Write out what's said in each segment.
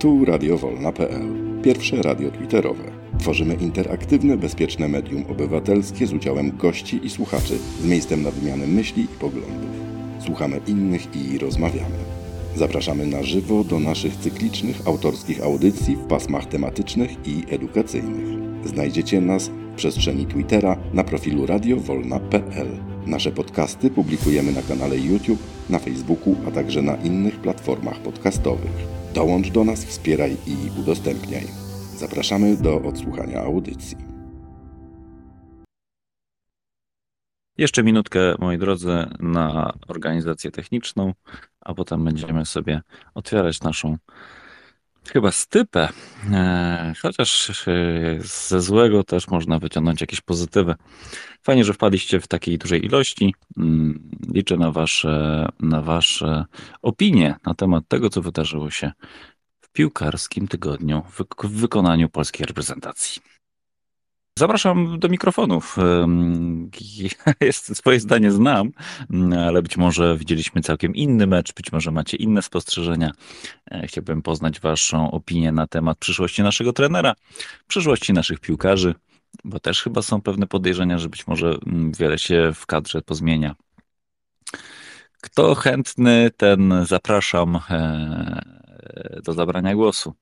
Tu radiowolna.pl, pierwsze radio twitterowe. Tworzymy interaktywne, bezpieczne medium obywatelskie z udziałem gości i słuchaczy, z miejscem na wymianę myśli i poglądów. Słuchamy innych i rozmawiamy. Zapraszamy na żywo do naszych cyklicznych autorskich audycji w pasmach tematycznych i edukacyjnych. Znajdziecie nas w przestrzeni Twittera na profilu radiowolna.pl. Nasze podcasty publikujemy na kanale YouTube, na Facebooku, a także na innych platformach podcastowych. Dołącz do nas, wspieraj i udostępniaj. Zapraszamy do odsłuchania audycji. Jeszcze minutkę, moi drodzy, na organizację techniczną, a potem będziemy sobie otwierać naszą chyba stypę. E, chociaż e, ze złego też można wyciągnąć jakieś pozytywy. Fajnie, że wpadliście w takiej dużej ilości. Mm, liczę na wasze, na wasze opinie na temat tego, co wydarzyło się w piłkarskim tygodniu w wykonaniu polskiej reprezentacji. Zapraszam do mikrofonów. Ja swoje zdanie znam, ale być może widzieliśmy całkiem inny mecz, być może macie inne spostrzeżenia. E, chciałbym poznać Waszą opinię na temat przyszłości naszego trenera, przyszłości naszych piłkarzy, bo też chyba są pewne podejrzenia, że być może mm, wiele się w kadrze pozmienia. Kto chętny, ten zapraszam e, do zabrania głosu.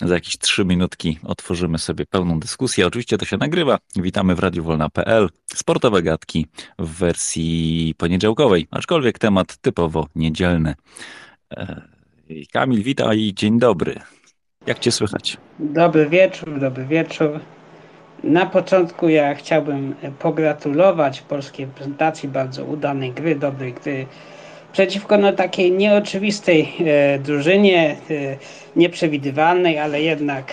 Za jakieś trzy minutki otworzymy sobie pełną dyskusję. Oczywiście to się nagrywa. Witamy w Radiu Wolna.pl. Sportowe gadki w wersji poniedziałkowej, aczkolwiek temat typowo niedzielny. E, Kamil, witaj, dzień dobry. Jak cię słychać? Dobry wieczór, dobry wieczór. Na początku ja chciałbym pogratulować polskiej reprezentacji bardzo udanej gry, dobrej gry przeciwko no, takiej nieoczywistej e, drużynie, e, nieprzewidywalnej, ale jednak,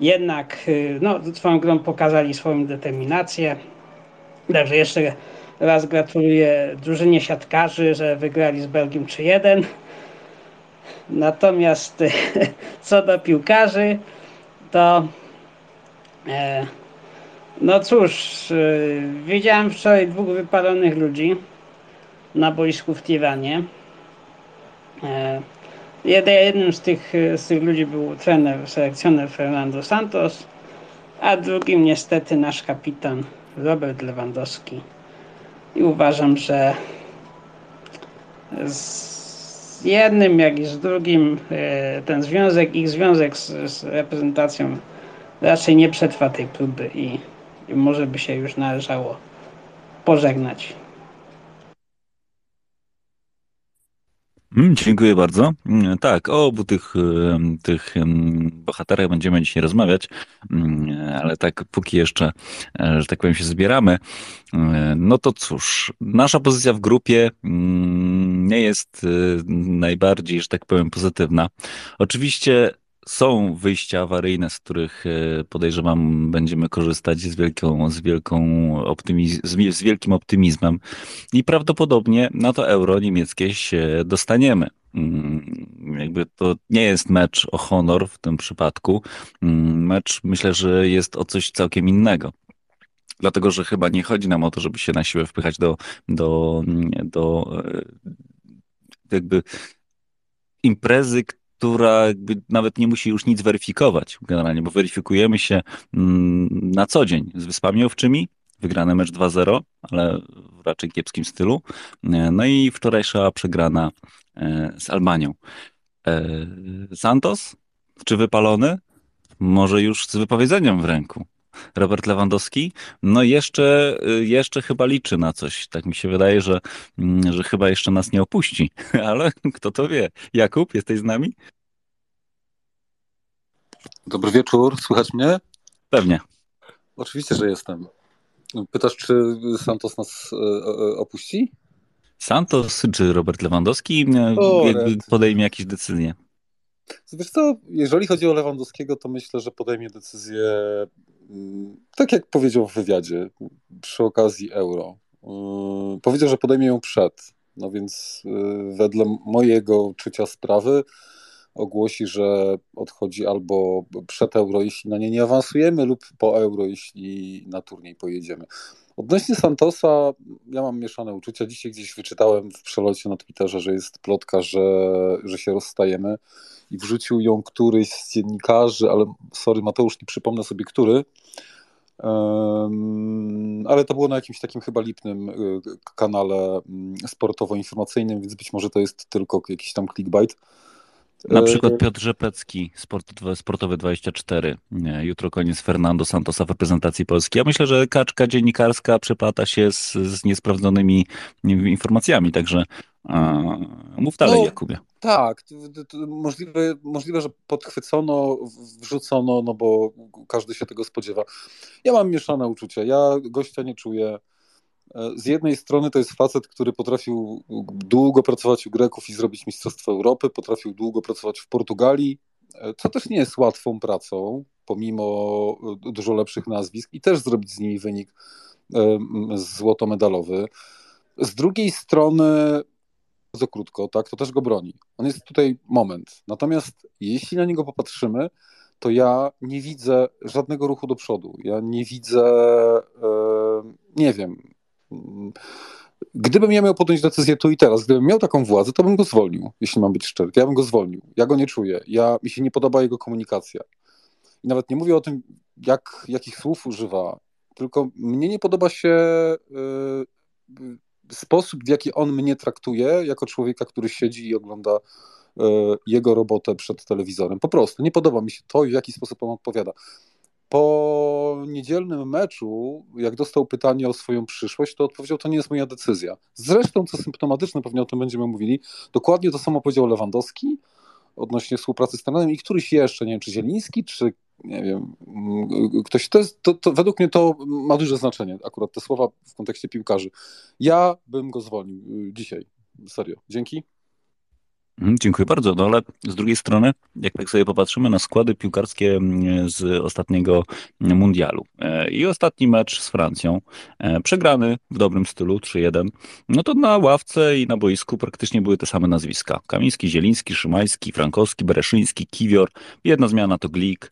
jednak e, no, swoją grą pokazali swoją determinację. Także jeszcze raz gratuluję drużynie siatkarzy, że wygrali z Belgią 3-1. Natomiast e, co do piłkarzy, to e, no cóż, e, widziałem wczoraj dwóch wypalonych ludzi na boisku w Tiranie. E, jednym z tych, z tych ludzi był trener, selekcjoner Fernando Santos, a drugim niestety nasz kapitan Robert Lewandowski. I uważam, że z jednym, jak i z drugim e, ten związek, ich związek z, z reprezentacją raczej nie przetrwa tej próby i, i może by się już należało pożegnać. Mm, dziękuję bardzo. Mm, tak, o obu tych, tych bohaterach będziemy dzisiaj rozmawiać, mm, ale tak póki jeszcze, e, że tak powiem, się zbieramy, e, no to cóż, nasza pozycja w grupie nie jest e, najbardziej, że tak powiem, pozytywna. Oczywiście są wyjścia awaryjne, z których podejrzewam będziemy korzystać z, wielką, z, wielką optymiz- z wielkim optymizmem i prawdopodobnie na to euro niemieckie się dostaniemy. Mm, jakby to nie jest mecz o honor w tym przypadku. Mm, mecz myślę, że jest o coś całkiem innego. Dlatego, że chyba nie chodzi nam o to, żeby się na siłę wpychać do, do, do e, jakby imprezy, która nawet nie musi już nic weryfikować generalnie, bo weryfikujemy się mm, na co dzień z Wyspami Owczymi, wygrany mecz 2-0, ale w raczej kiepskim stylu. E, no i wczorajsza przegrana e, z Albanią. E, Santos? Czy wypalony? Może już z wypowiedzeniem w ręku. Robert Lewandowski, no jeszcze, jeszcze chyba liczy na coś. Tak mi się wydaje, że, mm, że chyba jeszcze nas nie opuści, ale kto to wie. Jakub, jesteś z nami? Dobry wieczór, słychać mnie? Pewnie. Oczywiście, że jestem. Pytasz, czy Santos nas e, e, opuści? Santos czy Robert Lewandowski e, o, podejmie jakieś decyzje? Wiesz co, jeżeli chodzi o Lewandowskiego, to myślę, że podejmie decyzję mm, tak jak powiedział w wywiadzie przy okazji Euro. Powiedział, że podejmie ją przed. No więc wedle mojego czucia sprawy ogłosi, że odchodzi albo przed euro, jeśli na nie nie awansujemy, lub po euro, jeśli na turniej pojedziemy. Odnośnie Santosa, ja mam mieszane uczucia. Dzisiaj gdzieś wyczytałem w przelocie na Twitterze, że jest plotka, że, że się rozstajemy i wrzucił ją któryś z dziennikarzy, ale sorry Mateusz, nie przypomnę sobie który, ale to było na jakimś takim chyba lipnym y, kanale mm, sportowo-informacyjnym, więc być może to jest tylko jakiś tam clickbait. Na przykład Piotr Rzepecki, Sport, Sportowy 24. Jutro koniec Fernando Santosa w reprezentacji Polski. Ja myślę, że kaczka dziennikarska przeplata się z, z niesprawdzonymi informacjami, także mów dalej, no, Jakubie. Tak, możliwe, możliwe, że podchwycono, wrzucono, no bo każdy się tego spodziewa. Ja mam mieszane uczucia. Ja gościa nie czuję. Z jednej strony to jest facet, który potrafił długo pracować u Greków i zrobić Mistrzostwo Europy, potrafił długo pracować w Portugalii, co też nie jest łatwą pracą, pomimo dużo lepszych nazwisk, i też zrobić z nimi wynik złotomedalowy. Z drugiej strony, bardzo krótko, tak, to też go broni. On jest tutaj moment. Natomiast jeśli na niego popatrzymy, to ja nie widzę żadnego ruchu do przodu. Ja nie widzę, nie wiem, Gdybym ja miał podjąć decyzję tu i teraz, gdybym miał taką władzę, to bym go zwolnił, jeśli mam być szczery. Ja bym go zwolnił. Ja go nie czuję. Ja, mi się nie podoba jego komunikacja. I nawet nie mówię o tym, jak, jakich słów używa, tylko mnie nie podoba się y, sposób, w jaki on mnie traktuje, jako człowieka, który siedzi i ogląda y, jego robotę przed telewizorem. Po prostu nie podoba mi się to, w jaki sposób on odpowiada po niedzielnym meczu, jak dostał pytanie o swoją przyszłość, to odpowiedział, to nie jest moja decyzja. Zresztą, co symptomatyczne, pewnie o tym będziemy mówili, dokładnie to samo powiedział Lewandowski odnośnie współpracy z trenerem i któryś jeszcze, nie wiem, czy Zieliński, czy nie wiem, ktoś, to, jest, to, to według mnie to ma duże znaczenie, akurat te słowa w kontekście piłkarzy. Ja bym go zwolnił y, dzisiaj, serio. Dzięki. Mhm, dziękuję bardzo. No ale z drugiej strony, jak tak sobie popatrzymy na składy piłkarskie mm, z ostatniego mundialu e, i ostatni mecz z Francją, e, przegrany w dobrym stylu 3-1, no to na ławce i na boisku praktycznie były te same nazwiska. Kamiński, Zieliński, Szymański, Frankowski, Bereszyński, Kiwior, jedna zmiana to Glik,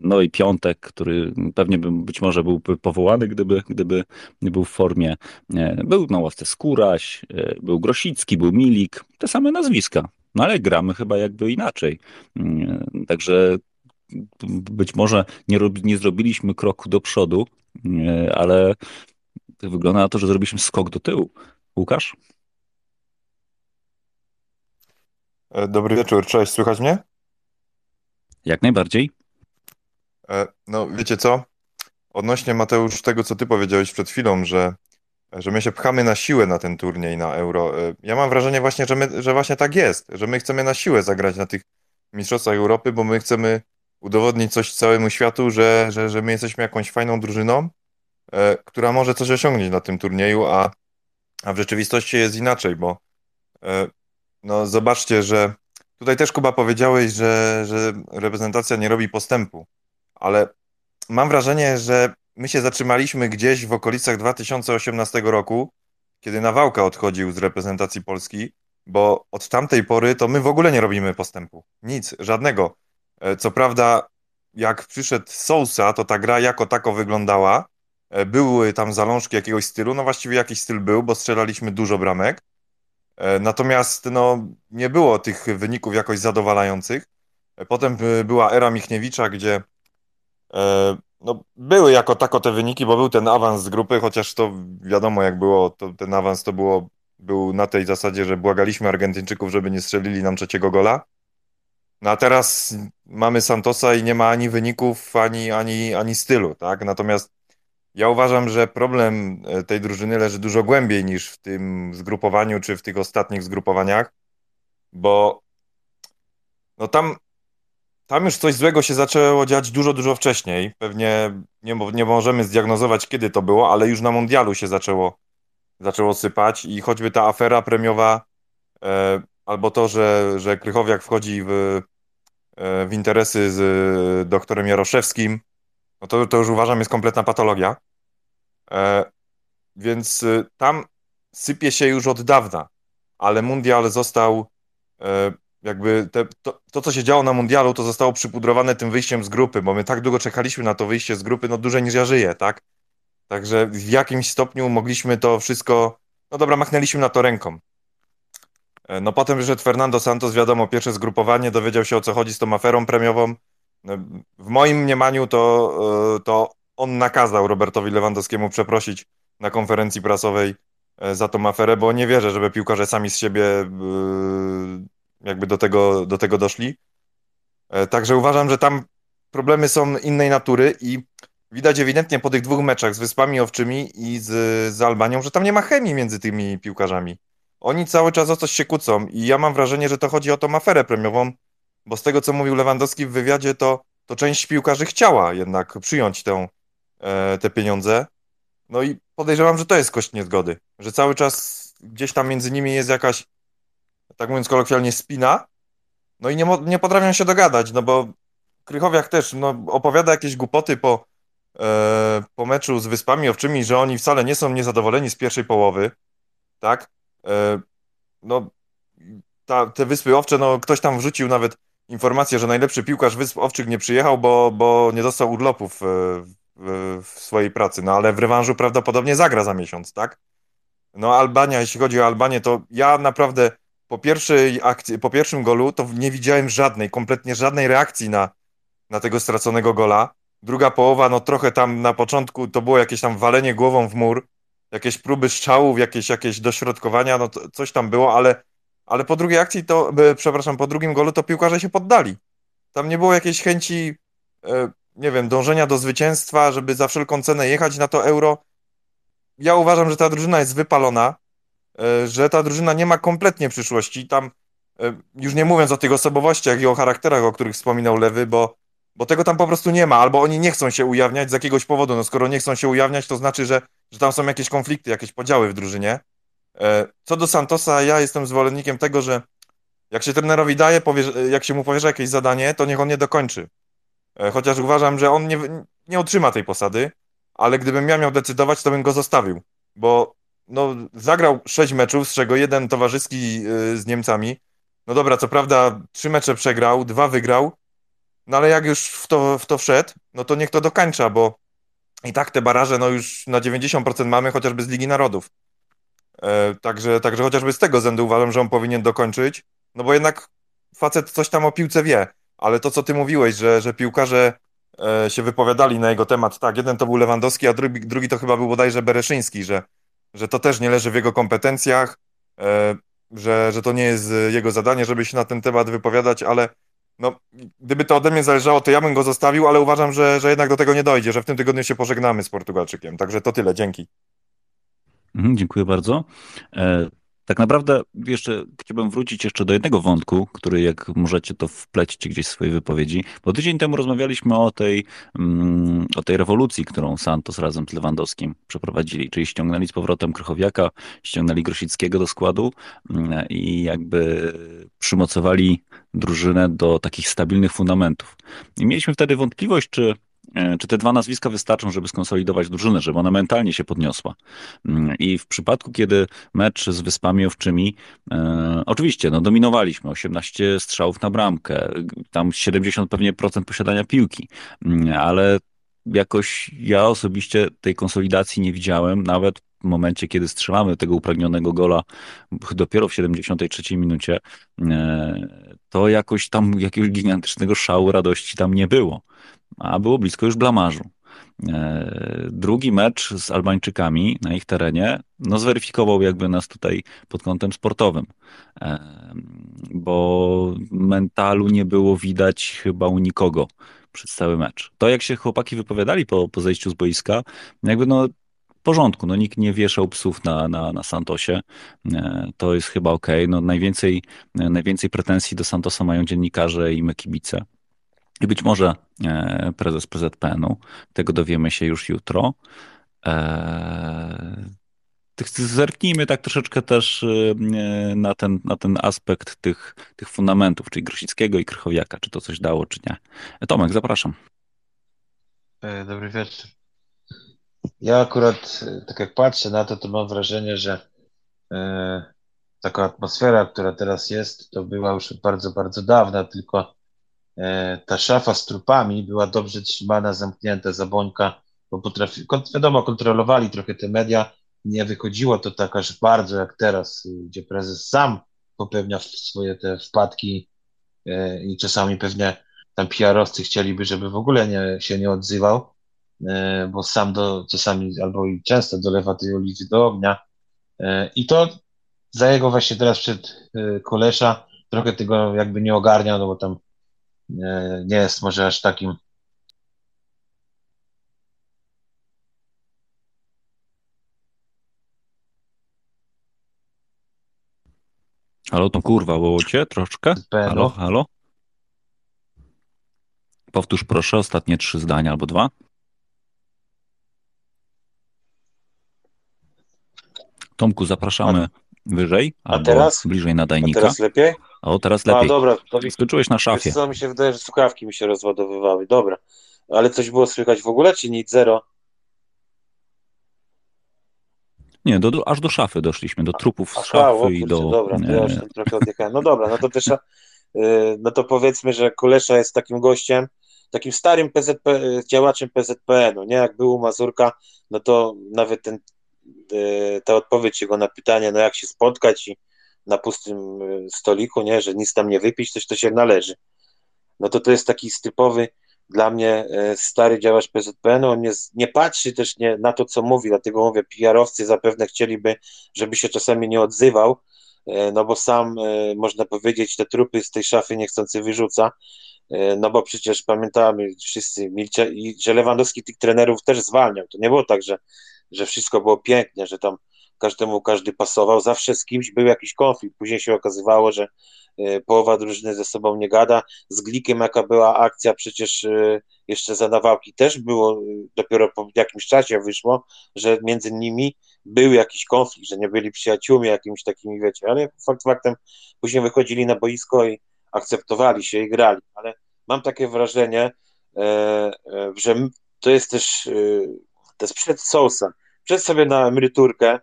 no i Piątek, który pewnie by, być może byłby powołany, gdyby, gdyby był w formie. E, był na ławce Skóraś, e, był Grosicki, był Milik, te same nazwiska. No ale gramy chyba jakby inaczej. Także być może nie, nie zrobiliśmy kroku do przodu, ale wygląda na to, że zrobiliśmy skok do tyłu. Łukasz? Dobry wieczór, cześć, słychać mnie? Jak najbardziej. E, no, wiecie co? Odnośnie Mateusz tego, co ty powiedziałeś przed chwilą, że, że my się pchamy na siłę na ten turniej na Euro. E, ja mam wrażenie właśnie, że, my, że właśnie tak jest, że my chcemy na siłę zagrać na tych Mistrzostwach Europy, bo my chcemy udowodnić coś całemu światu, że, że, że my jesteśmy jakąś fajną drużyną, e, która może coś osiągnąć na tym turnieju, a, a w rzeczywistości jest inaczej, bo no zobaczcie, że Tutaj też Kuba powiedziałeś, że, że reprezentacja nie robi postępu, ale mam wrażenie, że my się zatrzymaliśmy gdzieś w okolicach 2018 roku, kiedy Nawałka odchodził z reprezentacji Polski, bo od tamtej pory to my w ogóle nie robimy postępu. Nic, żadnego. E, co prawda, jak przyszedł Sousa, to ta gra jako tako wyglądała. E, były tam zalążki jakiegoś stylu, no właściwie jakiś styl był, bo strzelaliśmy dużo bramek, natomiast no, nie było tych wyników jakoś zadowalających. E, potem e, była era Michniewicza, gdzie no, były jako tako te wyniki, bo był ten awans z grupy, chociaż to wiadomo jak było, to ten awans to było, był na tej zasadzie, że błagaliśmy Argentyńczyków, żeby nie strzelili nam trzeciego gola. No a teraz mamy Santosa i nie ma ani wyników, ani, ani, ani stylu, tak? Natomiast ja uważam, że problem e, tej drużyny leży dużo głębiej niż w tym zgrupowaniu, czy w tych ostatnich zgrupowaniach, bo no tam, tam już coś złego się zaczęło dziać dużo, dużo wcześniej. Pewnie nie, nie możemy zdiagnozować, kiedy to było, ale już na mundialu się zaczęło, zaczęło sypać i choćby ta afera premiowa, e, albo to, że, że Krychowiak wchodzi w, e, w interesy z e, doktorem Jaroszewskim, no to, to już uważam jest kompletna patologia. E, więc y, tam sypie się już od dawna, ale mundial został e, jakby te, to, to, co się działo na mundialu, to zostało przypudrowane tym wyjściem z grupy, bo my tak długo czekaliśmy na to wyjście z grupy, no dłużej niż ja żyję, tak? Także w jakimś stopniu mogliśmy to wszystko, no dobra, machnęliśmy na to ręką. E, no potem wyszedł Fernando Santos, wiadomo, pierwsze zgrupowanie, dowiedział się o co chodzi z tą aferą premiową. E, w moim mniemaniu to, e, to on nakazał Robertowi Lewandowskiemu przeprosić na konferencji prasowej za tą aferę, bo nie wierzę, żeby piłkarze sami z siebie jakby do tego, do tego doszli. Także uważam, że tam problemy są innej natury i widać ewidentnie po tych dwóch meczach z Wyspami Owczymi i z, z Albanią, że tam nie ma chemii między tymi piłkarzami. Oni cały czas o coś się kłócą i ja mam wrażenie, że to chodzi o tą aferę premiową, bo z tego, co mówił Lewandowski w wywiadzie, to, to część piłkarzy chciała jednak przyjąć tę, e, te pieniądze. No i podejrzewam, że to jest kość niezgody, że cały czas gdzieś tam między nimi jest jakaś, tak mówiąc kolokwialnie, spina, no i nie, nie potrafią się dogadać, no bo Krychowiak też no, opowiada jakieś głupoty po, e, po meczu z Wyspami Owczymi, że oni wcale nie są niezadowoleni z pierwszej połowy, tak? E, no, ta, te Wyspy Owcze, no ktoś tam wrzucił nawet informację, że najlepszy piłkarz Wysp Owczych nie przyjechał, bo, bo nie dostał urlopów e, w, swojej pracy, no ale w rewanżu prawdopodobnie zagra za miesiąc, tak? No Albania, jeśli chodzi o Albanię, to ja naprawdę po pierwszej akcji, po pierwszym golu to nie widziałem żadnej, kompletnie żadnej reakcji na, na tego straconego gola. Druga połowa, no trochę tam na początku to było jakieś tam walenie głową w mur, jakieś próby strzałów, jakieś, jakieś dośrodkowania, no to, coś tam było, ale, ale po drugiej akcji to, e, przepraszam, po drugim golu to piłkarze się poddali. Tam nie było jakiejś chęci, e, nie wiem, dążenia do zwycięstwa, żeby za wszelką cenę jechać na to euro. Ja uważam, że ta drużyna jest wypalona, e, że ta drużyna nie ma kompletnie przyszłości. Tam, już nie mówiąc o tych osobowościach i o charakterach, o których wspominał Lewy, bo bo tego tam po prostu nie ma, albo oni nie chcą się ujawniać z jakiegoś powodu. No skoro nie chcą się ujawniać, to znaczy, że, że tam są jakieś konflikty, jakieś podziały w drużynie. E, co do Santosa, ja jestem zwolennikiem tego, że jak się trenerowi daje, jak się mu powierza jakieś zadanie, to niech on nie dokończy. E, chociaż uważam, że on nie, nie utrzyma tej posady, ale gdybym ja miał decydować, to bym go zostawił, bo no, zagrał sześć meczów, z czego jeden towarzyski e, z Niemcami. No dobra, co prawda trzy mecze przegrał, dwa wygrał, no ale jak już w to, w to wszedł, no to niech to dokańcza, bo i tak te baraże no już na 90% mamy chociażby z Ligi Narodów. E, także, także chociażby z tego względu uważam, że on powinien dokończyć, no bo jednak facet coś tam o piłce wie, ale to co ty mówiłeś, że, że piłkarze e, się wypowiadali na jego temat, tak, jeden to był Lewandowski, a drugi, drugi to chyba był bodajże Bereszyński, że, że to też nie leży w jego kompetencjach, e, że, że to nie jest jego zadanie, żeby się na ten temat wypowiadać, ale no, gdyby to ode mnie zależało, to ja bym go zostawił, ale uważam, że, że jednak do tego nie dojdzie, że w tym tygodniu się pożegnamy z Portugalczykiem. Także to tyle, dzięki. Mhm, dziękuję bardzo. E, tak naprawdę jeszcze chciałbym wrócić jeszcze do jednego wątku, który jak możecie to wplecić gdzieś w swojej wypowiedzi, bo tydzień temu rozmawialiśmy o tej, mm, o tej rewolucji, którą Santos razem z Lewandowskim przeprowadzili, czyli ściągnęli z powrotem Krychowiaka, ściągnęli Grosickiego do składu mm, i jakby przymocowali drużynę do takich stabilnych fundamentów. I mieliśmy wtedy wątpliwość, czy czy te dwa nazwiska wystarczą, żeby skonsolidować drużynę, żeby ona mentalnie się podniosła. Mm, I w przypadku, kiedy mecz z Wyspami Owczymi, e, oczywiście, no dominowaliśmy, 18 strzałów na bramkę, tam 70 pewnie procent posiadania piłki, mm, ale jakoś ja osobiście tej konsolidacji nie widziałem, nawet w momencie, kiedy strzelamy tego upragnionego gola dopiero w 73 minucie, e, to jakoś tam jakiegoś gigantycznego szału radości tam nie było a było blisko już blamażu. E, drugi mecz z Albańczykami na ich terenie no, zweryfikował jakby nas tutaj pod kątem sportowym, e, bo mentalu nie było widać chyba u nikogo przez cały mecz. To jak się chłopaki wypowiadali po, po zejściu z boiska, jakby no porządku, no nikt nie wieszał psów na, na, na Santosie, e, to jest chyba ok. No najwięcej, najwięcej pretensji do Santosa mają dziennikarze i my kibice. I być może e, prezes PZPN-u, tego dowiemy się już jutro. E, zerknijmy tak troszeczkę też e, na ten, na ten aspekt tych, tych fundamentów, czyli Grosickiego i Krychowiaka, czy to coś dało, czy nie. Tomek, zapraszam. Dobry wieczór. Ja akurat, tak jak patrzę na to, to mam wrażenie, że taka atmosfera, która teraz jest, to była już bardzo, bardzo dawna, tylko ta szafa z trupami była dobrze trzymana, zamknięta, Zabłońka bo potrafi, wiadomo, kontrolowali trochę te media, nie wychodziło to tak aż bardzo jak teraz, gdzie prezes sam popełnia swoje te wpadki e, i czasami pewnie tam PR-owcy chcieliby, żeby w ogóle nie, się nie odzywał, e, bo sam do, czasami albo i często dolewa tej oliwy do ognia. E, I to za jego właśnie teraz przed Kolesza trochę tego jakby nie ogarnia, no bo tam nie jest może aż takim Halo, to kurwa, było cię troszkę? Halo, halo? Powtórz proszę ostatnie trzy zdania albo dwa. Tomku, zapraszamy wyżej a albo teraz? bliżej nadajnika. A teraz lepiej? O, teraz lepiej. A, dobra. To Skoczyłeś na szafie. co, mi się wydaje, że słuchawki mi się rozładowywały. Dobra. Ale coś było słychać w ogóle, czy nic? Zero? Nie, do, do, aż do szafy doszliśmy, do trupów z szafy i do... Dobra, to ja już tam trochę odjechałem. No dobra, no to też, y, no to powiedzmy, że Kulesza jest takim gościem, takim starym PZP, działaczem PZPN-u, nie? Jak był u Mazurka, no to nawet ten, ta odpowiedź jego na pytanie, no jak się spotkać i na pustym y, stoliku, nie? Że nic tam nie wypić, coś to się należy. No to to jest taki typowy dla mnie e, stary działacz PZPN, on nie, nie patrzy też nie, na to, co mówi, dlatego mówię, PR-owcy zapewne chcieliby, żeby się czasami nie odzywał, no bo sam, można powiedzieć, te trupy z tej szafy niechcący wyrzuca, no bo przecież pamiętamy wszyscy, i że Lewandowski tych trenerów też zwalniał, to nie było tak, że, że wszystko było pięknie, że tam każdemu każdy pasował, zawsze z kimś był jakiś konflikt, później się okazywało, że E, połowa drużyny ze sobą nie gada. Z Glikiem, jaka była akcja, przecież e, jeszcze za Nawałki też było, e, dopiero po jakimś czasie wyszło, że między nimi był jakiś konflikt, że nie byli przyjaciółmi jakimiś takimi, wiecie, ale fakt faktem później wychodzili na boisko i akceptowali się i grali, ale mam takie wrażenie, że to jest też to jest przed Sousa. Przed sobie na emeryturkę,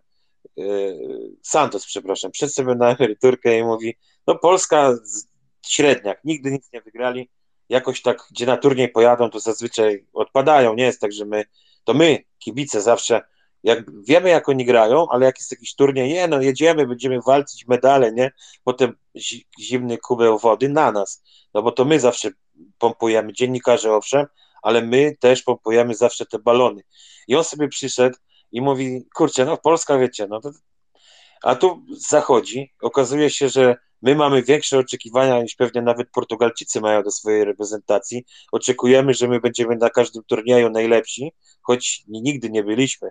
Santos, przepraszam, przed sobie na emeryturkę i mówi, no Polska średniak, nigdy nic nie wygrali, jakoś tak, gdzie na turniej pojadą, to zazwyczaj odpadają, nie jest tak, że my, to my, kibice zawsze, jak wiemy jak oni grają, ale jak jest jakiś turniej, nie no jedziemy, będziemy walczyć medale, nie, potem zimny kubeł wody na nas, no bo to my zawsze pompujemy, dziennikarze owszem, ale my też pompujemy zawsze te balony. I on sobie przyszedł i mówi, kurczę, no Polska wiecie, no to a tu zachodzi, okazuje się, że my mamy większe oczekiwania niż pewnie nawet Portugalczycy mają do swojej reprezentacji. Oczekujemy, że my będziemy na każdym turnieju najlepsi, choć nigdy nie byliśmy,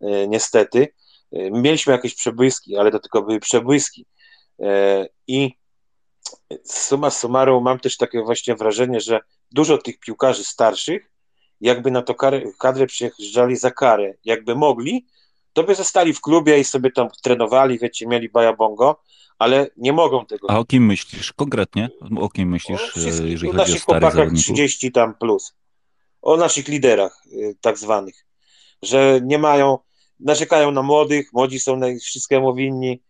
e, niestety. E, mieliśmy jakieś przebłyski, ale to tylko były przebłyski. E, I suma summarum mam też takie właśnie wrażenie, że dużo tych piłkarzy starszych jakby na to kadrę przyjeżdżali za karę. Jakby mogli, to by zostali w klubie i sobie tam trenowali, wiecie, mieli bajabongo, ale nie mogą tego. A o kim myślisz konkretnie? O kim myślisz, o jeżeli chodzi o naszych chłopakach 30 tam plus. O naszych liderach y, tak zwanych, że nie mają, narzekają na młodych, młodzi są na wszystkiemu winni.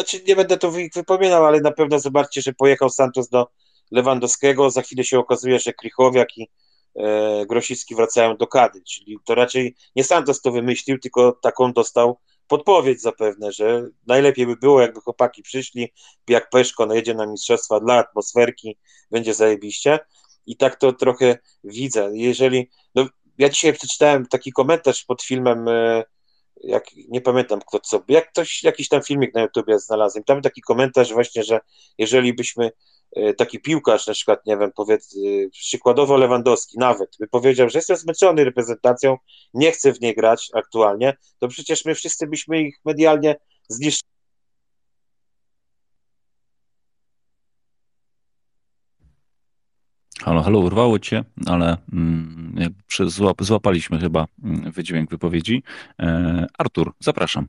Znaczy nie będę to wypominał, ale na pewno zobaczcie, że pojechał Santos do Lewandowskiego, za chwilę się okazuje, że Krychowiak i e, Grosicki wracają do kady, czyli to raczej nie Santos to wymyślił, tylko taką dostał podpowiedź zapewne, że najlepiej by było, jakby chłopaki przyszli, jak Peszko najedzie na mistrzostwa dla atmosferki, będzie zajebiście. I tak to trochę widzę. Jeżeli, no ja dzisiaj przeczytałem taki komentarz pod filmem, e, jak, nie pamiętam kto co, jak ktoś, jakiś tam filmik na YouTubie znalazłem, tam taki komentarz właśnie, że jeżeli byśmy E, taki piłkarz, na przykład, nie wiem, powiedz, e, przykładowo Lewandowski nawet, by powiedział, że jestem zmęczony reprezentacją, nie chcę w niej grać aktualnie, to przecież my wszyscy byśmy ich medialnie zniszczyli. Halo, halo, urwało cię, ale mm, złap, złapaliśmy chyba mm, wydźwięk wypowiedzi. E, Artur, zapraszam.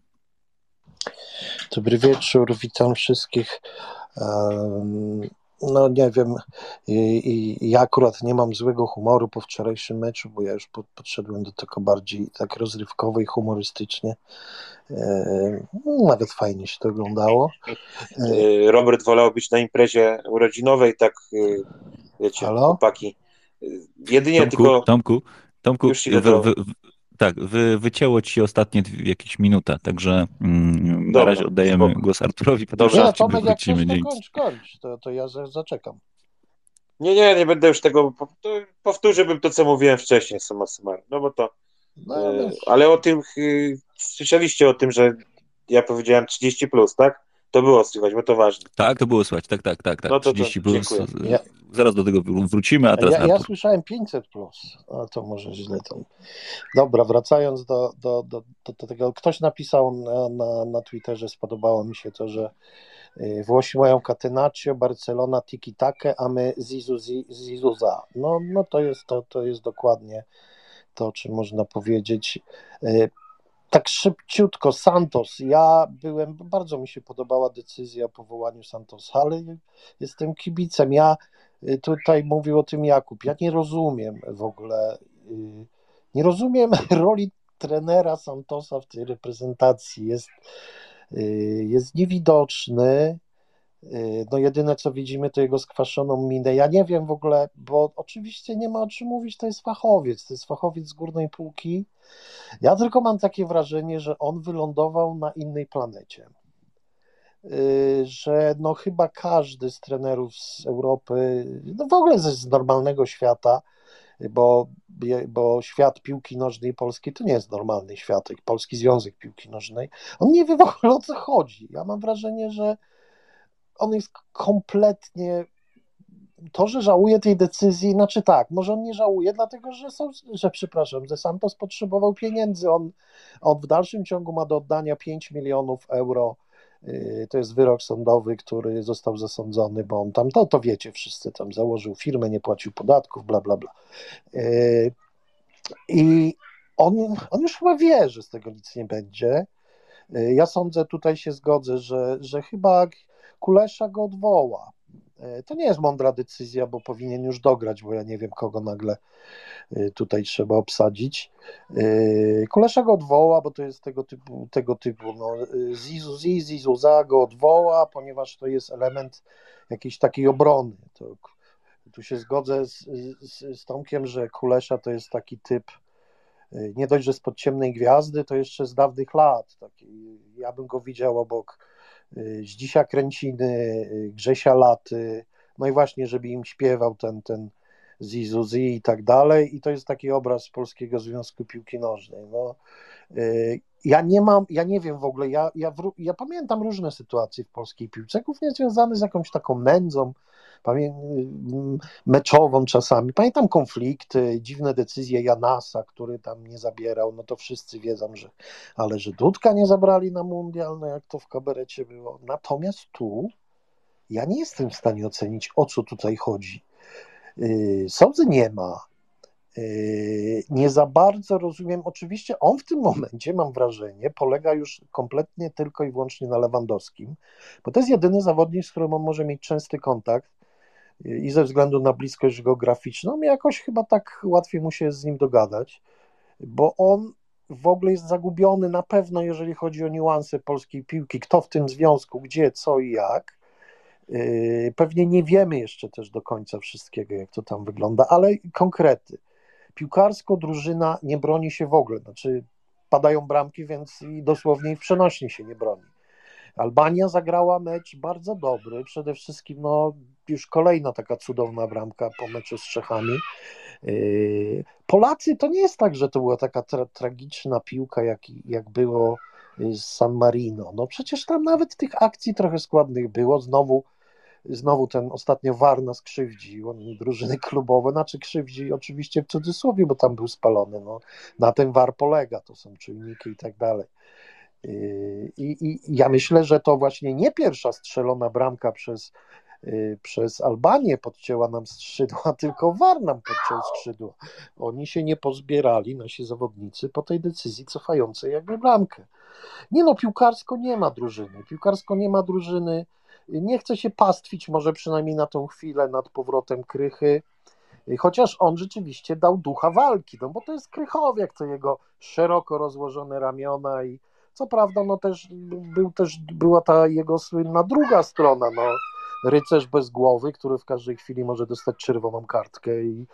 Dobry wieczór, witam wszystkich. No nie wiem, I, i, ja akurat nie mam złego humoru po wczorajszym meczu, bo ja już pod, podszedłem do tego bardziej tak rozrywkowo i humorystycznie. E, nawet fajnie się to oglądało. E, Robert wolał być na imprezie urodzinowej, tak e, wiecie, Halo? chłopaki. Jedynie Tomku, tylko... Tomku, Tomku, Już wy, wy, tak, wy, wycięło ci ostatnie dwie, jakieś minuta, także mm, na razie oddajemy spoko. głos Arturowi, potem no, szybciej Tomek, jak chcesz, to kończ, kończ, to, to ja za- zaczekam. Nie, nie, nie będę już tego. po- to co mówiłem wcześniej, summa summarum. No bo to. No, ale... Ale o tym. y, Słyszeliście o tym, że ja powiedziałem 30, plus, tak? To było słychać, bo to ważne. Tak, to było słychać, tak, tak, tak, tak. No to to 30 plus. dziękuję. Zaraz do tego wró- wrócimy, a teraz Ja, ja słyszałem 500 plus, a to może źle tam. Dobra, wracając do, do, do, do, do tego, ktoś napisał na, na, na Twitterze, spodobało mi się to, że y, Włosi mają Catenaccio, Barcelona Tiki Takie, a my Zizu Zi- Zizuza. No, no to jest to, to jest dokładnie to, o czym można powiedzieć. Tak szybciutko, Santos. Ja byłem, bardzo mi się podobała decyzja o powołaniu Santosa, ale jestem kibicem. Ja y, tutaj mówił o tym Jakub. Ja nie rozumiem w ogóle, y, nie rozumiem roli trenera Santosa w tej reprezentacji. Jest, y, jest niewidoczny. Y, No jedyne co widzimy to jego skwaszoną minę. Ja nie wiem w ogóle, bo oczywiście nie ma o czym mówić, to jest fachowiec, to jest fachowiec z górnej półki. Ja tylko mam takie wrażenie, że on wylądował na innej planecie. Y, Że no chyba każdy z trenerów z Europy, no w ogóle z normalnego świata, bo, bo świat piłki nożnej polskiej to nie jest normalny świat, Polski Związek Piłki Nożnej. On nie wie w ogóle o co chodzi. Ja mam wrażenie, że on jest kompletnie. To, że żałuje tej decyzji, znaczy tak, może on nie żałuje, dlatego że są, że przepraszam, że Santos potrzebował pieniędzy. On, on w dalszym ciągu ma do oddania 5 milionów euro. Yy, To jest wyrok sądowy, który został zasądzony, bo on tam, to, to wiecie wszyscy, tam założył firmę, nie płacił podatków, bla, bla, bla. Yy, I on, on już chyba wie, że z tego nic nie będzie. Yy, Ja sądzę, tutaj się zgodzę, że, że chyba Kulesza go odwoła. Yy, To nie jest mądra decyzja, bo powinien już dograć, bo ja nie wiem, kogo nagle yy, tutaj trzeba obsadzić. Yy, Kulesza go odwoła, bo to jest tego typu, tego typu no, Zizu, Ziz, Zizuza go odwoła, ponieważ to jest element jakiejś takiej obrony. To, tu się zgodzę z, z, z Tomkiem, że Kulesza to jest taki typ nie dość, że spod ciemnej gwiazdy, to jeszcze z dawnych lat. Taki, ja bym go widział obok Zdzisia Kręciny, yy, Grzesia Laty, no i właśnie, żeby im śpiewał ten, ten Zizu Zi i tak dalej. I to jest taki obraz Polskiego Związku Piłki Nożnej. No, yy, ja nie mam, ja nie wiem w ogóle, ja, ja, wró- ja pamiętam różne sytuacje w polskiej piłce, głównie związane z jakąś taką nędzą, pamię- meczową czasami. Pamiętam konflikty, dziwne decyzje Janasa, który tam nie zabierał, no to wszyscy wiedzą, że ale że Dudka nie zabrali na mundial, no jak to w kaberecie było. Natomiast tu ja nie jestem w stanie ocenić, o co tutaj chodzi. Yy, Sądzę nie ma. Yy, Nie za bardzo rozumiem. Oczywiście on w tym momencie, mam wrażenie, polega już kompletnie tylko i wyłącznie na Lewandowskim, bo to jest jedyny zawodnik, z którym on może mieć częsty kontakt i ze względu na bliskość geograficzną, jakoś chyba tak łatwiej mu się z nim dogadać, bo on w ogóle jest zagubiony na pewno, jeżeli chodzi o niuanse polskiej piłki, kto w tym związku, gdzie, co i jak. Yy, Pewnie nie wiemy jeszcze też do końca wszystkiego, jak to tam wygląda, ale konkrety. Piłkarsko drużyna nie broni się w ogóle, znaczy padają bramki, więc i dosłownie i w przenośni się nie broni. Albania zagrała mecz bardzo dobry, przede wszystkim no, już kolejna taka cudowna bramka po meczu z Czechami. Yy, Polacy to nie jest tak, że to była taka tra tragiczna piłka, jak, jak było z San Marino. No przecież tam nawet tych akcji trochę składnych było. Znowu, znowu ten ostatnio War nas krzywdził, on drużyny klubowe, znaczy krzywdzi oczywiście w cudzysłowie, bo tam był spalony. No, na tym War polega, to są czujniki i tak dalej. I, I ja myślę, że to właśnie nie pierwsza strzelona bramka przez, yy, przez Albanię podcięła nam skrzydła, tylko War nam podciął skrzydła. Oni się nie pozbierali, nasi zawodnicy, po tej decyzji cofającej jakby bramkę. Nie no, piłkarsko nie ma drużyny. Piłkarsko nie ma drużyny. Nie chce się pastwić, może przynajmniej na tą chwilę, nad powrotem Krychy. Chociaż on rzeczywiście dał ducha walki, no bo to jest Krychowiak, to jego szeroko rozłożone ramiona i co prawda, no też był też, była ta jego słynna druga strona, no rycerz bez głowy, który w każdej chwili może dostać czerwoną kartkę i,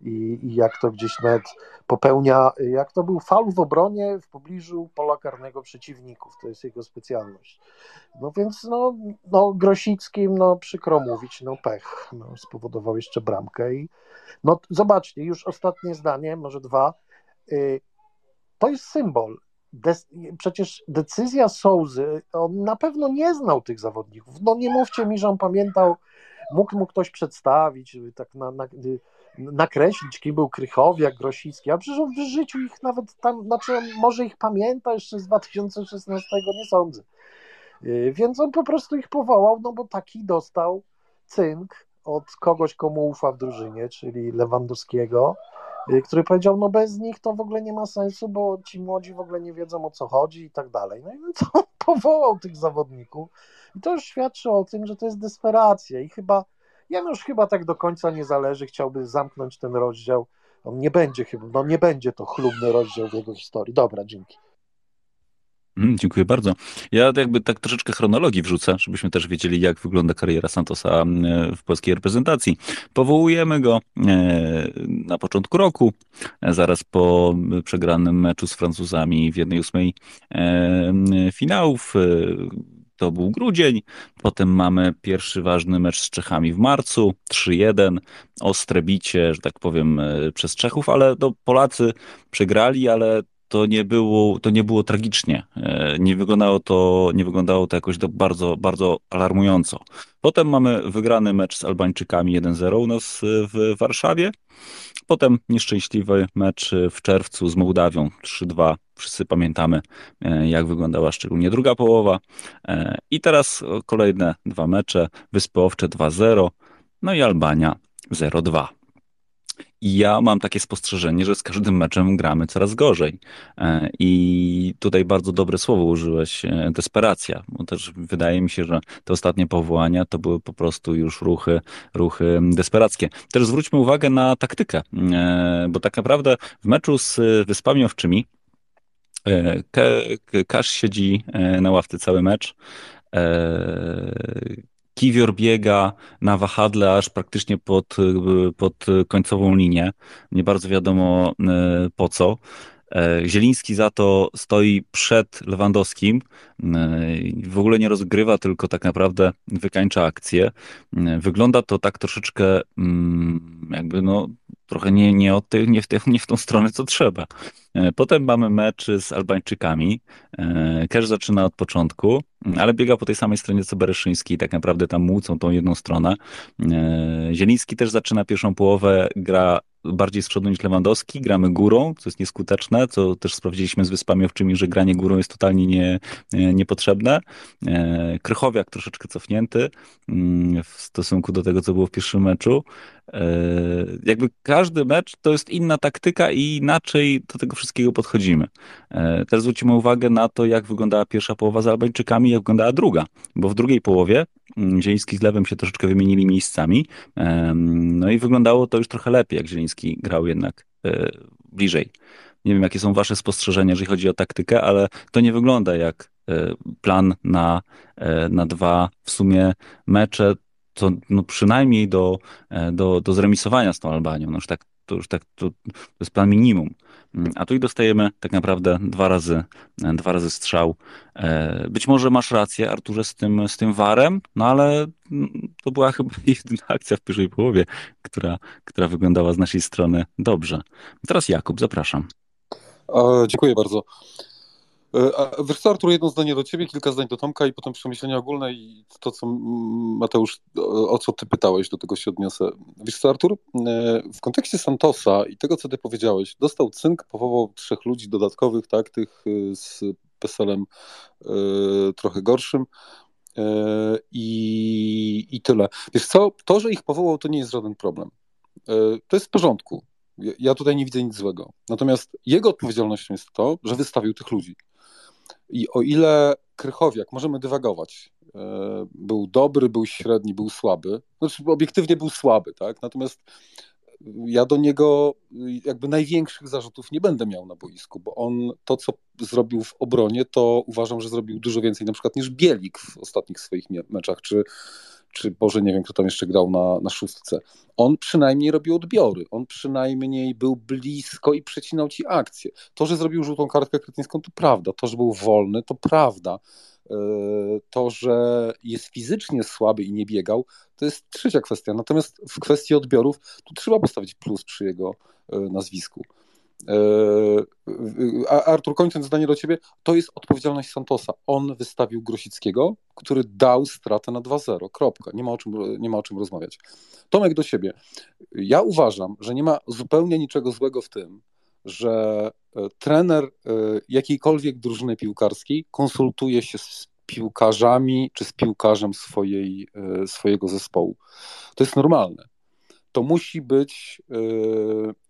i, i jak to gdzieś nawet popełnia, jak to był fal w obronie w pobliżu pola karnego przeciwników, to jest jego specjalność. No więc no, no Grosickim, no przykro mówić, no pech, no, spowodował jeszcze bramkę i no zobaczcie, już ostatnie zdanie, może dwa, y, to jest symbol. Przecież decyzja Souzy, on na pewno nie znał tych zawodników. No nie mówcie mi, że on pamiętał, mógł mu ktoś przedstawić, tak na, na, nakreślić, kim był Krychowiak, Grosicki, a przecież on w życiu ich nawet tam, znaczy on może ich pamięta jeszcze z 2016, nie sądzę. Y, więc on po prostu ich powołał, no bo taki dostał cynk od kogoś, komu ufa w drużynie, czyli Lewandowskiego, który powiedział, no bez nich to w ogóle nie ma sensu, bo ci młodzi w ogóle nie wiedzą o co chodzi i tak dalej. No i więc on powołał tych zawodników i to już świadczy o tym, że to jest desperacja i chyba, Janusz chyba tak do końca nie zależy, chciałby zamknąć ten rozdział. On nie będzie chyba, no nie będzie to chlubny rozdział w jego historii. Dobra, dzięki. Mm, dziękuję bardzo. Ja jakby tak troszeczkę chronologii wrzucę, żebyśmy też wiedzieli, jak wygląda kariera Santosa mm, w polskiej reprezentacji. Powołujemy go e, na początku roku, e, zaraz po przegranym meczu z Francuzami w jednej ósmej e, finałów. To był grudzień. Potem mamy pierwszy ważny mecz z Czechami w marcu, 3-1. Ostre bicie, że tak powiem, przez Czechów, ale to Polacy przegrali, ale to nie było, to nie było tragicznie. E, nie wyglądało to, nie wyglądało to jakoś bardzo, bardzo alarmująco. Potem mamy wygrany mecz z Albańczykami 1-0 u nas w Warszawie. Potem nieszczęśliwy mecz w czerwcu z Mołdawią 3-2. Wszyscy pamiętamy, e, jak wyglądała szczególnie druga połowa. E, I teraz kolejne dwa mecze. Wyspy Owcze 2-0, no i Albania 0-2. I ja mam takie spostrzeżenie, że z każdym meczem gramy coraz gorzej. E, I tutaj bardzo dobre słowo użyłeś, e, desperacja, bo też wydaje mi się, że te ostatnie powołania to były po prostu już ruchy, ruchy desperackie. Też zwróćmy uwagę na taktykę, e, bo tak naprawdę w meczu z Wyspami Owczymi Kasz siedzi na ławce cały mecz. Kiwior biega na wahadle aż praktycznie pod, pod końcową linię. Nie bardzo wiadomo e, po co. E, Zieliński za to stoi przed Lewandowskim, e, w ogóle nie rozgrywa, tylko tak naprawdę wykańcza akcję. Wygląda to tak troszeczkę mm, jakby no trochę nie, nie, od tej, nie, w te, nie w tą stronę, co trzeba. E, potem mamy mecz z Albańczykami. Kesz zaczyna od początku, ale biega po tej samej stronie co Bereszyński. Tak naprawdę tam młócą tą jedną stronę. Zieliński też zaczyna pierwszą połowę, gra bardziej z przodu niż Lewandowski, gramy górą, co jest nieskuteczne, co też sprawdziliśmy z Wyspami Owczymi, że granie górą jest totalnie nie, niepotrzebne. E, Krychowiak troszeczkę cofnięty mm, w stosunku do tego, co było w pierwszym meczu. E, jakby każdy mecz to jest inna taktyka i inaczej do tego wszystkiego podchodzimy. E, też zwrócimy uwagę na to, jak wyglądała pierwsza połowa z Albańczykami, jak wyglądała druga, bo w drugiej połowie mm, Zieliński z Lewem się troszeczkę wymienili miejscami, no i wyglądało to już trochę lepiej, jak Zieliński grał jednak e, bliżej. Nie wiem, jakie są wasze spostrzeżenia, jeżeli chodzi o taktykę, ale to nie wygląda jak plan na, na dwa w sumie mecze to no przynajmniej do, e, do, do zremisowania z tą Albanią. No już tak, to już tak, to, to jest plan minimum. Mm, a tu i dostajemy tak naprawdę dwa razy, e, dwa razy strzał. E, być może masz rację, Arturze, z tym, z tym warem, no ale mm, to była chyba jedyna akcja w pierwszej połowie, która, która wyglądała z naszej strony dobrze. Teraz Jakub, zapraszam. dziękuję bardzo. E, wiesz co, Artur, jedno zdanie do ciebie, kilka zdań do Tomka i potem przemyślenia ogólne i to, co Mateusz, o co ty pytałeś, do tego się odniosę. Wiesz co, Artur, e, w kontekście Santosa i tego, co ty powiedziałeś, dostał cynk, powołał trzech ludzi dodatkowych, tak, tych e, z PESEL-em trochę gorszym i, i tyle. Wiesz co, to, że ich powołał, to nie jest żaden problem. To jest w porządku. Ja tutaj nie widzę nic złego. Natomiast jego odpowiedzialnością jest to, że wystawił tych ludzi. I o ile Krychowiak, możemy dywagować, e, był dobry, był średni, był słaby, znaczy obiektywnie był słaby, tak? Natomiast ja do niego jakby największych zarzutów nie będę miał na boisku, bo on to, co zrobił w obronie, to uważam, że zrobił dużo więcej na przykład niż Bielik w ostatnich swoich meczach, czy, czy Boże, nie wiem, kto tam jeszcze grał na, na szóstce. On przynajmniej robił odbiory, on przynajmniej był blisko i przecinał ci akcję. To, że zrobił żółtą kartkę kretyńską, to prawda. To, że był wolny, to prawda. E, to, że jest fizycznie słaby i nie biegał, to jest trzecia kwestia. Natomiast w kwestii odbiorów, tu trzeba postawić plus przy jego e, nazwisku. E, Artur, kończąc zdanie do ciebie, to jest odpowiedzialność Santosa. On wystawił Grosickiego, który dał stratę na 2-0. Kropka. Nie ma, o czym, nie ma o czym rozmawiać. Tomek do siebie. Ja uważam, że nie ma zupełnie niczego złego w tym, że e, trener e, jakiejkolwiek drużyny piłkarskiej konsultuje się z piłkarzami czy z piłkarzem swojej, swojego zespołu. To jest normalne. To musi być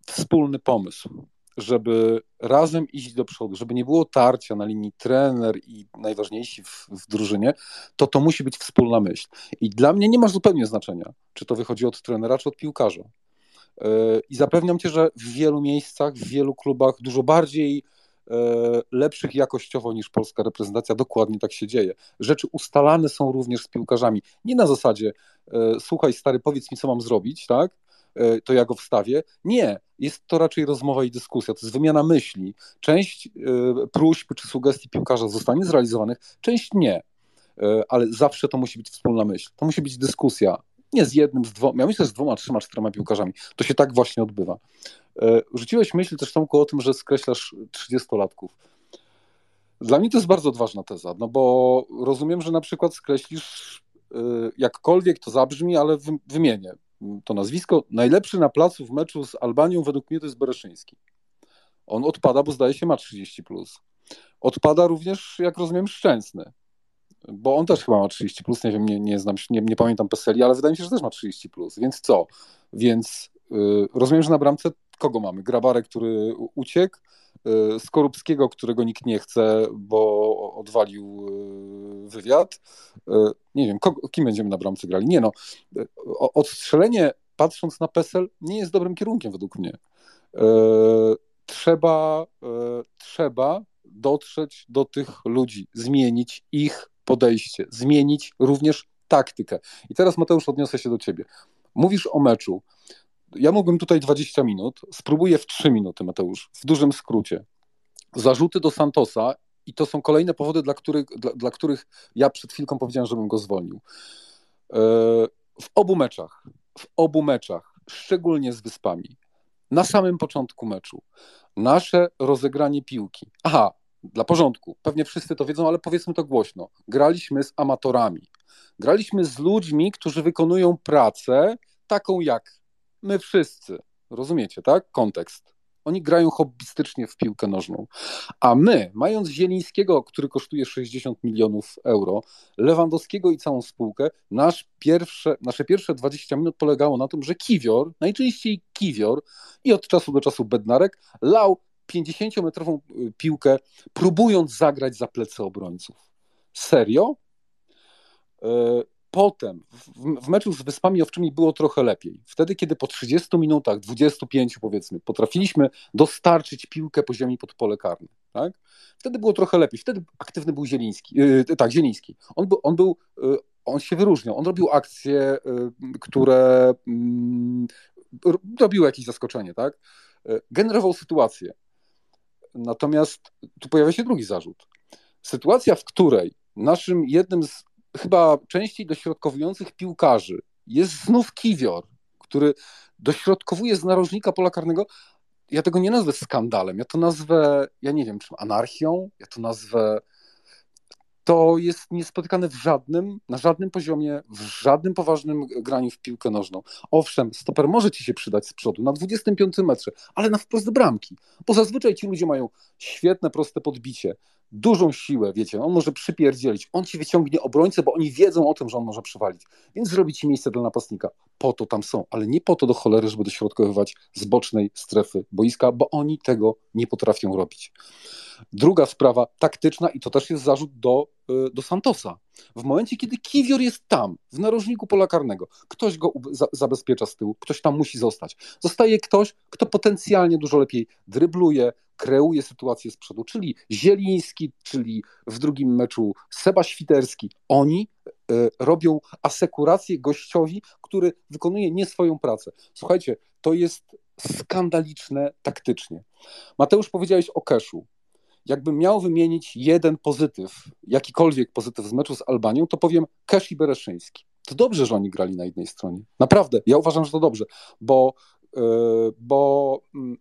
wspólny pomysł żeby razem iść do przodu, żeby nie było tarcia na linii trener i najważniejsi w, w, drużynie, to to musi być wspólna myśl. I dla mnie nie ma zupełnie znaczenia, czy to wychodzi od trenera, czy od piłkarza. E, I zapewniam cię, że w wielu miejscach, w wielu klubach dużo bardziej e, lepszych jakościowo niż polska reprezentacja, dokładnie tak się dzieje. Rzeczy ustalane są również z piłkarzami. Nie na zasadzie, e, słuchaj stary, powiedz mi, co mam zrobić, tak? E, to ja go wstawię. Nie, jest to raczej rozmowa i dyskusja, to jest wymiana myśli. Część e, próśb czy sugestii piłkarza zostanie zrealizowanych, część nie, e, ale zawsze to musi być wspólna myśl. To musi być dyskusja. Nie z jednym, z dwoma, ja myślę, z dwoma, trzema, czterema piłkarzami. To się tak właśnie odbywa. Rzuciłeś myśl też Tomku o tym, że skreślasz 30-latków. Dla mnie to jest bardzo odważna teza, no bo rozumiem, że na przykład skreślisz jakkolwiek to zabrzmi, ale wymienię to nazwisko. Najlepszy na placu w meczu z Albanią według mnie to jest Bereszyński. On odpada, bo zdaje się ma 30+. Plus. Odpada również, jak rozumiem, Szczęsny, bo on też chyba ma 30+, plus. nie wiem, nie, nie znam, nie, nie pamiętam Peseli, ale wydaje mi się, że też ma 30+. Plus. Więc co? Więc yy, rozumiem, że na bramce kogo mamy? Grabarek, który uciekł, yy, Skorupskiego, którego nikt nie chce, bo odwalił yy, wywiad. Yy, nie wiem, kogo, kim będziemy na bramce grali. Nie no, odstrzelenie, patrząc na PESEL, nie jest dobrym kierunkiem według mnie. Trzeba, trzeba dotrzeć do tych ludzi, zmienić ich podejście, zmienić również taktykę. I teraz, Mateusz, odniosę się do ciebie. Mówisz o meczu ja mógłbym tutaj 20 minut, spróbuję w 3 minuty, Mateusz, w dużym skrócie. Zarzuty do Santosa i to są kolejne powody, dla których, dla, dla których ja przed chwilką powiedziałem, żebym go zwolnił. E, w obu meczach, w obu meczach, szczególnie z Wyspami, na samym początku meczu, nasze rozegranie piłki. Aha, dla porządku, pewnie wszyscy to wiedzą, ale powiedzmy to głośno. Graliśmy z amatorami. Graliśmy z ludźmi, którzy wykonują pracę taką jak my wszyscy. Rozumiecie, tak? Kontekst. Oni grają hobbystycznie w piłkę nożną. A my, mając Zielińskiego, który kosztuje 60 milionów euro, Lewandowskiego i całą spółkę, nasz pierwsze, nasze pierwsze 20 minut polegało na tym, że Kiwior, najczęściej Kiwior i od czasu do czasu Bednarek, lał 50-metrową y, piłkę, próbując zagrać za plecy obrońców. Serio? Y, Potem w, w, meczu z Wyspami Owczymi było trochę lepiej. Wtedy, kiedy po 30 minutach, 25 powiedzmy, potrafiliśmy dostarczyć piłkę po ziemi pod pole karne. Tak? Wtedy było trochę lepiej. Wtedy aktywny był Zieliński. Yy, tak, Zieliński. On, był, on, był, yy, on się wyróżniał. On robił akcje, yy, które yy, robiły jakieś zaskoczenie. Tak? Y, generował sytuację. Natomiast tu pojawia się drugi zarzut. Sytuacja, w której naszym jednym z chyba częściej dośrodkowujących piłkarzy jest znów Kiwior, który dośrodkowuje z narożnika pola karnego. Ja tego nie nazwę skandalem, ja to nazwę, ja nie wiem czym, anarchią, ja to nazwę to jest niespotykane w żadnym, na żadnym poziomie, w żadnym poważnym graniu w piłkę nożną. Owszem, stoper może ci się przydać z przodu na 25 metrze, ale na wprost bramki, bo zazwyczaj ci ludzie mają świetne, proste podbicie, dużą siłę, wiecie, on może przypierdzielić, on ci wyciągnie obrońcę, bo oni wiedzą o tym, że on może przywalić, więc zrobi ci miejsce dla napastnika. Po to tam są, ale nie po to do cholery, żeby dośrodkowywać z bocznej strefy boiska, bo oni tego nie potrafią robić. Druga sprawa taktyczna i to też jest zarzut do, y, do Santosa. W momencie, kiedy Kiwior jest tam, w narożniku pola karnego, ktoś go za zabezpiecza z tyłu, ktoś tam musi zostać. Zostaje ktoś, kto potencjalnie dużo lepiej drybluje, kreuje sytuację z przodu, czyli Zieliński, czyli w drugim meczu Seba Świterski. Oni y, robią asekurację gościowi, który wykonuje nie swoją pracę. Słuchajcie, to jest skandaliczne taktycznie. Mateusz, powiedziałeś o Keszu. Jakbym miał wymienić jeden pozytyw, jakikolwiek pozytyw z meczu z Albanią, to powiem Kesz i Bereszyński. To dobrze, że oni grali na jednej stronie. Naprawdę, ja uważam, że to dobrze, bo, yy, bo yy,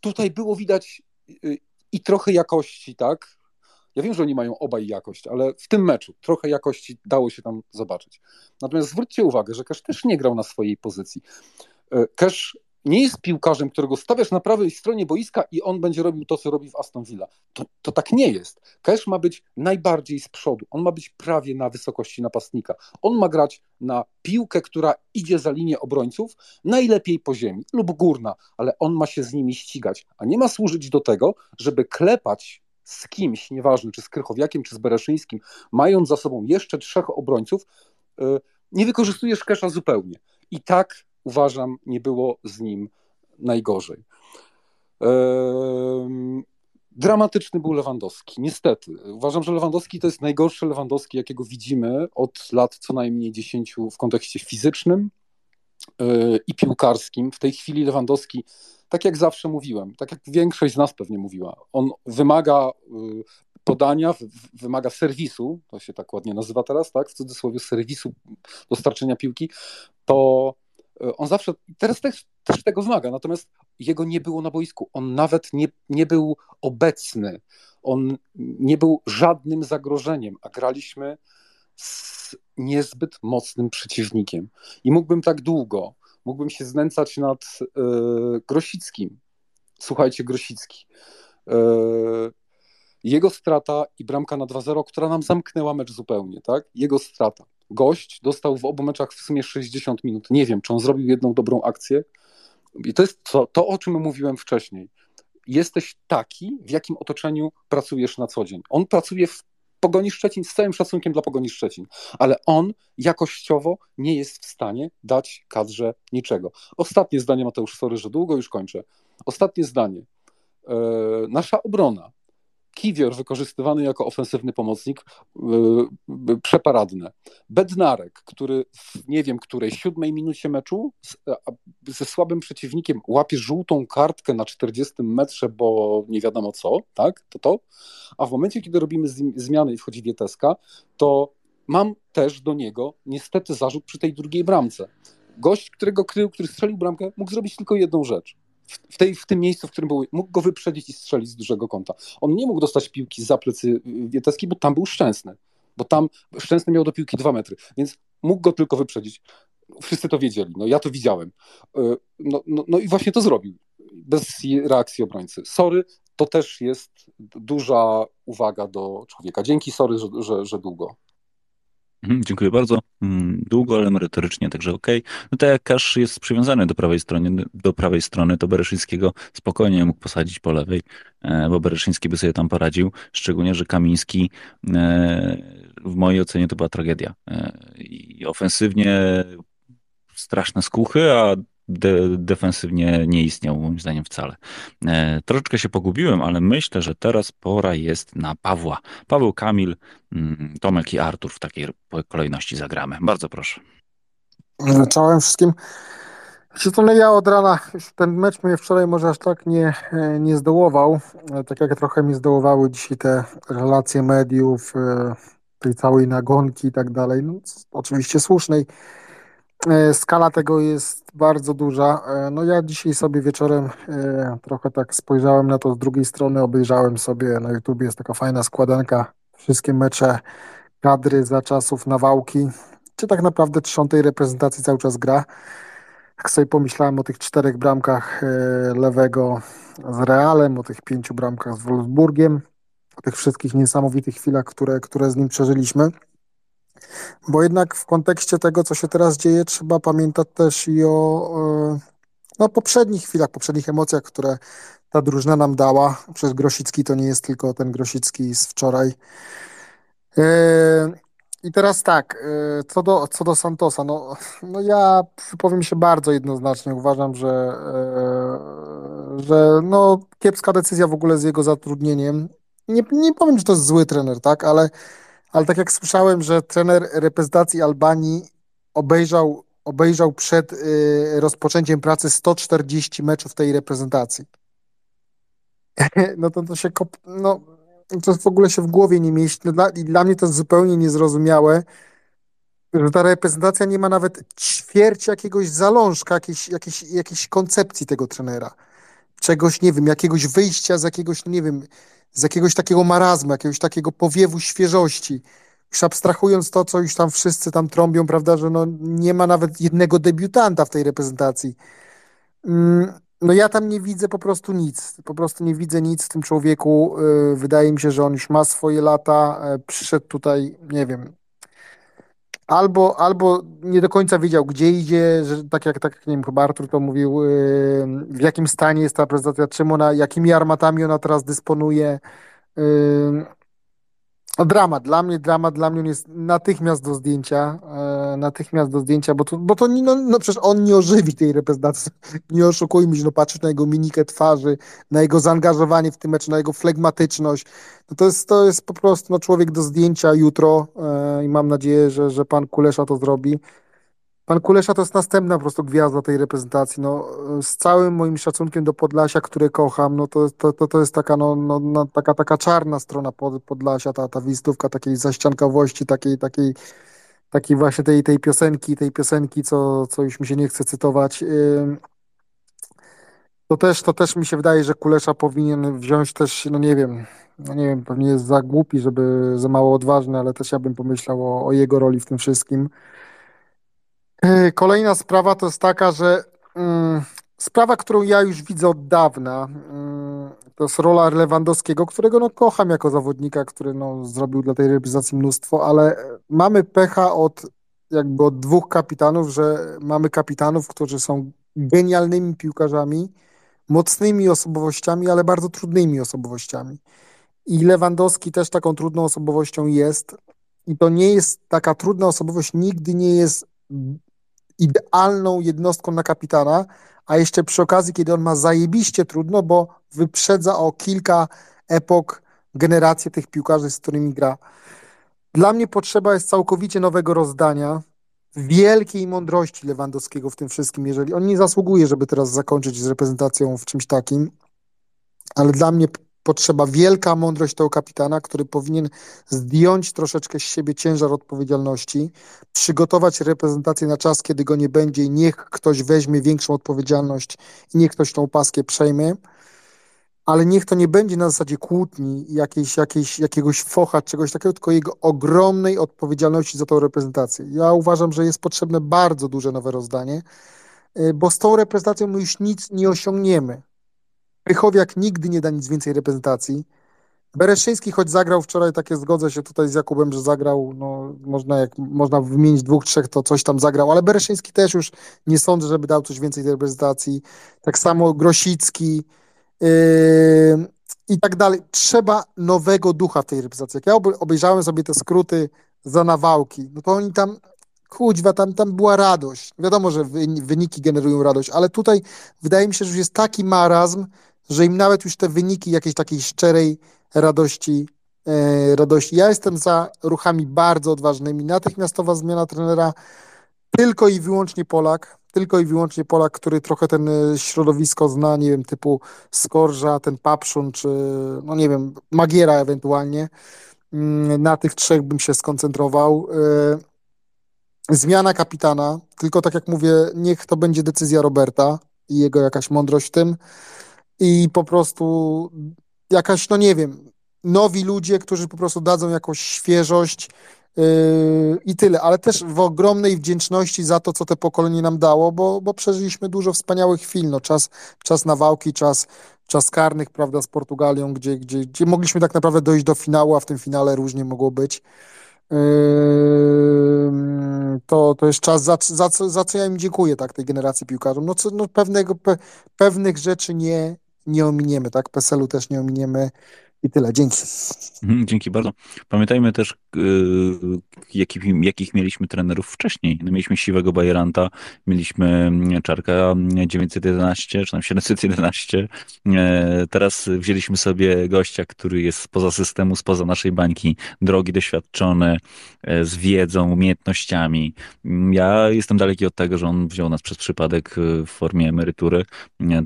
tutaj było widać yy, i trochę jakości, tak? Ja wiem, że oni mają obaj jakość, ale w tym meczu trochę jakości dało się tam zobaczyć. Natomiast zwróćcie uwagę, że Kesz też nie grał na swojej pozycji. Kesz nie jest piłkarzem, którego stawiasz na prawej stronie boiska i on będzie robił to, co robi w Aston Villa. To, to tak nie jest. Cash ma być najbardziej z przodu. On ma być prawie na wysokości napastnika. On ma grać na piłkę, która idzie za linię obrońców, najlepiej po ziemi lub górna, ale on ma się z nimi ścigać, a nie ma służyć do tego, żeby klepać z kimś, nieważne czy z Krychowiakiem, czy z Bereszyńskim, mając za sobą jeszcze trzech obrońców, yy, nie wykorzystujesz Kesza zupełnie. I tak uważam, nie było z nim najgorzej. Dramatyczny był Lewandowski, niestety. Uważam, że Lewandowski to jest najgorszy Lewandowski, jakiego widzimy od lat co najmniej 10 w kontekście fizycznym e, i piłkarskim. W tej chwili Lewandowski, tak jak zawsze mówiłem, tak jak większość z nas pewnie mówiła, on wymaga e, podania, wymaga serwisu, to się tak ładnie nazywa teraz, tak, w cudzysłowie serwisu dostarczenia piłki, to on zawsze, teraz też, też tego wymaga, natomiast jego nie było na boisku. On nawet nie, nie był obecny. On nie był żadnym zagrożeniem, a graliśmy z niezbyt mocnym przeciwnikiem. I mógłbym tak długo, mógłbym się znęcać nad y, Grosickim. Słuchajcie, Grosicki. Y, jego strata i bramka na 2-0, która nam zamknęła mecz zupełnie, tak? Jego strata gość dostał w obu meczach w sumie 60 minut. Nie wiem, czy on zrobił jedną dobrą akcję. I to jest to, to, o czym mówiłem wcześniej. Jesteś taki, w jakim otoczeniu pracujesz na co dzień. On pracuje w Pogoni Szczecin z całym szacunkiem dla Pogoni Szczecin, ale on jakościowo nie jest w stanie dać kadrze niczego. Ostatnie zdanie, Mateusz, sorry, że długo już kończę. Ostatnie zdanie. E, nasza obrona Kiwior wykorzystywany jako ofensywny pomocnik, yy, przeparadne. Bednarek, który w nie wiem której siódmej minucie meczu ze słabym przeciwnikiem łapie żółtą kartkę na 40 metrze, bo nie wiadomo co, tak, to to. A w momencie, kiedy robimy zmiany i wchodzi Wieteska, to mam też do niego niestety zarzut przy tej drugiej bramce. Gość, którego krył, który strzelił bramkę, mógł zrobić tylko jedną rzecz w, tej, w tym miejscu, w którym był, mógł go wyprzedzić i strzelić z dużego kąta. On nie mógł dostać piłki za plecy y, Wieteski, bo tam był szczęsny, bo tam szczęsny miał do piłki dwa metry, więc mógł go tylko wyprzedzić. Wszyscy to wiedzieli, no ja to widziałem. Y, no, no, no i właśnie to zrobił, bez reakcji obrońcy. Sorry, to też jest duża uwaga do człowieka. Dzięki, sorry, że, że, że długo. Mhm, dziękuję bardzo. Mm, długo, ale merytorycznie, także. Okay. No tak jak Kasz jest przywiązany do prawej strony, do prawej strony, to Bereszyńskiego spokojnie mógł posadzić po lewej, e, bo Bereszyński by sobie tam poradził. Szczególnie, że Kamiński e, w mojej ocenie to była tragedia. E, I ofensywnie straszne skuchy, a de defensywnie nie istniał moim zdaniem wcale. E, troszeczkę się pogubiłem, ale myślę, że teraz pora jest na Pawła. Paweł, Kamil, mm, Tomek i Artur w takiej kolejności zagramy. Bardzo proszę. Czołem wszystkim. Przytomnie ja od rana, ten mecz mnie wczoraj może aż tak nie, nie zdołował, tak jak trochę mi zdołowały dzisiaj te relacje mediów, e, tej całej nagonki i tak dalej, no, oczywiście słusznej. E, skala tego jest bardzo duża. E, no ja dzisiaj sobie wieczorem e, trochę tak spojrzałem na to z drugiej strony, obejrzałem sobie na YouTube jest taka fajna składanka, wszystkie mecze kadry za czasów Nawałki, czy tak naprawdę trzątej reprezentacji cały czas gra. Jak sobie pomyślałem o tych czterech bramkach lewego z Realem, o tych pięciu bramkach z Wolfsburgiem, o tych wszystkich niesamowitych chwilach, które, które z nim przeżyliśmy, bo jednak w kontekście tego, co się teraz dzieje, trzeba pamiętać też i o e, no, poprzednich chwilach, poprzednich emocjach, które ta drużyna nam dała. Przez Grosicki to nie jest tylko ten Grosicki z wczoraj. E, I teraz tak, y, co do, co do Santosa, no, no ja powiem się bardzo jednoznacznie, uważam, że, że no, kiepska decyzja w ogóle z jego zatrudnieniem. Nie, nie powiem, że to jest zły trener, tak, ale, ale tak jak słyszałem, że trener reprezentacji Albanii obejrzał, obejrzał przed y, rozpoczęciem pracy 140 meczów tej reprezentacji. No to, to się kop, no, to w ogóle się w głowie nie mieści. No dla, I dla mnie to jest zupełnie niezrozumiałe, że ta reprezentacja nie ma nawet ćwierci jakiegoś zalążka, jakiejś, jakiejś, jakiejś koncepcji tego trenera. Czegoś, nie wiem, jakiegoś wyjścia z jakiegoś, nie wiem, z jakiegoś takiego marazmu, jakiegoś takiego powiewu świeżości. Już abstrahując to, co już tam wszyscy tam trąbią, prawda, że no nie ma nawet jednego debiutanta w tej reprezentacji. Mm, no ja tam nie widzę po prostu nic. Po prostu nie widzę nic w tym człowieku. Y, wydaje mi się, że on już ma swoje lata. E, Przyszedł tutaj, nie wiem, albo, albo nie do końca wiedział, gdzie idzie, że tak jak, tak nie wiem, chyba Artur to mówił, y, w jakim stanie jest ta prezentacja, czym ona, jakimi armatami ona teraz dysponuje. Dramat, dla mnie dramat, dla mnie on jest natychmiast do zdjęcia, e, natychmiast do zdjęcia, bo to, bo to no, no przecież on nie ożywi tej reprezentacji, nie oszukujmy się, no patrzysz na jego mimikę twarzy, na jego zaangażowanie w tym meczu, na jego flegmatyczność, no to jest, to jest po prostu no, człowiek do zdjęcia jutro e, i mam nadzieję, że, że pan Kulesza to zrobi. Pan Kulesza to jest następna po prostu gwiazda tej reprezentacji. No, z całym moim szacunkiem do Podlasia, które kocham, no to, to, to, to jest taka, no, no, no, taka, taka czarna strona Pod, Podlasia, ta, ta wizytówka takiej zaściankowości, takiej, takiej, takiej właśnie tej, tej piosenki, tej piosenki, co, co już mi się nie chce cytować. To też, to też mi się wydaje, że Kulesza powinien wziąć też, no nie wiem, no nie wiem, pewnie jest za głupi, żeby za mało odważny, ale też ja bym pomyślał o, o jego roli w tym wszystkim. E, Kolejna sprawa to jest taka, że mm, sprawa, którą ja już widzę od dawna, mm, to jest rola Lewandowskiego, którego no, kocham jako zawodnika, który no, zrobił dla tej reprezentacji mnóstwo, ale mamy pecha od jakby od dwóch kapitanów, że mamy kapitanów, którzy są genialnymi piłkarzami, mocnymi osobowościami, ale bardzo trudnymi osobowościami. I Lewandowski też taką trudną osobowością jest. I to nie jest taka trudna osobowość, nigdy nie jest idealną jednostką na kapitana, a jeszcze przy okazji, kiedy on ma zajebiście trudno, bo wyprzedza o kilka epok generację tych piłkarzy, z którymi gra. Dla mnie potrzeba jest całkowicie nowego rozdania, wielkiej mądrości Lewandowskiego w tym wszystkim, jeżeli on nie zasługuje, żeby teraz zakończyć z reprezentacją w czymś takim, ale dla mnie potrzeba wielka mądrość tego kapitana, który powinien zdjąć troszeczkę z siebie ciężar odpowiedzialności, przygotować reprezentację na czas, kiedy go nie będzie i niech ktoś weźmie większą odpowiedzialność i niech ktoś tą paskę przejmie, ale niech to nie będzie na zasadzie kłótni, jakiejś, jakiejś, jakiegoś focha, czegoś takiego, tylko jego ogromnej odpowiedzialności za tą reprezentację. Ja uważam, że jest potrzebne bardzo duże nowe rozdanie, y, bo z tą reprezentacją my już nic nie osiągniemy. Krychowiak nigdy nie da nic więcej reprezentacji. Bereszyński, choć zagrał wczoraj, takie zgodzę się tutaj z Jakubem, że zagrał, no można, jak, można wymienić dwóch, trzech, to coś tam zagrał, ale Bereszyński też już nie sądzę, żeby dał coś więcej tej reprezentacji. Tak samo Grosicki yy, i tak dalej. Trzeba nowego ducha w tej reprezentacji. Jak ja obe- obejrzałem sobie te skróty za nawałki, no to oni tam, kuźwa, tam, tam była radość. Wiadomo, że wy- wyniki generują radość, ale tutaj wydaje mi się, że już jest taki marazm, że im nawet już te wyniki jakiejś takiej szczerej radości, e, radości. Ja jestem za ruchami bardzo odważnymi. Natychmiastowa zmiana trenera tylko i wyłącznie Polak, tylko i wyłącznie Polak, który trochę ten e, środowisko zna, nie wiem, typu Skorża, ten Papszun, czy no nie wiem, Magiera ewentualnie. Mm, Na tych trzech bym się skoncentrował. E, Zmiana kapitana, tylko tak jak mówię, niech to będzie decyzja Roberta i jego jakaś mądrość w tym i po prostu jakaś, no nie wiem, nowi ludzie, którzy po prostu dadzą jakąś świeżość yy, i tyle, ale też w ogromnej wdzięczności za to, co te pokolenie nam dało, bo, bo przeżyliśmy dużo wspaniałych chwil, no czas, czas nawałki, czas, czas karnych, prawda, z Portugalią, gdzie, gdzie, gdzie mogliśmy tak naprawdę dojść do finału, a w tym finale różnie mogło być. Yy, to, to jest czas, za, za, za co ja im dziękuję, tak, tej generacji piłkarzom. No, co, no pewnego, pe, pewnych rzeczy nie, nie ominiemy, tak, PESEL-u też nie ominiemy. I tyle, dzięki. Mhm, Dzięki bardzo. Pamiętajmy też, yy, jakich, jakich mieliśmy trenerów wcześniej. No, mieliśmy Siwego Bajeranta, mieliśmy mm, Czarka 911, czy tam 711. E, Teraz wzięliśmy sobie gościa, który jest spoza systemu, spoza naszej bańki, drogi, doświadczony, e, z wiedzą, umiejętnościami. Mm, Ja jestem daleki od tego, że on wziął nas przez przypadek e, w formie emerytury,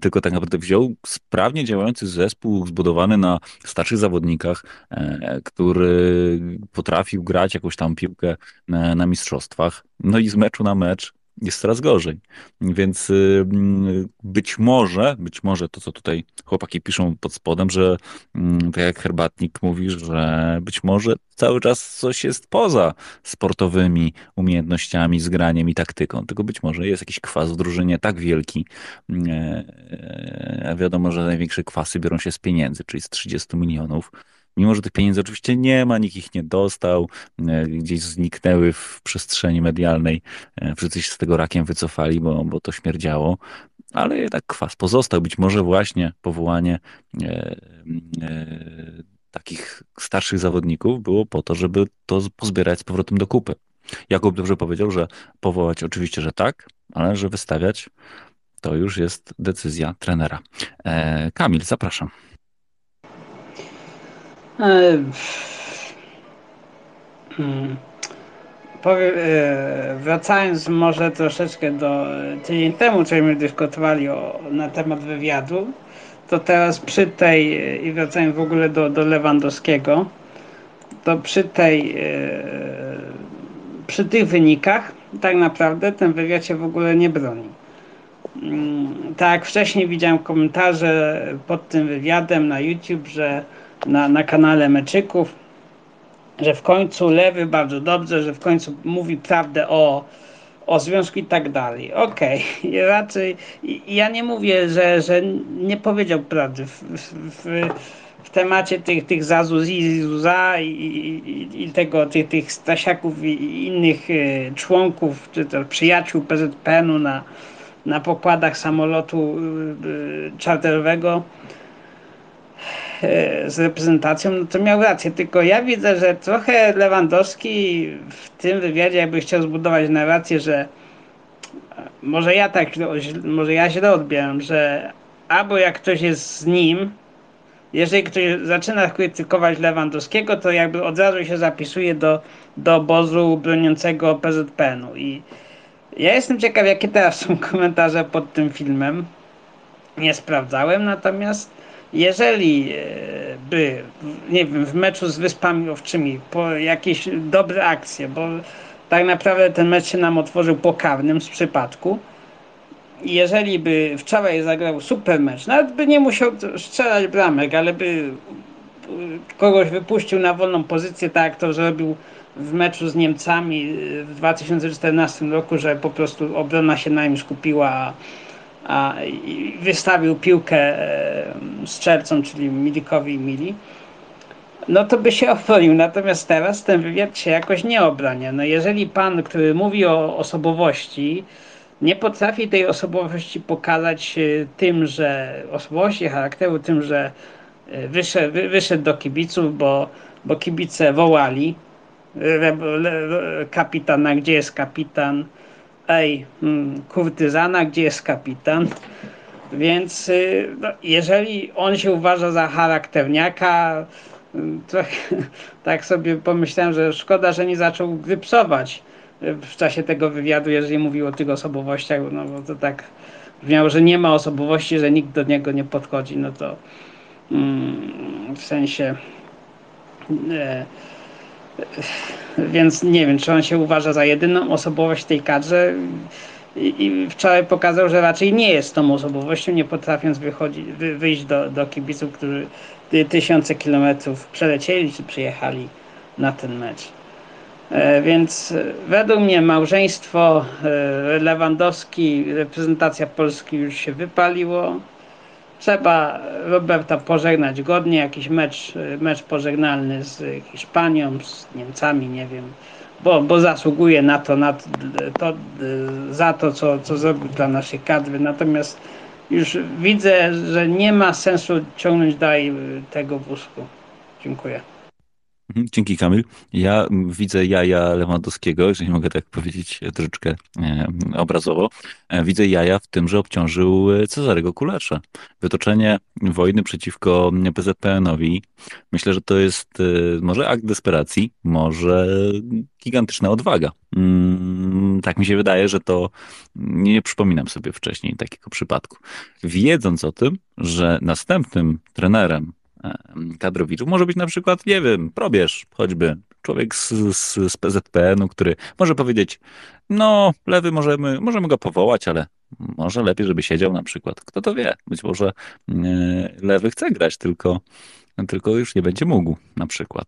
tylko tak naprawdę wziął sprawnie działający zespół zbudowany na starszych zawodnikach, e, który potrafił grać jakąś tam piłkę na, na mistrzostwach. No i z meczu na mecz jest coraz gorzej. Więc y, mm, być może, być może to, co tutaj chłopaki piszą pod spodem, że mm, tak jak Herbatnik mówi, że być może cały czas coś jest poza sportowymi umiejętnościami, zgraniem i taktyką. Tylko być może jest jakiś kwas w drużynie tak wielki, e, e, a wiadomo, że największe kwasy biorą się z pieniędzy, czyli z 30 milionów. Mimo, że tych pieniędzy oczywiście nie ma, nikt ich nie dostał, e, gdzieś zniknęły w przestrzeni medialnej, e, wszyscy się z tego rakiem wycofali, bo, bo to śmierdziało, ale jednak kwas pozostał. Być może właśnie powołanie e, e, takich starszych zawodników było po to, żeby to pozbierać z powrotem do kupy. Jakub dobrze powiedział, że powołać oczywiście, że tak, ale że wystawiać to już jest decyzja trenera. E, Kamil, zapraszam. E, mm, Powiem, e, wracając może troszeczkę do e, tydzień temu, żeśmy dyskutowali o, na temat wywiadu, to teraz przy tej, e, i wracając w ogóle do, do Lewandowskiego, to przy tej, e, przy tych wynikach tak naprawdę ten wywiad się w ogóle nie broni. Mm, Tak jak wcześniej widziałem komentarze pod tym wywiadem na YouTube, że na, na kanale Meczyków, że w końcu lewy bardzo dobrze, że w końcu mówi prawdę o, o związku i tak dalej. Okej, i raczej ja nie mówię, że, że nie powiedział prawdy w, w, w, temacie tych, tych Zazus i Zuza i, i, tego, tych, tych Stasiaków i innych e, członków, czy to przyjaciół PZPN-u na, na pokładach samolotu e, czarterowego e, z reprezentacją, no to miał rację. Tylko ja widzę, że trochę Lewandowski w tym wywiadzie jakby chciał zbudować narrację, że e, może ja tak, może ja źle odbieram, że albo jak ktoś jest z nim, jeżeli ktoś zaczyna krytykować Lewandowskiego, to jakby od razu się zapisuje do, do obozu broniącego PZPN-u. I ja jestem ciekaw, jakie teraz są komentarze pod tym filmem. Nie sprawdzałem, natomiast jeżeli e, by, nie wiem, w meczu z Wyspami Owczymi, po jakieś dobre akcje, bo tak naprawdę ten mecz się nam otworzył po karnym z przypadku, jeżeli by wczoraj zagrał super mecz, nawet by nie musiał strzelać bramek, ale by y, kogoś wypuścił na wolną pozycję, tak jak to zrobił w meczu z Niemcami y, w 2014 roku, że po prostu obrona się na nim skupiła, a, wystawił piłkę e, strzelcom, czyli Milikowi i Mili, no to by się obronił. Natomiast teraz ten wywiad się jakoś nie obrania. No jeżeli pan, który mówi o osobowości, nie potrafi tej osobowości pokazać e, tym, że osobowości, charakteru, tym, że e, wyszedł, wy- wyszedł do kibiców, bo, bo kibice wołali kapitana, gdzie jest kapitan? Ej, mm, kurtyzana, gdzie jest kapitan? Więc y, no, jeżeli on się uważa za charakterniaka, y, to tak sobie pomyślałem, że szkoda, że nie zaczął grypsować y, w czasie tego wywiadu, jeżeli mówił o tych osobowościach, no bo to tak brzmiało, że nie ma osobowości, że nikt do niego nie podchodzi, no to mm, w sensie e, więc nie wiem, czy on się uważa za jedyną osobowość w tej kadrze i, i wczoraj pokazał, że raczej nie jest tą osobowością, nie potrafiąc wy, wyjść do, do kibiców, którzy ty, tysiące kilometrów przelecieli czy przyjechali na ten mecz. E, Więc według mnie małżeństwo e, Lewandowski, reprezentacja Polski już się wypaliło. Trzeba Roberta pożegnać godnie, jakiś mecz, mecz pożegnalny z Hiszpanią, z Niemcami, nie wiem, bo, bo zasługuje na to, na to, to, za to, co, co zrobił dla naszej kadry. Natomiast już widzę, że nie ma sensu ciągnąć dalej tego wózku. Dziękuję. Mhm, dzięki Kamil. Ja widzę jaja Lewandowskiego, jeżeli mogę tak powiedzieć troszeczkę e, obrazowo. E, widzę jaja w tym, że obciążył Cezarego Kulesza. Wytoczenie wojny przeciwko PZPN-owi. Myślę, że to jest e, może akt desperacji, może gigantyczna odwaga. Mm, tak mi się wydaje, że to nie przypominam sobie wcześniej takiego przypadku. Wiedząc o tym, że następnym trenerem kadrowiczów. Może być na przykład, nie wiem, probierz choćby, człowiek z, z, z PZPN-u, który może powiedzieć, no lewy możemy, możemy go powołać, ale może lepiej, żeby siedział na przykład. Kto to wie? Być może e, lewy chce grać, tylko, tylko już nie będzie mógł na przykład.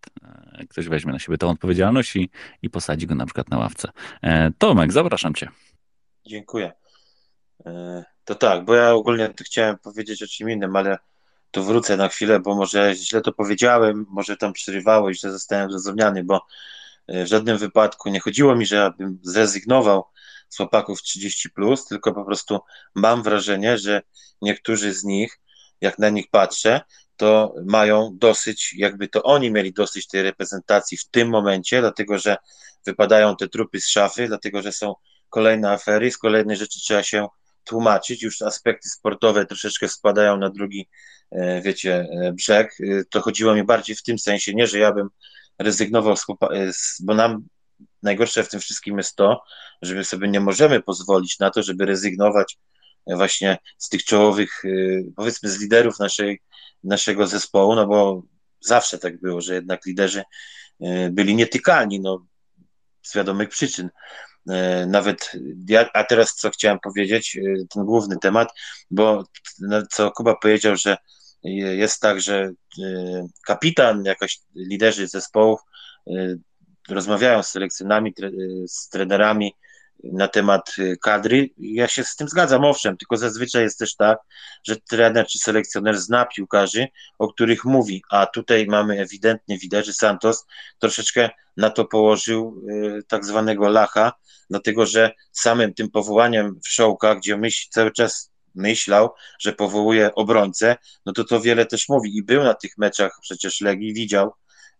E, ktoś weźmie na siebie tą odpowiedzialność i, i posadzi go na przykład na ławce. E, Tomek, zapraszam cię. Dziękuję. To tak, bo ja ogólnie chciałem powiedzieć o czym innym, ale tu wrócę na chwilę, bo może źle to powiedziałem, może tam przerywało i źle zostałem zrozumiany, bo e, w żadnym wypadku nie chodziło mi, że ja bym zrezygnował z chłopaków 30, plus, tylko po prostu mam wrażenie, że niektórzy z nich, jak na nich patrzę, to mają dosyć, jakby to oni mieli dosyć tej reprezentacji w tym momencie, dlatego że wypadają te trupy z szafy, dlatego że są kolejne afery, z kolejnej rzeczy trzeba się tłumaczyć, już aspekty sportowe troszeczkę spadają na drugi E, wiecie, e, brzeg, e, to chodziło mi bardziej w tym sensie, nie, że ja bym rezygnował, z, bo nam najgorsze w tym wszystkim jest to, że my sobie nie możemy pozwolić na to, żeby rezygnować właśnie z tych czołowych, powiedzmy, z liderów naszej, naszego zespołu, no bo zawsze tak było, że jednak liderzy byli nietykalni, no z wiadomych przyczyn. Nawet, ja, a teraz co chciałem powiedzieć, ten główny temat, bo co Kuba powiedział, że jest tak, że y, kapitan, jakoś liderzy zespołów rozmawiają z selekcjonami, z trenerami na temat kadry. Ja się z tym zgadzam, owszem, tylko zazwyczaj jest też tak, że trener czy selekcjoner zna piłkarzy, o których mówi, a tutaj mamy ewidentnie widać, że Santos troszeczkę na to położył tak zwanego lacha, dlatego że samym tym powołaniem w Szołka, gdzie myśl cały czas myślał, że powołuje obrońcę, no to to wiele też mówi i był na tych meczach przecież Legii, widział,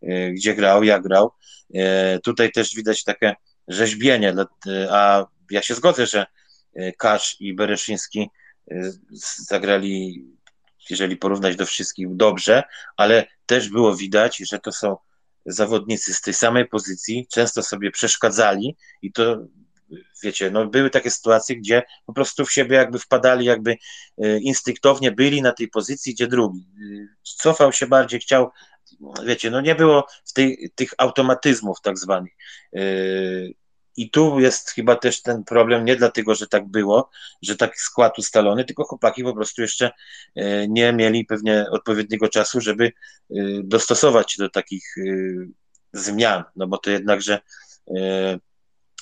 e, gdzie grał, jak grał. E, tutaj też widać takie rzeźbienie, e, a ja się zgodzę, że Kasz i Bereszyński zagrali, jeżeli porównać do wszystkich, dobrze, ale też było widać, że to są zawodnicy z tej samej pozycji, często sobie przeszkadzali i to wiecie, no były takie sytuacje, gdzie po prostu w siebie jakby wpadali, jakby e, instynktownie byli na tej pozycji, gdzie drugi. E, cofał się bardziej, chciał, wiecie, no nie było w tej, tych automatyzmów tak zwanych. E, I tu jest chyba też ten problem, nie dlatego, że tak było, że taki skład ustalony, tylko chłopaki po prostu jeszcze nie mieli pewnie odpowiedniego czasu, żeby dostosować się do takich zmian, no bo to jednakże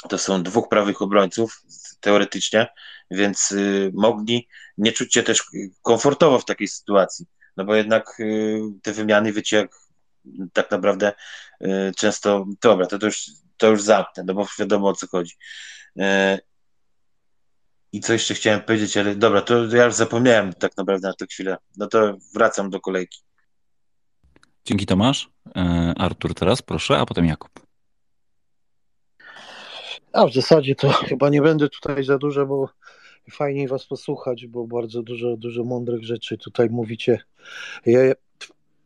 to są dwóch prawych obrońców, teoretycznie, więc mogli nie czuć się też komfortowo w takiej sytuacji. No bo jednak te wymiany, wiecie, jak tak naprawdę często, dobra, to, to, już, to już zamknę, no bo wiadomo o co chodzi. I co jeszcze chciałem powiedzieć, ale dobra, to ja już zapomniałem tak naprawdę na tę chwilę. No to wracam do kolejki. Dzięki Tomasz. E, Artur teraz proszę, a potem Jakub. A w zasadzie to chyba nie będę tutaj za dużo, bo fajniej was posłuchać, bo bardzo dużo, dużo mądrych rzeczy tutaj mówicie. Ja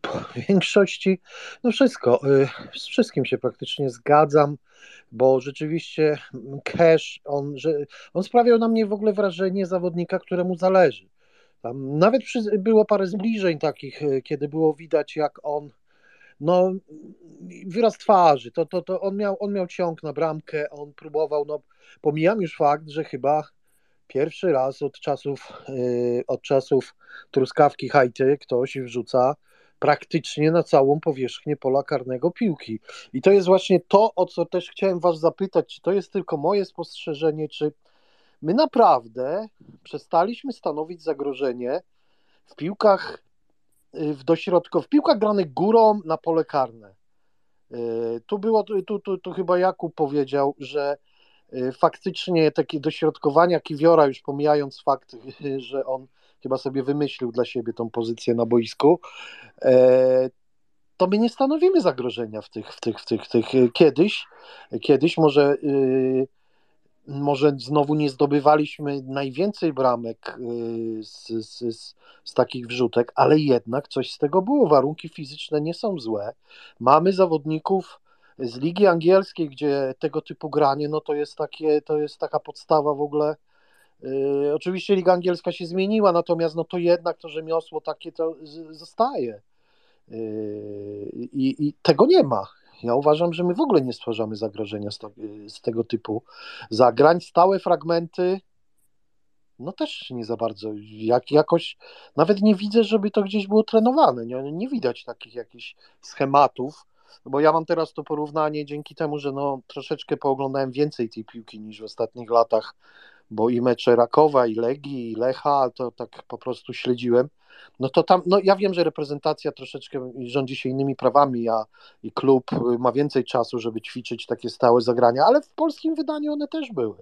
w większości, no wszystko, y, z wszystkim się praktycznie zgadzam, bo rzeczywiście Cash, on, że, on sprawiał na mnie w ogóle wrażenie zawodnika, któremu zależy. Tam nawet przy, było parę zbliżeń takich, y, kiedy było widać, jak on no wyraz twarzy, to, to, to on, miał, on miał ciąg na bramkę, on próbował, no pomijam już fakt, że chyba pierwszy raz od czasów, yy, od czasów truskawki hajty ktoś wrzuca praktycznie na całą powierzchnię pola karnego piłki. I to jest właśnie to, o co też chciałem was zapytać, czy to jest tylko moje spostrzeżenie, czy my naprawdę przestaliśmy stanowić zagrożenie w piłkach Y, w dośrodku, w piłkach granych górą na pole karne. Y, tu było, tu, tu, tu chyba Jakub powiedział, że y, faktycznie takie dośrodkowania Kiwiora, już pomijając fakt, że on chyba sobie wymyślił dla siebie tą pozycję na boisku, to my nie stanowimy zagrożenia w tych, w tych, w tych, w tych kiedyś, kiedyś może, yy, może znowu nie zdobywaliśmy najwięcej bramek z, z, z, z, takich wrzutek, ale jednak coś z tego było. Warunki fizyczne nie są złe. Mamy zawodników z Ligi Angielskiej, gdzie tego typu granie, no to jest takie, to jest taka podstawa w ogóle. Yy, oczywiście Liga Angielska się zmieniła, natomiast no to jednak to rzemiosło takie to zostaje. Yy, I, I, tego nie ma. Ja uważam, że my w ogóle nie stwarzamy zagrożenia z, tego typu zagrań. Stałe fragmenty, no też nie za bardzo. Jak, jakoś nawet nie widzę, żeby to gdzieś było trenowane. Nie, nie widać takich jakichś schematów. Bo ja mam teraz to porównanie dzięki temu, że no, troszeczkę pooglądałem więcej tej piłki niż w ostatnich latach, bo i mecze Rakowa, i Legii, i Lecha, to tak po prostu śledziłem no to tam, no ja wiem, że reprezentacja troszeczkę rządzi się innymi prawami, a i klub ma więcej czasu, żeby ćwiczyć takie stałe zagrania, ale w polskim wydaniu one też były.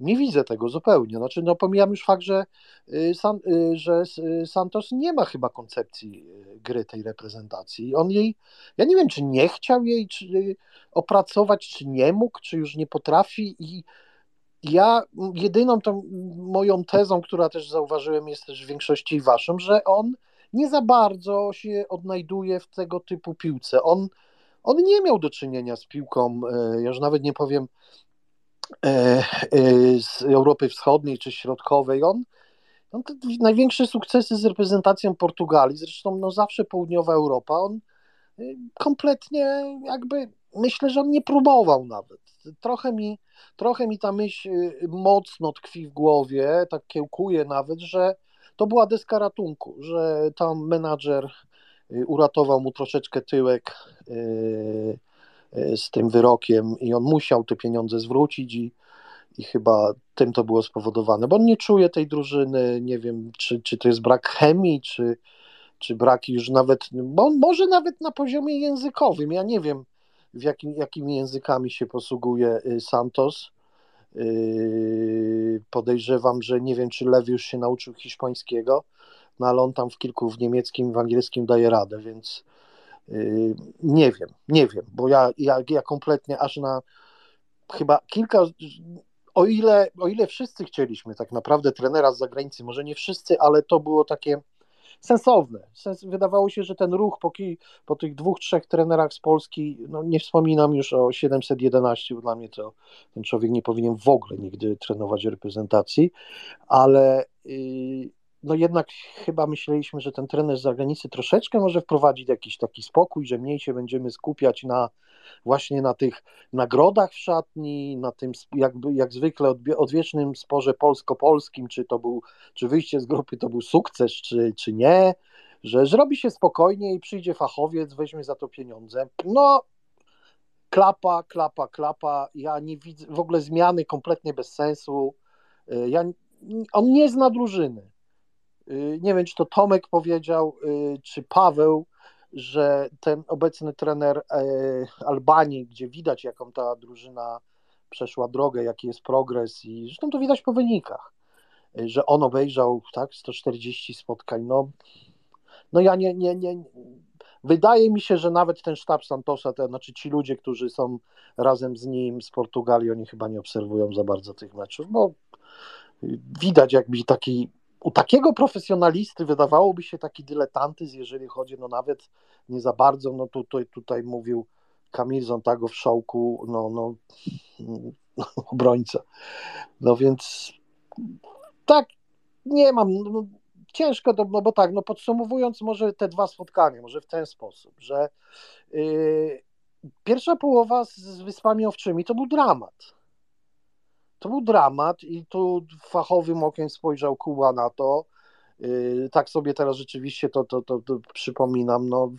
Nie widzę tego zupełnie. Znaczy, no pomijam już fakt, że, y, San, y, że y, Santos nie ma chyba koncepcji gry tej reprezentacji. On jej, ja nie wiem, czy nie chciał jej czy opracować, czy nie mógł, czy już nie potrafi i ja jedyną tą moją tezą, która też zauważyłem, jest też w większości waszą, że on nie za bardzo się odnajduje w tego typu piłce. On, on nie miał do czynienia z piłką, e, ja już nawet nie powiem e, e, z Europy Wschodniej czy Środkowej. On, on największe sukcesy z reprezentacją Portugalii, zresztą no zawsze południowa Europa, on kompletnie jakby myślę, że on nie próbował nawet. Trochę mi trochę mi ta myśl y, mocno tkwi w głowie, tak kiełkuje nawet, że to była deska ratunku, że tam menadżer y, uratował mu troszeczkę tyłek y, z tym wyrokiem i on musiał te pieniądze zwrócić i, i chyba tym to było spowodowane, bo on nie czuje tej drużyny, nie wiem, czy, czy to jest brak chemii, czy, czy brak już nawet, bo on może nawet na poziomie językowym, ja nie wiem, w jakim, jakimi językami się posługuje y, Santos. Y, podejrzewam, że nie wiem, czy Lewy już się nauczył hiszpańskiego, no ale on tam w kilku w niemieckim, w angielskim daje radę, więc y, nie wiem, nie wiem, bo ja, ja, ja kompletnie aż na chyba kilka, o ile, o ile wszyscy chcieliśmy tak naprawdę trenera z zagranicy, może nie wszyscy, ale to było takie sensowne. Sens, wydawało się, że ten ruch po, ki, po tych dwóch, trzech trenerach z Polski, no nie wspominam już o 711, bo dla mnie to ten człowiek nie powinien w ogóle nigdy trenować reprezentacji, ale yy, no jednak chyba myśleliśmy, że ten trener z zagranicy troszeczkę może wprowadzić jakiś taki spokój, że mniej się będziemy skupiać na właśnie na tych nagrodach w szatni, na tym jakby, jak zwykle odwiecznym sporze polsko-polskim, czy to był, czy wyjście z grupy to był sukces, czy, czy nie, że zrobi się spokojnie i przyjdzie fachowiec, weźmie za to pieniądze. No, klapa, klapa, klapa. Ja nie widzę w ogóle zmiany kompletnie bez sensu. Y, ja, on nie zna drużyny. Y, nie wiem, czy to Tomek powiedział, y, czy Paweł, że ten obecny trener e, Albanii, gdzie widać, jaką ta drużyna przeszła drogę, jaki jest progres i zresztą to widać po wynikach, e, że on obejrzał tak 140 spotkań. No, no ja nie, nie, nie. Wydaje mi się, że nawet ten sztab Santosa, to znaczy ci ludzie, którzy są razem z nim z Portugalii, oni chyba nie obserwują za bardzo tych meczów, bo widać jakby taki u takiego profesjonalisty wydawałoby się taki dyletantyzm, jeżeli chodzi, no nawet nie za bardzo, no tutaj, tutaj mówił Kamil Zontago w szołku, no, no, no obrońca. No więc tak, nie mam, no, ciężko, to, no bo tak, no podsumowując może te dwa spotkania, może w ten sposób, że yy, pierwsza połowa z, z Wyspami Owczymi to był dramat to był dramat i tu fachowym okiem spojrzał Kuba na to. Y, tak sobie teraz rzeczywiście to, to, to, to przypominam. No,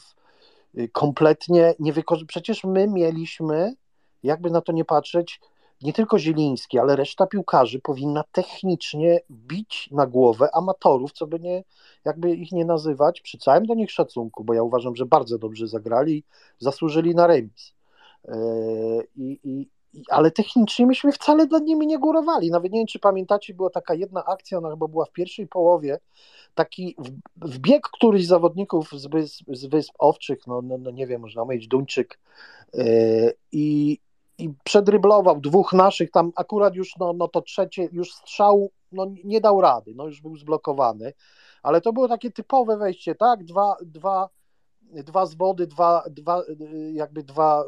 y, kompletnie nie wykorzystać. Przecież my mieliśmy, jakby na to nie patrzeć, nie tylko Zieliński, ale reszta piłkarzy powinna technicznie bić na głowę amatorów, co by nie, jakby ich nie nazywać, przy całym do nich szacunku, bo ja uważam, że bardzo dobrze zagrali, zasłużyli na remis. Y, I, i, ale technicznie myśmy wcale nad nimi nie górowali. Nawet nie wiem, czy pamiętacie, była taka jedna akcja, ona chyba była w pierwszej połowie, taki wbieg któryś z zawodników z Wysp, z wysp Owczych, no, no, no nie wiem, można powiedzieć Duńczyk, yy, i, i przedryblował dwóch naszych, tam akurat już no, no to trzecie, już strzał no, nie dał rady, no już był zblokowany, ale to było takie typowe wejście, tak, dwa, dwa dwa zwody, dwa, dwa, jakby dwa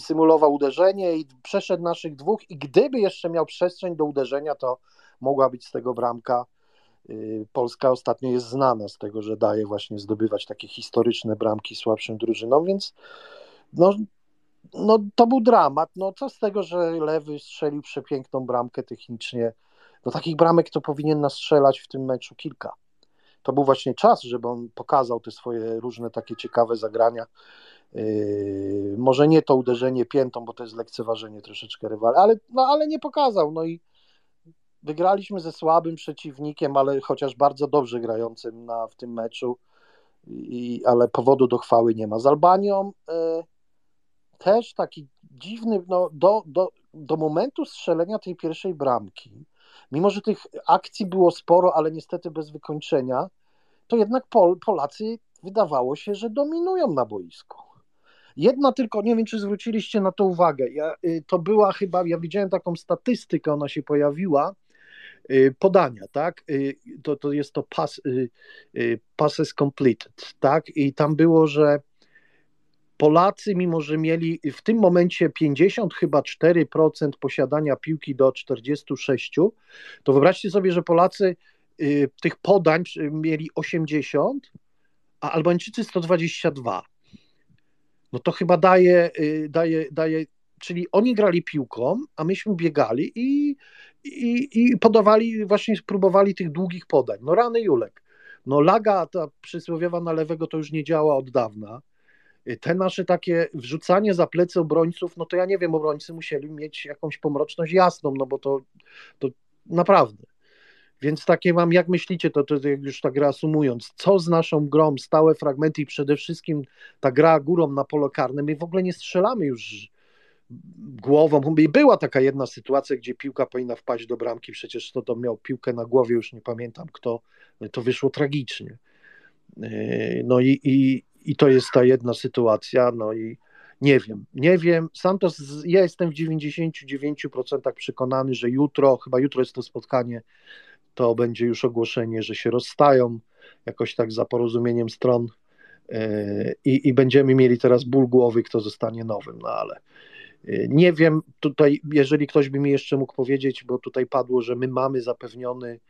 symulował uderzenie i przeszedł naszych dwóch i gdyby jeszcze miał przestrzeń do uderzenia, to mogła być z tego bramka. Y, Polska ostatnio jest znana z tego, że daje właśnie zdobywać takie historyczne bramki słabszym drużynom, więc no, no to był dramat. No co z tego, że Lewy strzelił przepiękną bramkę technicznie. Do takich bramek to powinien nastrzelać w tym meczu kilka to był właśnie czas, żeby on pokazał te swoje różne takie ciekawe zagrania. Yy, może nie to uderzenie piętą, bo to jest lekceważenie troszeczkę rywala, ale, no, ale nie pokazał. No i wygraliśmy ze słabym przeciwnikiem, ale chociaż bardzo dobrze grającym na, w tym meczu, i, ale powodu do chwały nie ma. Z Albanią yy, też taki dziwny, no, do, do, do momentu strzelenia tej pierwszej bramki, mimo że tych akcji było sporo, ale niestety bez wykończenia, to jednak Pol, Polacy wydawało się, że dominują na boisku. Jedna tylko, nie wiem czy zwróciliście na to uwagę, ja, y, to była chyba, ja widziałem taką statystykę, ona się pojawiła, y, podania, tak, y, to, to jest to pass, passes completed, tak, i tam było, że Polacy, mimo że mieli w tym momencie 50 chyba 4% posiadania piłki do 46, to wyobraźcie sobie, że Polacy y, tych podań mieli 80, a Albańczycy 122. No to chyba daje, y, daje, daje czyli oni grali piłką, a myśmy biegali i, i, i podawali, właśnie spróbowali tych długich podań. No rany Julek. No laga ta przysłowiowa na lewego to już nie działa od dawna te nasze takie wrzucanie za plecy obrońców, no to ja nie wiem, obrońcy musieli mieć jakąś pomroczność jasną, no bo to, to naprawdę. Więc takie mam, jak myślicie, to, to już tak reasumując, co z naszą grą, stałe fragmenty i przede wszystkim ta gra górą na polo karne, my w ogóle nie strzelamy już głową. Była taka jedna sytuacja, gdzie piłka powinna wpaść do bramki, przecież to, to miał piłkę na głowie, już nie pamiętam kto, to wyszło tragicznie. Yy, no i, i, i to jest ta jedna sytuacja, no i nie wiem, nie wiem. Santos, ja jestem w 99% przekonany, że jutro, chyba jutro jest to spotkanie, to będzie już ogłoszenie, że się rozstają, jakoś tak za porozumieniem stron yy, i, i będziemy mieli teraz ból głowy, kto zostanie nowym, no ale yy, nie wiem, tutaj, jeżeli ktoś by mi jeszcze mógł powiedzieć, bo tutaj padło, że my mamy zapewniony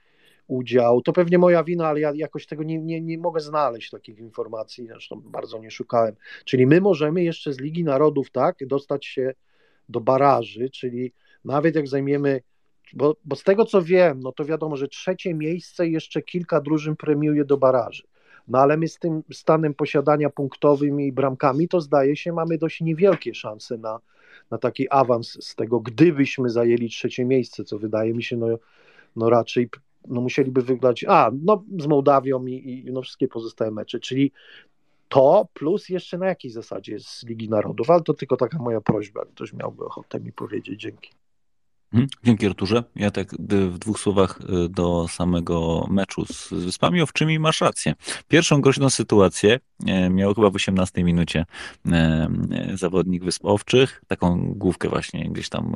udział. To pewnie moja wina, ale ja jakoś tego nie, nie, nie mogę znaleźć takich informacji, zresztą bardzo nie szukałem. Czyli my możemy jeszcze z Ligi Narodów tak dostać się do baraży, czyli nawet jak zajmiemy, bo, bo z tego co wiem, no to wiadomo, że trzecie miejsce jeszcze kilka drużyn premiuje do baraży. No ale my z tym stanem posiadania punktowym i bramkami, to zdaje się, mamy dość niewielkie szanse na, na taki awans z tego, gdybyśmy zajęli trzecie miejsce, co wydaje mi się no, no raczej no musieliby wygrać, a no z Mołdawią i, i no wszystkie pozostałe mecze, czyli to plus jeszcze na jakiej zasadzie z Ligi Narodów, ale to tylko taka moja prośba, ktoś miałby ochotę mi powiedzieć, dzięki. Mhm. Dzięki Arturze. Ja tak w dwóch słowach y, do samego meczu z Wyspami Owczymi masz rację. Pierwszą groźną sytuację e, miał chyba w 18 minucie e, e, zawodnik Wysp Owczych, taką główkę właśnie gdzieś tam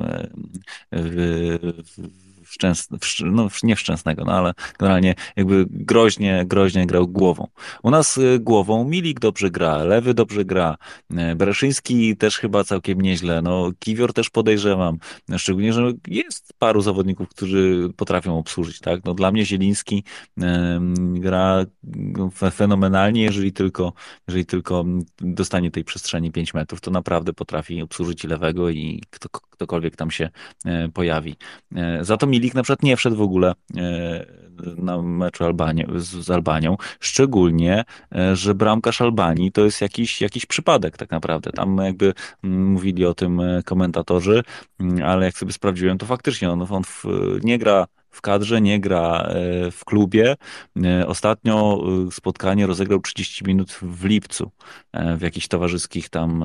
w, w szczęs, no nie szczęsnego, no ale generalnie jakby groźnie, groźnie grał głową. U nas y, głową Milik dobrze gra, Lewy dobrze gra, y, Bereszyński też chyba całkiem nieźle, no Kiwior też podejrzewam, szczególnie, że jest paru zawodników, którzy potrafią obsłużyć, tak? No dla mnie Zieliński gra fenomenalnie, jeżeli tylko, jeżeli tylko dostanie tej przestrzeni 5 metrów, to naprawdę potrafi obsłużyć lewego i kto, ktokolwiek tam się e, pojawi. E, za to Milik na przykład nie wszedł w ogóle e, na meczu Albanii, z, Albanią, szczególnie, że bramkarz Albanii to jest jakiś, jakiś przypadek tak naprawdę. Tam jakby mm, mówili o tym komentatorzy, mm, ale jak sobie sprawdziłem, to faktycznie on, on w, nie gra w kadrze, nie gra w klubie. Ostatnio spotkanie rozegrał 30 minut w lipcu w jakichś towarzyskich tam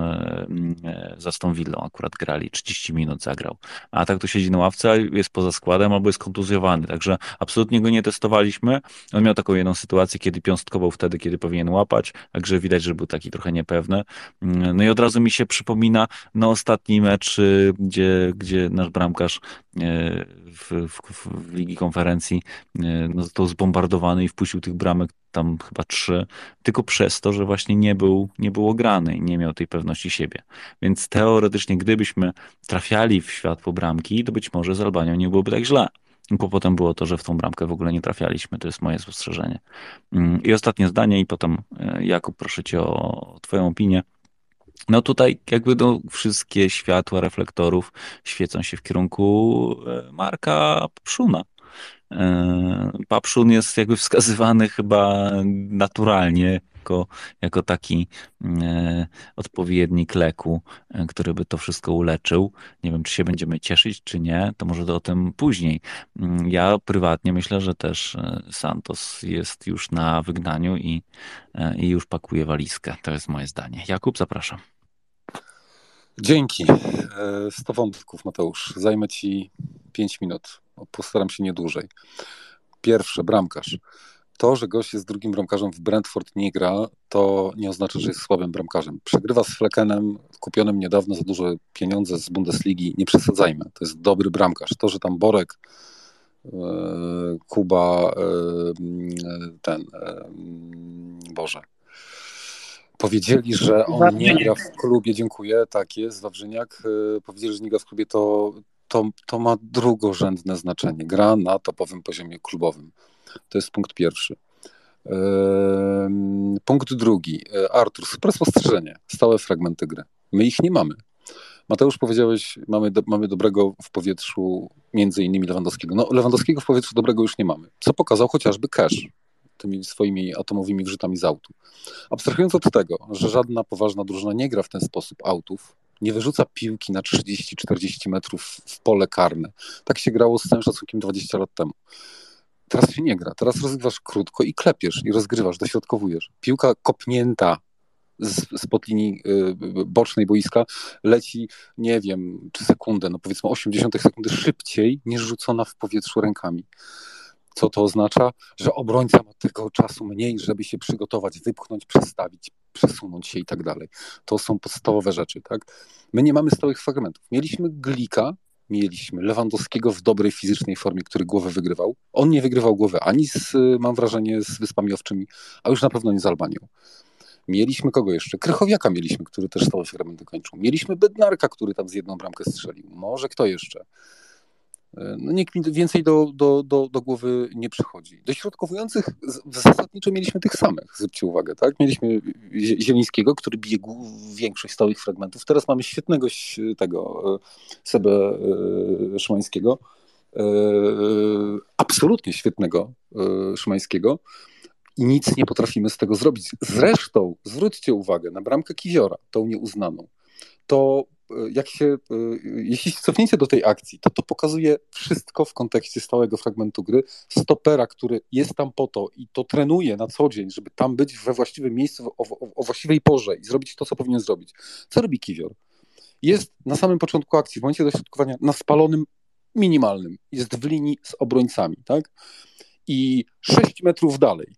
za tą Villą akurat grali, 30 minut zagrał. A tak to siedzi na ławce, jest poza składem albo jest kontuzjowany, także absolutnie go nie testowaliśmy. On miał taką jedną sytuację, kiedy piąstkował wtedy, kiedy powinien łapać, także widać, że był taki trochę niepewny. No i od razu mi się przypomina na ostatni mecz, gdzie, gdzie nasz bramkarz w, w, w Ligi Konferencji y, no, został zbombardowany i wpuścił tych bramek tam chyba trzy, tylko przez to, że właśnie nie był, nie był ograny i nie miał tej pewności siebie. Więc teoretycznie, gdybyśmy trafiali w światło bramki, to być może z Albanią nie byłoby tak źle. Kłopotem było to, że w tą bramkę w ogóle nie trafialiśmy. To jest moje spostrzeżenie. Mm, I ostatnie zdanie, i potem Jakub, proszę cię o twoją opinię. No tutaj jakby no, wszystkie światła reflektorów świecą się w kierunku e, Marka Pszuna. E, Papszun jest jakby wskazywany chyba naturalnie jako, jako taki e, odpowiednik leku, który by to wszystko uleczył. Nie wiem, czy się będziemy cieszyć, czy nie, to może o tym później. Mm, ja prywatnie myślę, że też Santos jest już na wygnaniu i, i już pakuje walizkę. To jest moje zdanie. Jakub, zapraszam. Dzięki. 100 e, wątków, Mateusz. Zajmę ci 5 minut. Postaram się nie dłużej. Pierwsze, bramkarz. To, że gość jest drugim bramkarzem w Brentford nie gra, to nie oznacza, że jest słabym bramkarzem. Przegrywa z Fleckenem, kupionym niedawno za duże pieniądze z Bundesligi. Nie przesadzajmy. To jest dobry bramkarz. To, że tam Borek, e, Kuba, e, ten, Boże, Powiedzieli, że on nie gra w klubie, dziękuję, tak jest, Wawrzyniak. Powiedzieli, że nie gra w klubie, to, to, to ma drugorzędne znaczenie. Gra na topowym poziomie klubowym. To jest punkt pierwszy. Punkt drugi. Y, Artur, super spostrzeżenie. Stałe fragmenty gry. My ich nie mamy. Mateusz, powiedziałeś, mamy, do, mamy dobrego w powietrzu, między innymi Lewandowskiego. No, Lewandowskiego w powietrzu dobrego już nie mamy, co pokazał chociażby Cash tymi swoimi atomowymi wrzutami z autu. Abstrahując od tego, że żadna poważna drużyna nie gra w ten sposób autów, nie wyrzuca piłki na 30-40 metrów w pole karne. Tak się grało z całym szacunkiem 20 lat temu. Teraz się nie gra. Teraz rozgrywasz krótko i klepiesz, i rozgrywasz, dośrodkowujesz. Piłka kopnięta z, spod linii y, bocznej boiska leci, nie wiem, czy sekundę, no powiedzmy 80 sekundy szybciej niż rzucona w powietrzu rękami. Co to oznacza? Że obrońca ma tego czasu mniej, żeby się przygotować, wypchnąć, przestawić, przesunąć się i tak dalej. To są podstawowe rzeczy, tak? My nie mamy stałych fragmentów. Mieliśmy Glika, mieliśmy Lewandowskiego w dobrej fizycznej formie, który głowę wygrywał. On nie wygrywał głowy ani z, mam wrażenie, z Wyspami Owczymi, a już na pewno nie z Albanią. Mieliśmy kogo jeszcze? Krychowiaka mieliśmy, który też stałe fragmenty kończył. Mieliśmy Bednarka, który tam z jedną bramkę strzelił. Może kto jeszcze? No nikt mi więcej do, do, do, do głowy nie przychodzi. Dośrodkowujących zasadniczo mieliśmy tych samych, zwróćcie uwagę, tak? Mieliśmy Zielińskiego, który bije większość stałych fragmentów. Teraz mamy świetnego tego e, Sebę e, Szymańskiego, e, absolutnie świetnego Szymańskiego i nic nie potrafimy z tego zrobić. Zresztą zwróćcie uwagę na bramkę Kiziora, tą nieuznaną. To jak się, e, jeśli się cofniecie do tej akcji, to to pokazuje wszystko w kontekście stałego fragmentu gry. Stopera, który jest tam po to i to trenuje na co dzień, żeby tam być we właściwym miejscu, o, o, o właściwej porze i zrobić to, co powinien zrobić. Co robi Kiwior? Jest na samym początku akcji, w momencie dośrodkowania, na spalonym minimalnym. Jest w linii z obrońcami, tak? I 6 metrów dalej,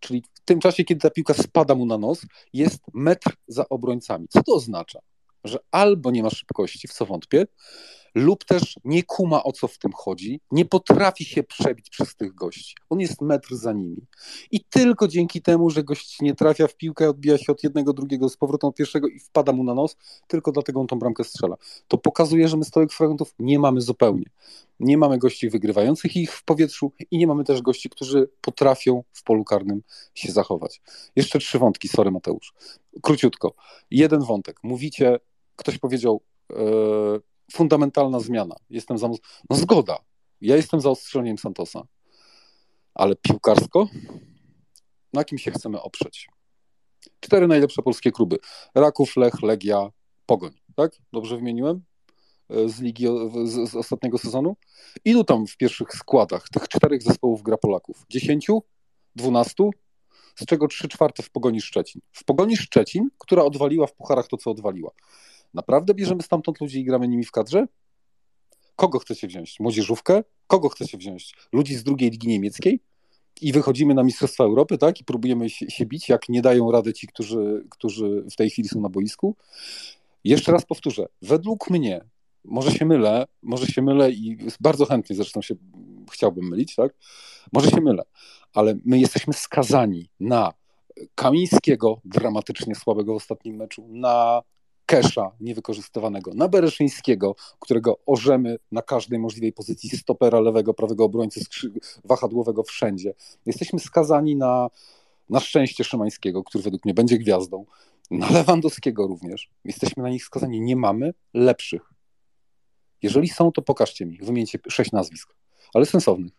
czyli w tym czasie, kiedy ta piłka spada mu na nos, jest metr za obrońcami. Co to oznacza? Że albo nie ma szybkości, w co wątpię, lub też nie kuma o co w tym chodzi, nie potrafi się przebić przez tych gości. On jest metr za nimi. I tylko dzięki temu, że gość nie trafia w piłkę, odbija się od jednego, drugiego z powrotem od pierwszego i wpada mu na nos, tylko dlatego on tą bramkę strzela. To pokazuje, że my stałych fragmentów nie mamy zupełnie. Nie mamy gości wygrywających ich w powietrzu i nie mamy też gości, którzy potrafią w polu karnym się zachować. Jeszcze trzy wątki, sorry Mateusz. Króciutko. Jeden wątek. Mówicie, ktoś powiedział, e, fundamentalna zmiana. Jestem za. No zgoda. Ja jestem za ostrzeleniem Santosa. Ale piłkarsko? Na kim się chcemy oprzeć? Cztery najlepsze polskie kluby. Raków, Lech, Legia, Pogoń. Tak? Dobrze wymieniłem? e, z ligi z, z ostatniego sezonu? Ilu tam w pierwszych składach tych czterech zespołów gra Polaków? Dziesięciu? Dwunastu? Z czego trzy czwarte w Pogoni Szczecin. W Pogoni Szczecin, która odwaliła w pucharach to, co odwaliła. Naprawdę bierzemy stamtąd ludzi i gramy nimi w kadrze? Kogo chcecie wziąć? Młodzieżówkę? Kogo chcecie wziąć? Ludzi z drugiej ligi niemieckiej? I wychodzimy na Mistrzostwa Europy, tak? I próbujemy się, się bić, jak nie dają rady ci, którzy, którzy w tej chwili są na boisku. Jeszcze raz powtórzę, według mnie, może się mylę, może się mylę i bardzo chętnie zresztą się chciałbym mylić, tak? Może się mylę, ale my jesteśmy skazani na Kamińskiego, dramatycznie słabego w ostatnim meczu, na Kesza niewykorzystywanego, na Bereszyńskiego, którego orzemy na każdej możliwej pozycji stopera, lewego, prawego obrońcy, wahadłowego wszędzie. Jesteśmy skazani na, na szczęście Szymańskiego, który według mnie będzie gwiazdą, na Lewandowskiego również. Jesteśmy na nich skazani. Nie mamy lepszych. Jeżeli są, to pokażcie mi. Wymieńcie sześć nazwisk, ale sensownych.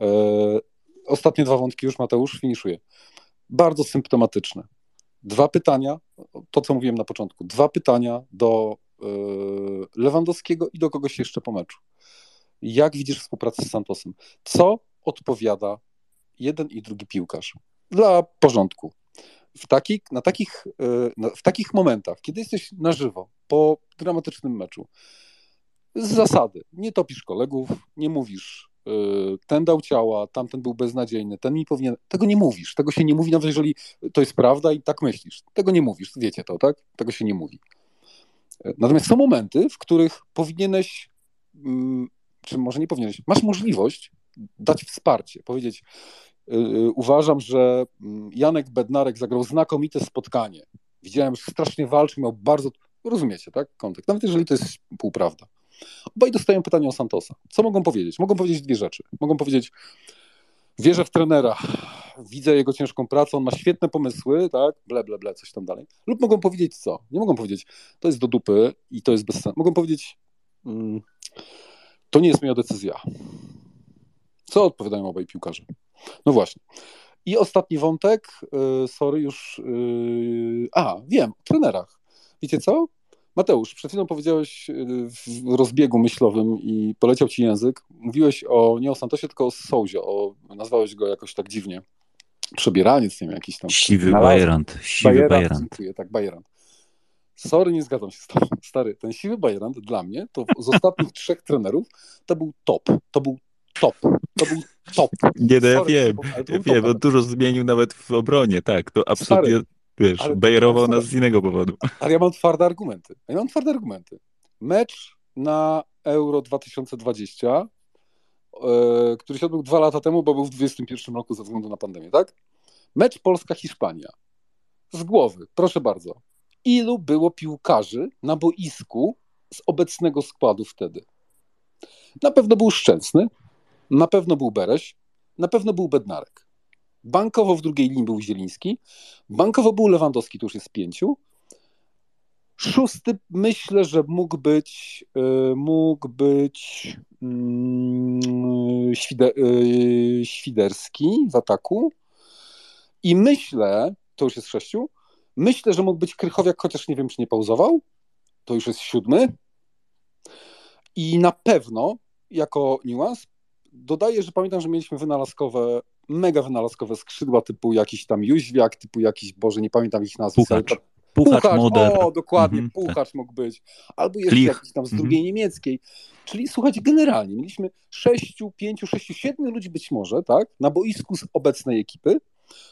Eee, ostatnie dwa wątki już, Mateusz, finiszuję. Bardzo symptomatyczne. Dwa pytania, to co mówiłem na początku, dwa pytania do e, Lewandowskiego i do kogoś jeszcze po meczu. Jak widzisz współpracę z Santosem? Co odpowiada jeden i drugi piłkarz? Dla porządku. W takich, na takich, e, w takich momentach, kiedy jesteś na żywo, po dramatycznym meczu, z zasady, nie topisz kolegów, nie mówisz, ten dał ciała, tamten był beznadziejny, ten mi powinien. Tego nie mówisz. Tego się nie mówi, nawet jeżeli to jest prawda i tak myślisz. Tego nie mówisz, wiecie to, tak? Tego się nie mówi. Y, Natomiast są momenty, w których powinieneś, mm, czy może nie powinieneś, masz możliwość dać wsparcie, powiedzieć. y, y, Uważam, że mm, Janek Bednarek zagrał znakomite spotkanie. Widziałem, że strasznie walczył, miał bardzo. Rozumiecie, tak? Kontekst. Nawet jeżeli to jest półprawda. Obaj dostają pytanie o Santosa. Co mogą powiedzieć? Mogą powiedzieć dwie rzeczy. Mogą powiedzieć, wierzę w trenera, widzę jego ciężką pracę, on ma świetne pomysły, tak, ble, ble, ble, coś tam dalej. Lub mogą powiedzieć co? Nie mogą powiedzieć, to jest do dupy i to jest bez sensu. Mogą powiedzieć, mm, to nie jest moja decyzja. Co odpowiadają obaj piłkarze? No właśnie. I ostatni wątek, yy, sorry, już. Yy, a, wiem, o trenerach. Wiecie co? Mateusz, przed chwilą powiedziałeś yy, w rozbiegu myślowym i poleciał ci język. Mówiłeś o nie o Santosie, tylko o Souzie. O, nazwałeś go jakoś tak dziwnie. Przebieraniec, nie wiem, jakiś tam. Siwy Bajerant, siwy Bajerant, Bajerant. Dziękuję, tak, Bajerant. Sorry, nie zgadzam się z tobą. Stary, ten siwy Bajerant dla mnie, to z ostatnich trzech trenerów, to był top. To był top. To był top. Nie, no ja Sorry, wiem, ja wiem, on dużo zmienił nawet w obronie, tak, to absolutnie, Stary, wiesz, ale bajerował nas z innego powodu. Ale ja mam twarde argumenty. Ja mam twarde argumenty. Mecz na Euro 2020, e, który się odbył dwa lata temu, bo był w 2021 roku ze względu na pandemię, tak? Mecz Polska-Hiszpania. Z głowy, proszę bardzo. Ilu było piłkarzy na boisku z obecnego składu wtedy? Na pewno był Szczęsny, na pewno był Bereś, na pewno był Bednarek. Bankowo w drugiej linii był Zieliński, bankowo był Lewandowski, to już jest pięciu. Szósty myślę, że mógł być y, mógł być mm, y, Świderski w ataku. I myślę, to już jest sześciu, myślę, że mógł być Krychowiak, chociaż nie wiem, czy nie pauzował. To już jest siódmy. I na pewno, jako niuans, dodaję, że pamiętam, że mieliśmy wynalazkowe, mega wynalazkowe skrzydła typu jakiś tam Jóźwiak, typu jakiś, Boże, nie pamiętam ich ale Puchacz. Puchacz, Moder. O, dokładnie, Mhm, Puchacz mógł być. Albo jeszcze Klich. jakiś tam z Mhm. drugiej niemieckiej. Czyli słuchajcie, generalnie mieliśmy sześciu, pięciu, sześciu, siedmiu ludzi być może, tak, na boisku z obecnej ekipy,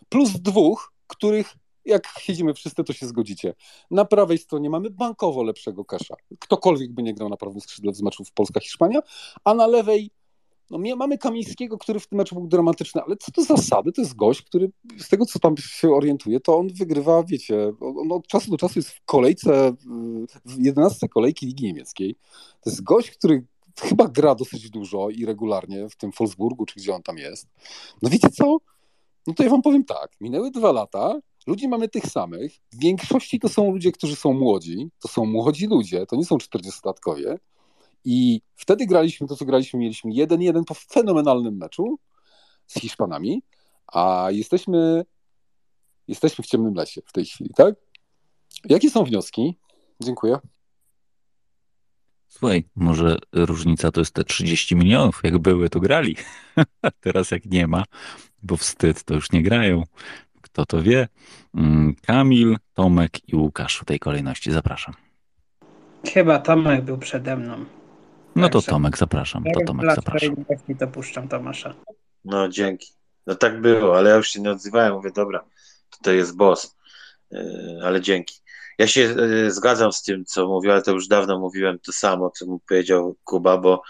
plus dwóch, których jak siedzimy wszyscy, to się zgodzicie. Na prawej stronie mamy bankowo lepszego kasza. Ktokolwiek by nie grał na prawym skrzydle z meczów Polska-Hiszpania, a na lewej no, mamy Kamińskiego, który w tym meczu był dramatyczny, ale co to zasady? To jest gość, który z tego, co tam się orientuje, to on wygrywa, wiecie, on od czasu do czasu jest w kolejce, w 11 kolejki Ligi Niemieckiej. To jest gość, który chyba gra dosyć dużo i regularnie w tym Wolfsburgu, czy gdzie on tam jest. No wiecie co? No to ja wam powiem tak, minęły dwa lata, ludzi mamy tych samych, w większości to są ludzie, którzy są młodzi, to są młodzi ludzie, to nie są 40-latkowie i wtedy graliśmy to, co graliśmy, mieliśmy 1-1 po fenomenalnym meczu z Hiszpanami, a jesteśmy, jesteśmy w ciemnym lesie w tej chwili, tak? Jakie są wnioski? Dziękuję. Słuchaj, może różnica to jest te 30 milionów. Jak były, to grali. Teraz jak nie ma, bo wstyd, to już nie grają. Kto to wie? Mm, Kamil, Tomek i Łukasz w tej kolejności. Zapraszam. Chyba Tomek był przede mną. No to Tomek, zapraszam. To Tomek, zapraszam. sprawiedliwości to puszczam Tomasza. No dzięki. No tak było, ale ja już się nie odzywałem. Mówię, dobra, tutaj jest boss. Yy, Ale dzięki. Ja się yy, zgadzam z tym, co mówił, ale to już dawno mówiłem to samo, co mu powiedział Kuba, bo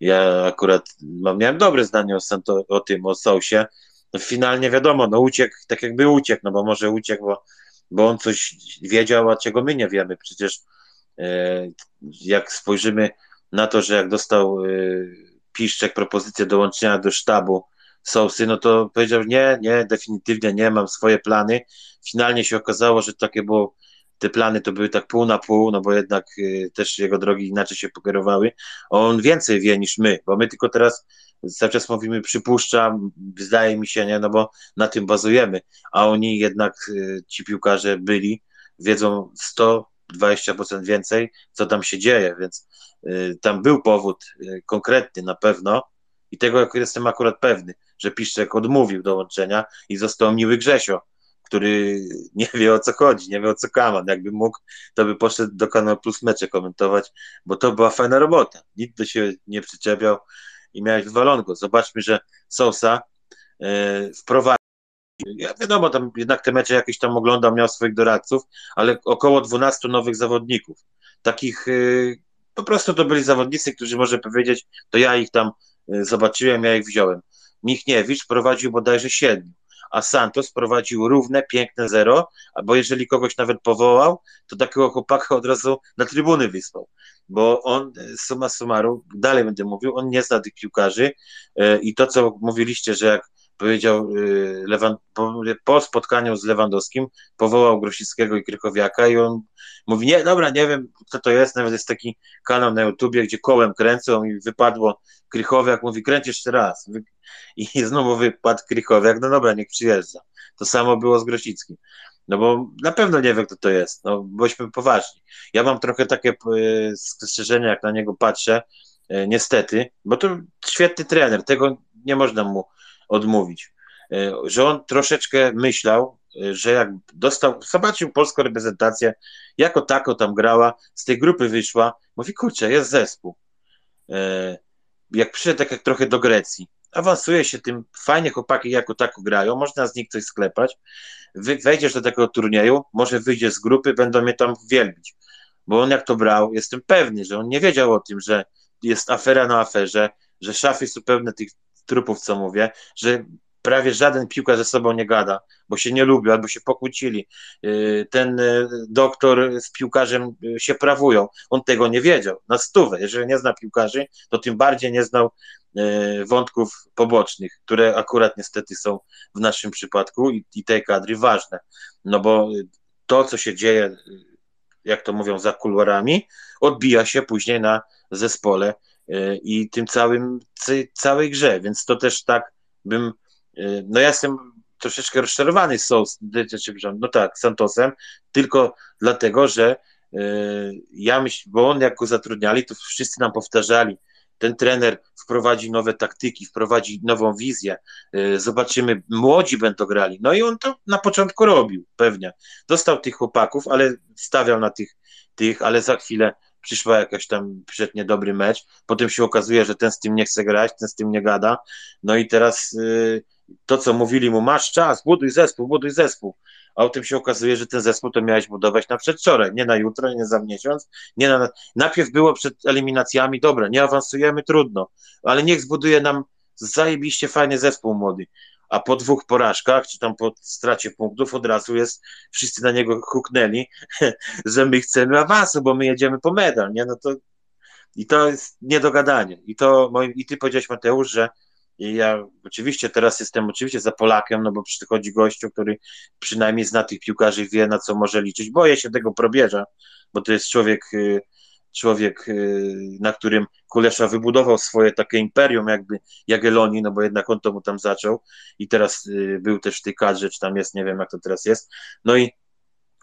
ja akurat mam, miałem dobre zdanie o, Santo, o tym, o Sousie. No finalnie wiadomo, no uciekł, tak jakby uciekł, no bo może uciekł, bo, bo on coś wiedział, a czego my nie wiemy. Przecież yy, jak spojrzymy na to, że jak dostał yy, Piszczek propozycję dołączenia do sztabu Sousy, no to powiedział nie, nie, definitywnie nie, mam swoje plany. Finalnie się okazało, że takie było, te plany to były tak pół na pół, no bo jednak y, też jego drogi inaczej się pokierowały. On więcej wie niż my, bo my tylko teraz cały czas mówimy przypuszczam, zdaje mi się, nie, no bo na tym bazujemy, a oni jednak, y, ci piłkarze byli, wiedzą 120% więcej, co tam się dzieje, więc y, tam był powód y, konkretny na pewno i tego jestem akurat pewny, że Piszczek odmówił dołączenia i został miły Grzesio, który nie wie o co chodzi, nie wie o co kaman. Jakby mógł, to by poszedł do Kanał Plus mecze komentować, bo to była fajna robota. Nikt do siebie nie przyczepiał i miałeś wywalonko. Zobaczmy, że Sosa e, wprowadził ja wiadomo, tam jednak te mecze jakieś tam oglądał, miał swoich doradców, ale około 12 nowych zawodników. Takich y, po prostu to byli zawodnicy, którzy może powiedzieć, to ja ich tam y, zobaczyłem, ja ich wziąłem. Michniewicz prowadził bodajże siedmiu, a Santos prowadził równe, piękne zero, bo jeżeli kogoś nawet powołał, to takiego chłopaka od razu na trybuny wysłał, bo on, y, summa summarum, dalej będę mówił, on nie zna tych piłkarzy i to, co mówiliście, że jak powiedział y, Lewan, po, po spotkaniu z Lewandowskim, powołał Grosickiego i Krychowiaka i on mówi, nie, dobra, nie wiem, kto to jest, nawet jest taki kanał na YouTubie, gdzie kołem kręcą i wypadło Krychowiak, mówi, kręć jeszcze raz. I znowu wypadł Krychowiak, no dobra, niech przyjeżdża. To samo było z Grosickim. No bo na pewno nie wiem, kto to jest, no bądźmy poważni. Ja mam trochę takie y, spostrzeżenia, jak na niego patrzę, y, niestety, bo to świetny trener, tego nie można mu odmówić. E, Że on troszeczkę myślał, e, że jak dostał, zobaczył polską reprezentację, jako tako tam grała, z tej grupy wyszła, mówi, kurczę, jest zespół. E, Jak przyszedł tak jak trochę do Grecji, awansuje się tym, fajnie chłopaki jako tako grają, można z nich coś sklepać, wejdziesz do takiego turnieju, może wyjdziesz z grupy, będą mnie tam wielbić. Bo on jak to brał, jestem pewny, że on nie wiedział o tym, że jest afera na aferze, że szafy są pełne tych trupów, co mówię, że prawie żaden piłkarz ze sobą nie gada, bo się nie lubią albo się pokłócili. Yy, Ten yy, doktor z piłkarzem yy, się prawują. On tego nie wiedział. Na stówę. Jeżeli nie zna piłkarzy, to tym bardziej nie znał wątków pobocznych, które akurat niestety są w naszym przypadku i, tej kadry ważne. No bo to, co się dzieje, jak to mówią, za kuluarami, odbija się później na zespole i tym całym, całej grze, więc to też tak bym, yy, no ja jestem troszeczkę rozczarowany z przepraszam, no tak, Santosem, tylko dlatego, że yy, ja myślę, bo on jak go zatrudniali, to wszyscy nam powtarzali, ten trener wprowadzi nowe taktyki, wprowadzi nową wizję, zobaczymy, młodzi będą grali. No i on to na początku robił, pewnie. Dostał tych chłopaków, ale stawiał na tych, tych ale za chwilę przyszła jakaś tam, przyszedł niedobry mecz, potem się okazuje, że ten z tym nie chce grać, ten z tym nie gada, no i teraz yy, to, co mówili mu, masz czas, buduj zespół, buduj zespół, a potem się okazuje, że ten zespół to miałeś budować na przedwczoraj, nie na jutro, nie za miesiąc, nie na... Najpierw było przed eliminacjami, dobra, nie awansujemy, trudno, ale niech zbuduje nam zajebiście fajny zespół młody, a po dwóch porażkach, czy tam po stracie punktów od razu jest, wszyscy na niego huknęli, że my chcemy awansu, bo my jedziemy po medal, nie, no to i to jest niedogadanie. I to moim, i ty powiedziałeś Mateusz, że ja oczywiście teraz jestem oczywiście za Polakiem, no bo przychodzi gościu, który przynajmniej zna tych piłkarzy, wie na co może liczyć. Boję się tego probierza, bo to jest człowiek, y, człowiek, y, na którym Kulesza wybudował swoje takie imperium jakby Jagiellonii, no bo jednak on to mu tam zaczął i teraz y, był też w tej kadrze, czy tam jest, nie wiem jak to teraz jest. No i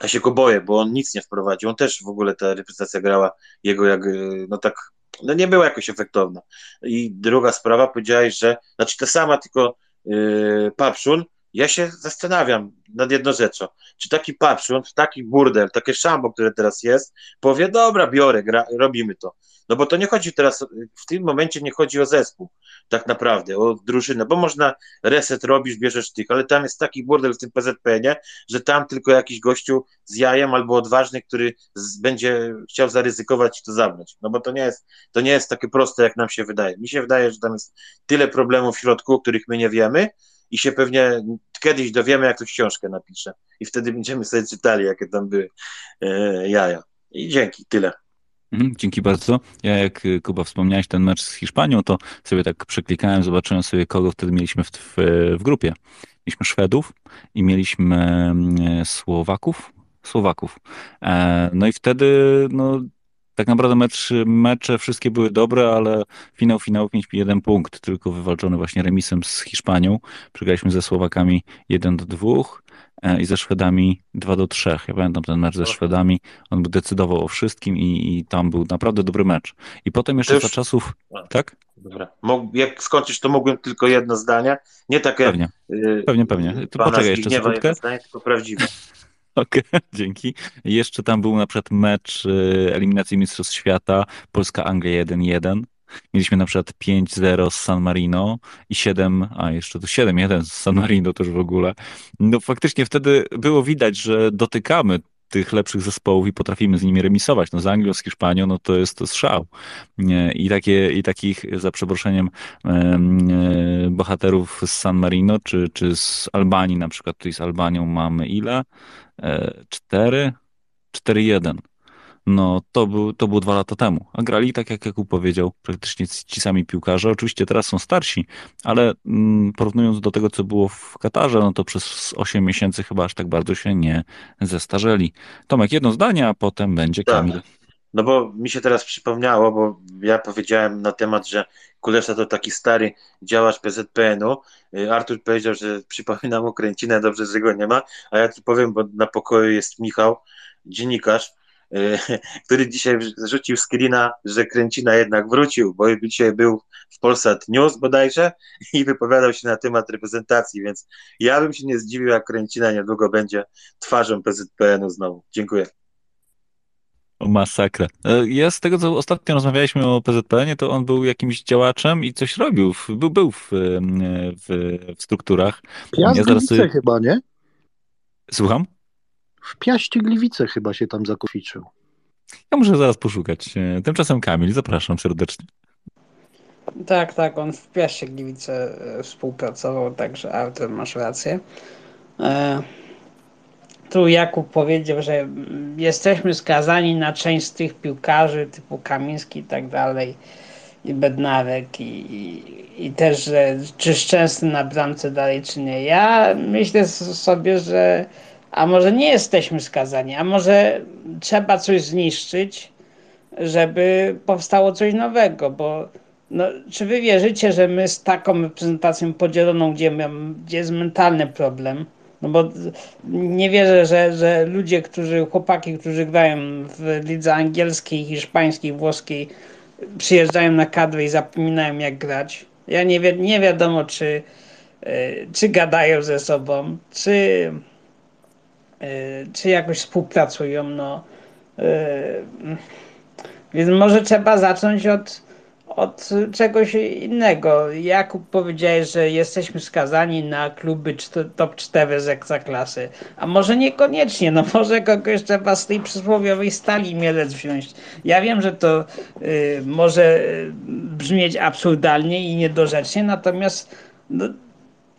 Ja się go boję, bo on nic nie wprowadził. On też w ogóle ta reprezentacja grała jego jak, no tak, no nie była jakoś efektowna. I druga sprawa, powiedziałeś, że, znaczy ta sama, tylko yy, Papszun, ja się zastanawiam nad jedną rzeczą. Czy taki Papszun, taki burdel, takie szambo, które teraz jest, powie, dobra, biorę, gra, robimy to. No bo to nie chodzi teraz, w tym momencie nie chodzi o zespół, tak naprawdę, o drużynę, bo można reset robisz, bierzesz tych, ale tam jest taki burdel w tym PZP-nie, że tam tylko jakiś gościu z jajem albo odważny, który z, będzie chciał zaryzykować i to zabrać. No bo to nie jest, to nie jest takie proste, jak nam się wydaje. Mi się wydaje, że tam jest tyle problemów w środku, o których my nie wiemy i się pewnie kiedyś dowiemy, jak ktoś książkę napisze i wtedy będziemy sobie czytali, jakie tam były e, jaja. I dzięki, tyle. Mhm, dzięki bardzo. Ja jak y, Kuba wspomniałeś ten mecz z Hiszpanią, to sobie tak przeklikałem, zobaczyłem sobie kogo wtedy mieliśmy w, w, w grupie. Mieliśmy Szwedów i mieliśmy mm, Słowaków. Słowaków. E, no i wtedy no, tak naprawdę mecz, mecze wszystkie były dobre, ale finał finału 5-1 punkt, tylko wywalczony właśnie remisem z Hiszpanią. Przegraliśmy ze Słowakami 1 do 2 e, i ze Szwedami 2 do 3. Ja pamiętam ten mecz ze Szwedami, on decydował o wszystkim i, i tam był naprawdę dobry mecz. I potem jeszcze za czasów, tak? Dobra. Jak skończysz, to mogłem tylko jedno zdanie. Nie takie. Pewnie, y, pewnie, pewnie. To pana poczekaj jeszcze sekundkę. zdanie, tylko prawdziwe. Okej, dzięki. Jeszcze tam był na przykład mecz y, eliminacji Mistrzostw Świata, Polska-Anglia 1-1. Mieliśmy na przykład 5-0 z San Marino i 7, a jeszcze to 7-1 z San Marino też w ogóle. No faktycznie wtedy było widać, że dotykamy tych lepszych zespołów i potrafimy z nimi remisować. No z Anglią, z Hiszpanią, no to jest to. Nie, I, takie, I takich, za przeproszeniem, em, e, bohaterów z San Marino, czy, czy z Albanii na przykład, tutaj z Albanią mamy ile? E, Cztery? 4-1. No, to, był, to było dwa lata temu. A grali, tak jak Jakub powiedział, praktycznie ci sami piłkarze. Oczywiście teraz są starsi, ale mm, porównując do tego, co było w Katarze, no to przez 8 miesięcy chyba aż tak bardzo się nie zestarzeli. Tomek, jedno zdanie, a potem będzie Tak. Kamil. No bo mi się teraz przypomniało, bo ja powiedziałem na temat, że Kulesza to taki stary działacz PZPN-u. Y, Artur powiedział, że przypomina mu Kręcinę, dobrze, że go nie ma, a ja tu powiem, bo na pokoju jest Michał, dziennikarz, który dzisiaj rzucił screena, że Kręcina jednak wrócił, bo dzisiaj był w Polsat News bodajże i wypowiadał się na temat reprezentacji, więc ja bym się nie zdziwił, jak Kręcina niedługo będzie twarzą PZPN-u znowu. Dziękuję. Masakra. E, Ja z tego, co ostatnio rozmawialiśmy o PZPN-ie, to on był jakimś działaczem i coś robił. Był, był w, em, w, w strukturach. Piast Ja zaraz chyba, nie? Słucham? W Piaście Gliwice chyba się tam zakotwiczył. Ja muszę zaraz poszukać. E, Tymczasem Kamil, zapraszam serdecznie. Tak, tak, on w Piaście Gliwice e, współpracował, także Artur, masz rację. E, tu Jakub powiedział, że jesteśmy skazani na część z tych piłkarzy typu Kamiński i tak dalej i Bednarek i, i, i też, że czy Szczęsny na bramce dalej czy nie. Ja myślę sobie, że a może nie jesteśmy skazani, a może trzeba coś zniszczyć, żeby powstało coś nowego, bo no, czy wy wierzycie, że my z taką reprezentacją podzieloną, gdzie, gdzie jest mentalny problem, no bo nie wierzę, że, że ludzie, którzy, chłopaki, którzy grają w lidze angielskiej, hiszpańskiej, włoskiej, przyjeżdżają na kadrę i zapominają jak grać. Ja nie, wi- nie wiadomo, czy, y, czy gadają ze sobą, czy, czy jakoś współpracują. No. Y, Więc może trzeba zacząć od, od czegoś innego. Jakub powiedziałeś, że jesteśmy skazani na kluby top 4 z ekstraklasy. A może niekoniecznie, no może kogoś trzeba z tej przysłowiowej stali mielec wziąć. Ja wiem, że to y, może y, brzmieć absurdalnie i niedorzecznie, natomiast no,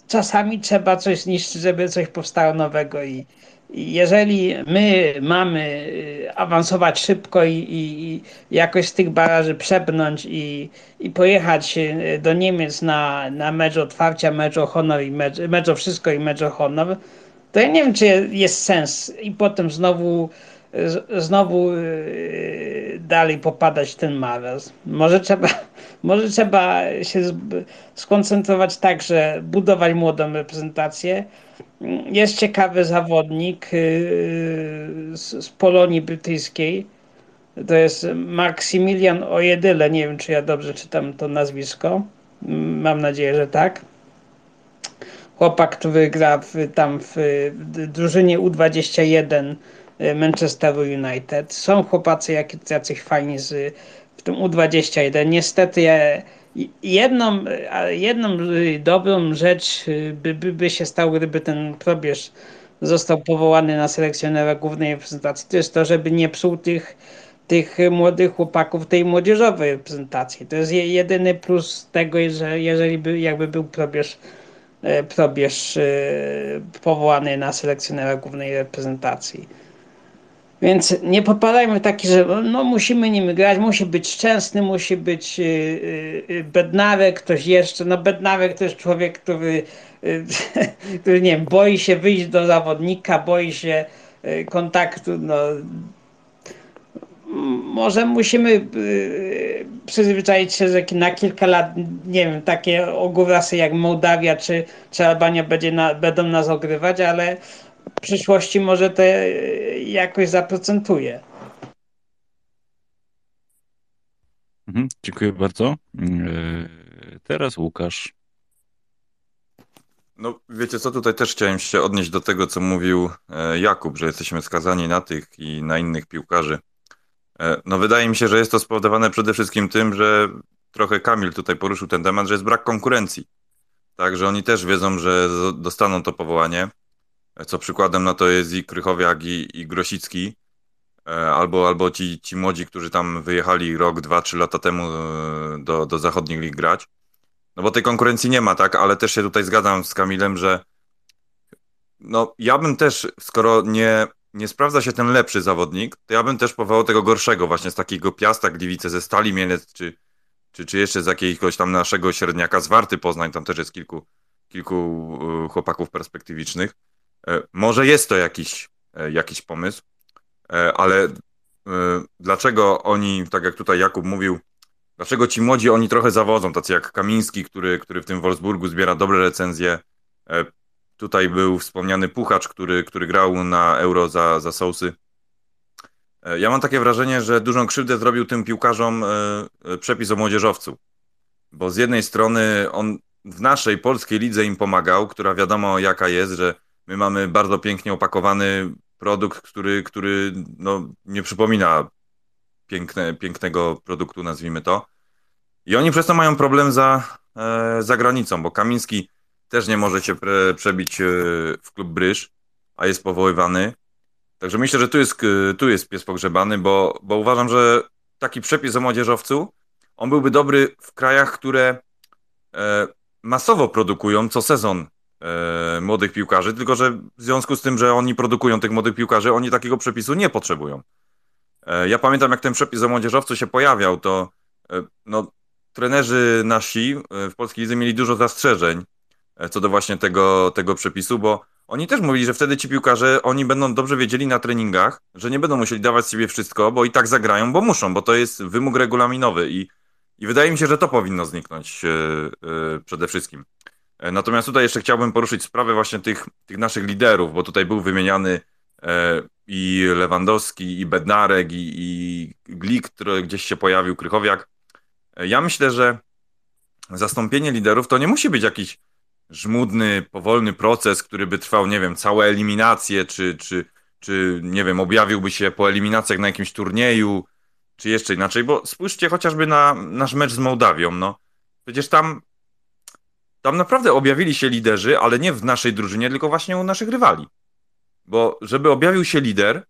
czasami trzeba coś zniszczyć, żeby coś powstało nowego i, jeżeli my mamy y, awansować szybko i, i, i jakoś z tych baraży przepnąć i, i pojechać y, do Niemiec na, na mecz otwarcia, mecz o honor i mecz, mecz o wszystko i mecz o honor, to ja nie wiem, czy jest sens. I potem znowu znowu y, dalej popadać w ten marazm. Może trzeba, może trzeba się skoncentrować tak, że budować młodą reprezentację, Jest ciekawy zawodnik yy, z, Polonii Brytyjskiej. To jest Maksymilian Ojedyle. Nie wiem, czy ja dobrze czytam to nazwisko. Mam nadzieję, że tak. Chłopak, który gra w, tam w drużynie U21 Manchesteru United. Są chłopacy jak, jacyś fajni z, w tym U21. Niestety jedną, jedną dobrą rzecz by, by, by się stało, gdyby ten probierz został powołany na selekcjonera głównej reprezentacji, to jest to, żeby nie psuł tych, tych młodych chłopaków tej młodzieżowej reprezentacji. To jest jedyny plus tego, że jeżeli by jakby był probierz, probierz powołany na selekcjonera głównej reprezentacji. Więc nie popadajmy taki, że no, musimy nim grać, musi być szczęsny, musi być yy, yy, bednawek, ktoś jeszcze. No bednawek to jest człowiek, który, yy, który nie wiem, boi się wyjść do zawodnika, boi się yy, kontaktu. No. Może musimy przyzwyczaić się, że na kilka lat, nie wiem, takie ogórasy jak Mołdawia czy, czy Albania będzie na, będą nas ogrywać, ale w przyszłości może to jakoś zaprocentuje. Mhm, dziękuję bardzo. Yy, teraz Łukasz. No, wiecie co, tutaj też chciałem się odnieść do tego, co mówił e, Jakub, że jesteśmy skazani na tych i na innych piłkarzy. E, no, wydaje mi się, że jest to spowodowane przede wszystkim tym, że trochę Kamil tutaj poruszył ten temat, że jest brak konkurencji. Tak, że oni też wiedzą, że dostaną to powołanie co przykładem na to jest i Krychowiak, i, i Grosicki, e, albo, albo ci, ci młodzi, którzy tam wyjechali rok, dwa, trzy lata temu e, do, do zachodnich lig grać. No bo tej konkurencji nie ma, tak? Ale też się tutaj zgadzam z Kamilem, że no ja bym też, skoro nie, nie sprawdza się ten lepszy zawodnik, to ja bym też powołał tego gorszego, właśnie z takiego Piasta Gliwice, ze Stali Mielec, czy, czy, czy jeszcze z jakiegoś tam naszego średniaka, z Warty Poznań, tam też jest kilku, kilku e, chłopaków perspektywicznych. E, może jest to jakiś, e, jakiś pomysł, e, ale dlaczego oni, tak jak tutaj Jakub mówił, dlaczego ci młodzi oni trochę zawodzą, tacy jak Kamiński, który, który w tym Wolfsburgu zbiera dobre recenzje. Tutaj był wspomniany Puchacz, który, który grał na Euro za, za Sousy. Ja mam takie wrażenie, że dużą krzywdę zrobił tym piłkarzom przepis o młodzieżowcu. Bo z jednej strony on w naszej polskiej lidze im pomagał, która wiadomo jaka jest, że My mamy bardzo pięknie opakowany produkt, który, który no, nie przypomina piękne, pięknego produktu, nazwijmy to. I oni przez to mają problem za, e, za granicą, bo Kamiński też nie może się pre, przebić e, w klub Bryż, a jest powoływany. Także myślę, że tu jest, tu jest pies pogrzebany, bo, bo uważam, że taki przepis o młodzieżowcu, on byłby dobry w krajach, które e, masowo produkują co sezon e, młodych piłkarzy, tylko że w związku z tym, że oni produkują tych młodych piłkarzy, oni takiego przepisu nie potrzebują. E, ja pamiętam, jak ten przepis o młodzieżowcu się pojawiał, to e, no, trenerzy nasi w polskiej lidze mieli dużo zastrzeżeń co do właśnie tego, tego przepisu, bo oni też mówili, że wtedy ci piłkarze, oni będą dobrze wiedzieli na treningach, że nie będą musieli dawać sobie wszystko, bo i tak zagrają, bo muszą, bo to jest wymóg regulaminowy i, i wydaje mi się, że to powinno zniknąć yy, przede wszystkim. E, natomiast tutaj jeszcze chciałbym poruszyć sprawę właśnie tych, tych naszych liderów, bo tutaj był wymieniany e, i Lewandowski, i Bednarek, i, i Glik, który gdzieś się pojawił, Krychowiak. E, ja myślę, że zastąpienie liderów to nie musi być jakiś żmudny, powolny proces, który by trwał, nie wiem, całe eliminacje, czy, czy, czy nie wiem, objawiłby się po eliminacjach na jakimś turnieju, czy jeszcze inaczej, bo spójrzcie chociażby na nasz mecz z Mołdawią, no. Przecież tam tam naprawdę objawili się liderzy, ale nie w naszej drużynie, tylko właśnie u naszych rywali. Bo żeby objawił się lider,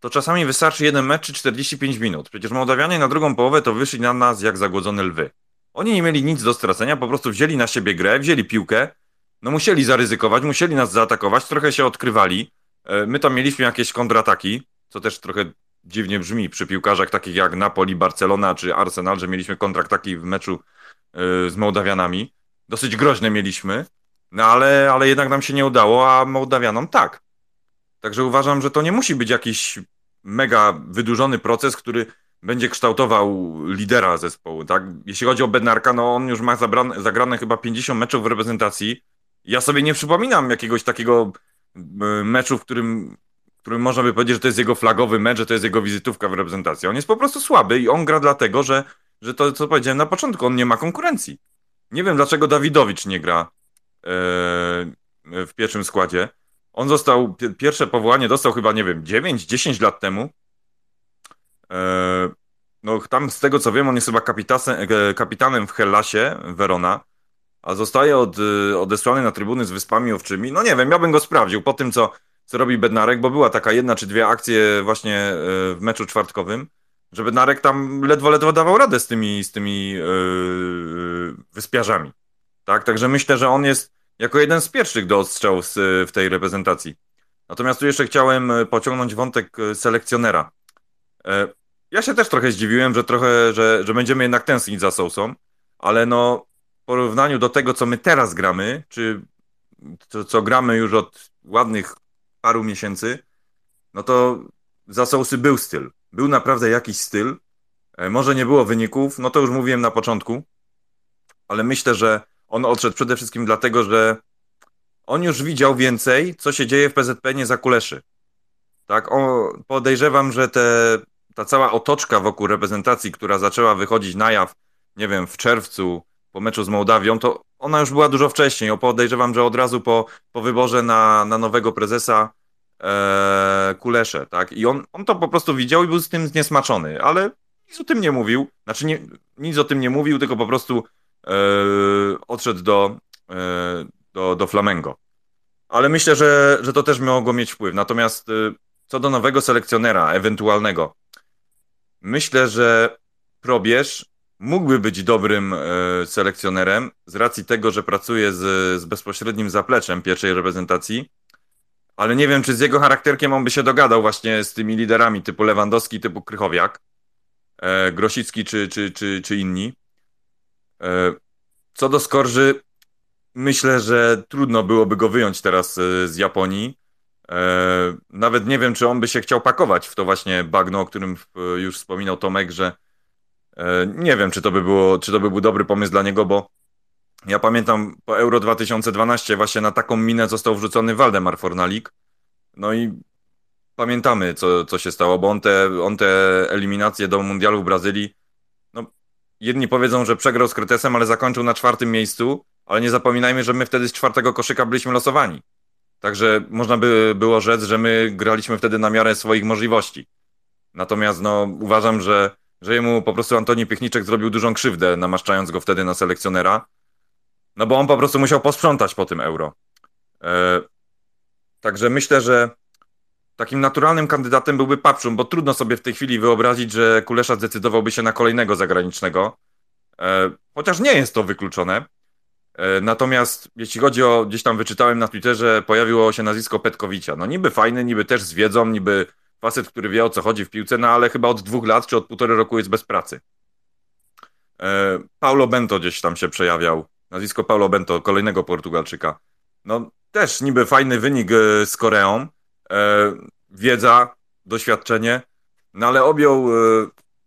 to czasami wystarczy jeden mecz czy 45 minut. Przecież Mołdawianie na drugą połowę to wyszli na nas jak zagłodzone lwy. Oni nie mieli nic do stracenia, po prostu wzięli na siebie grę, wzięli piłkę, no musieli zaryzykować, musieli nas zaatakować, trochę się odkrywali. E, my tam mieliśmy jakieś kontrataki, co też trochę dziwnie brzmi przy piłkarzach takich jak Napoli, Barcelona czy Arsenal, że mieliśmy kontrakt taki w meczu e, z Mołdawianami dosyć groźne mieliśmy, no ale, ale jednak nam się nie udało, a Mołdawianom tak. Także uważam, że to nie musi być jakiś mega wydłużony proces, który będzie kształtował lidera zespołu, tak? Jeśli chodzi o Bednarka, no on już ma zabrane, zagrane chyba 50 meczów w reprezentacji. Ja sobie nie przypominam jakiegoś takiego meczu, w którym, w którym można by powiedzieć, że to jest jego flagowy mecz, że to jest jego wizytówka w reprezentacji. On jest po prostu słaby i on gra dlatego, że, że to, co powiedziałem na początku, on nie ma konkurencji. Nie wiem, dlaczego Dawidowicz nie gra e, w pierwszym składzie. On został, pierwsze powołanie dostał chyba, nie wiem, 9-10 lat temu. E, no tam z tego co wiem, on jest chyba e, kapitanem w Hellasie, Verona, a zostaje od, odesłany na trybuny z Wyspami Owczymi. No nie wiem, ja bym go sprawdził po tym, co, co robi Bednarek, bo była taka jedna czy dwie akcje właśnie w meczu czwartkowym, że Bednarek tam ledwo, ledwo dawał radę z tymi, z tymi yy, wyspiarzami. Tak, także myślę, że on jest jako jeden z pierwszych do ostrzału w tej reprezentacji. Natomiast tu jeszcze chciałem pociągnąć wątek selekcjonera. Ja się też trochę zdziwiłem, że trochę, że, że będziemy jednak tęsknić za Sousą, ale no w porównaniu do tego, co my teraz gramy, czy to, co gramy już od ładnych paru miesięcy, no to za Sousy był styl. Był naprawdę jakiś styl. E, może nie było wyników, no to już mówiłem na początku, ale myślę, że on odszedł przede wszystkim dlatego, że on już widział więcej, co się dzieje w PZP nie za kuleszy. Tak, o, podejrzewam, że te ta cała otoczka wokół reprezentacji, która zaczęła wychodzić na jaw, nie wiem, w czerwcu po meczu z Mołdawią, to ona już była dużo wcześniej. O, podejrzewam, że od razu po, po wyborze na, na nowego prezesa e, Kulesze, tak? I on, on to po prostu widział i był z tym zniesmaczony, ale nic o tym nie mówił. Znaczy, nie, nic o tym nie mówił, tylko po prostu e, odszedł do, e, do, do Flamengo. Ale myślę, że, że to też mogło mieć wpływ. Natomiast e, co do nowego selekcjonera, ewentualnego, Myślę, że Probierz mógłby być dobrym e, selekcjonerem z racji tego, że pracuje z, z bezpośrednim zapleczem pierwszej reprezentacji, ale nie wiem, czy z jego charakterkiem on by się dogadał właśnie z tymi liderami typu Lewandowski, typu Krychowiak, e, Grosicki czy, czy, czy, czy inni. E, co do Skorży, myślę, że trudno byłoby go wyjąć teraz z Japonii. E, nawet nie wiem, czy on by się chciał pakować w to właśnie bagno, o którym już wspominał Tomek, że e, nie wiem, czy to by było, czy to by był dobry pomysł dla niego, bo ja pamiętam po Euro 2012 właśnie na taką minę został wrzucony Waldemar Fornalik. No i pamiętamy, co, co się stało, bo on te, on te eliminacje do Mundialu w Brazylii, no jedni powiedzą, że przegrał z Kretesem, ale zakończył na czwartym miejscu, ale nie zapominajmy, że my wtedy z czwartego koszyka byliśmy losowani. Także można by było rzec, że my graliśmy wtedy na miarę swoich możliwości. Natomiast no, uważam, że, że jemu po prostu Antoni Piechniczek zrobił dużą krzywdę, namaszczając go wtedy na selekcjonera. No bo on po prostu musiał posprzątać po tym euro. E, także myślę, że takim naturalnym kandydatem byłby Papszun, bo trudno sobie w tej chwili wyobrazić, że Kulesza zdecydowałby się na kolejnego zagranicznego. E, chociaż nie jest to wykluczone. E, natomiast jeśli chodzi o, gdzieś tam wyczytałem na Twitterze, pojawiło się nazwisko Petkowicia. No niby fajny, niby też z wiedzą, niby facet, który wie o co chodzi w piłce, no ale chyba od dwóch lat czy od półtorej roku jest bez pracy. Paulo Bento gdzieś tam się przejawiał. Nazwisko Paulo Bento, kolejnego Portugalczyka. No też niby fajny wynik e, z Koreą. Wiedza, doświadczenie, no ale objął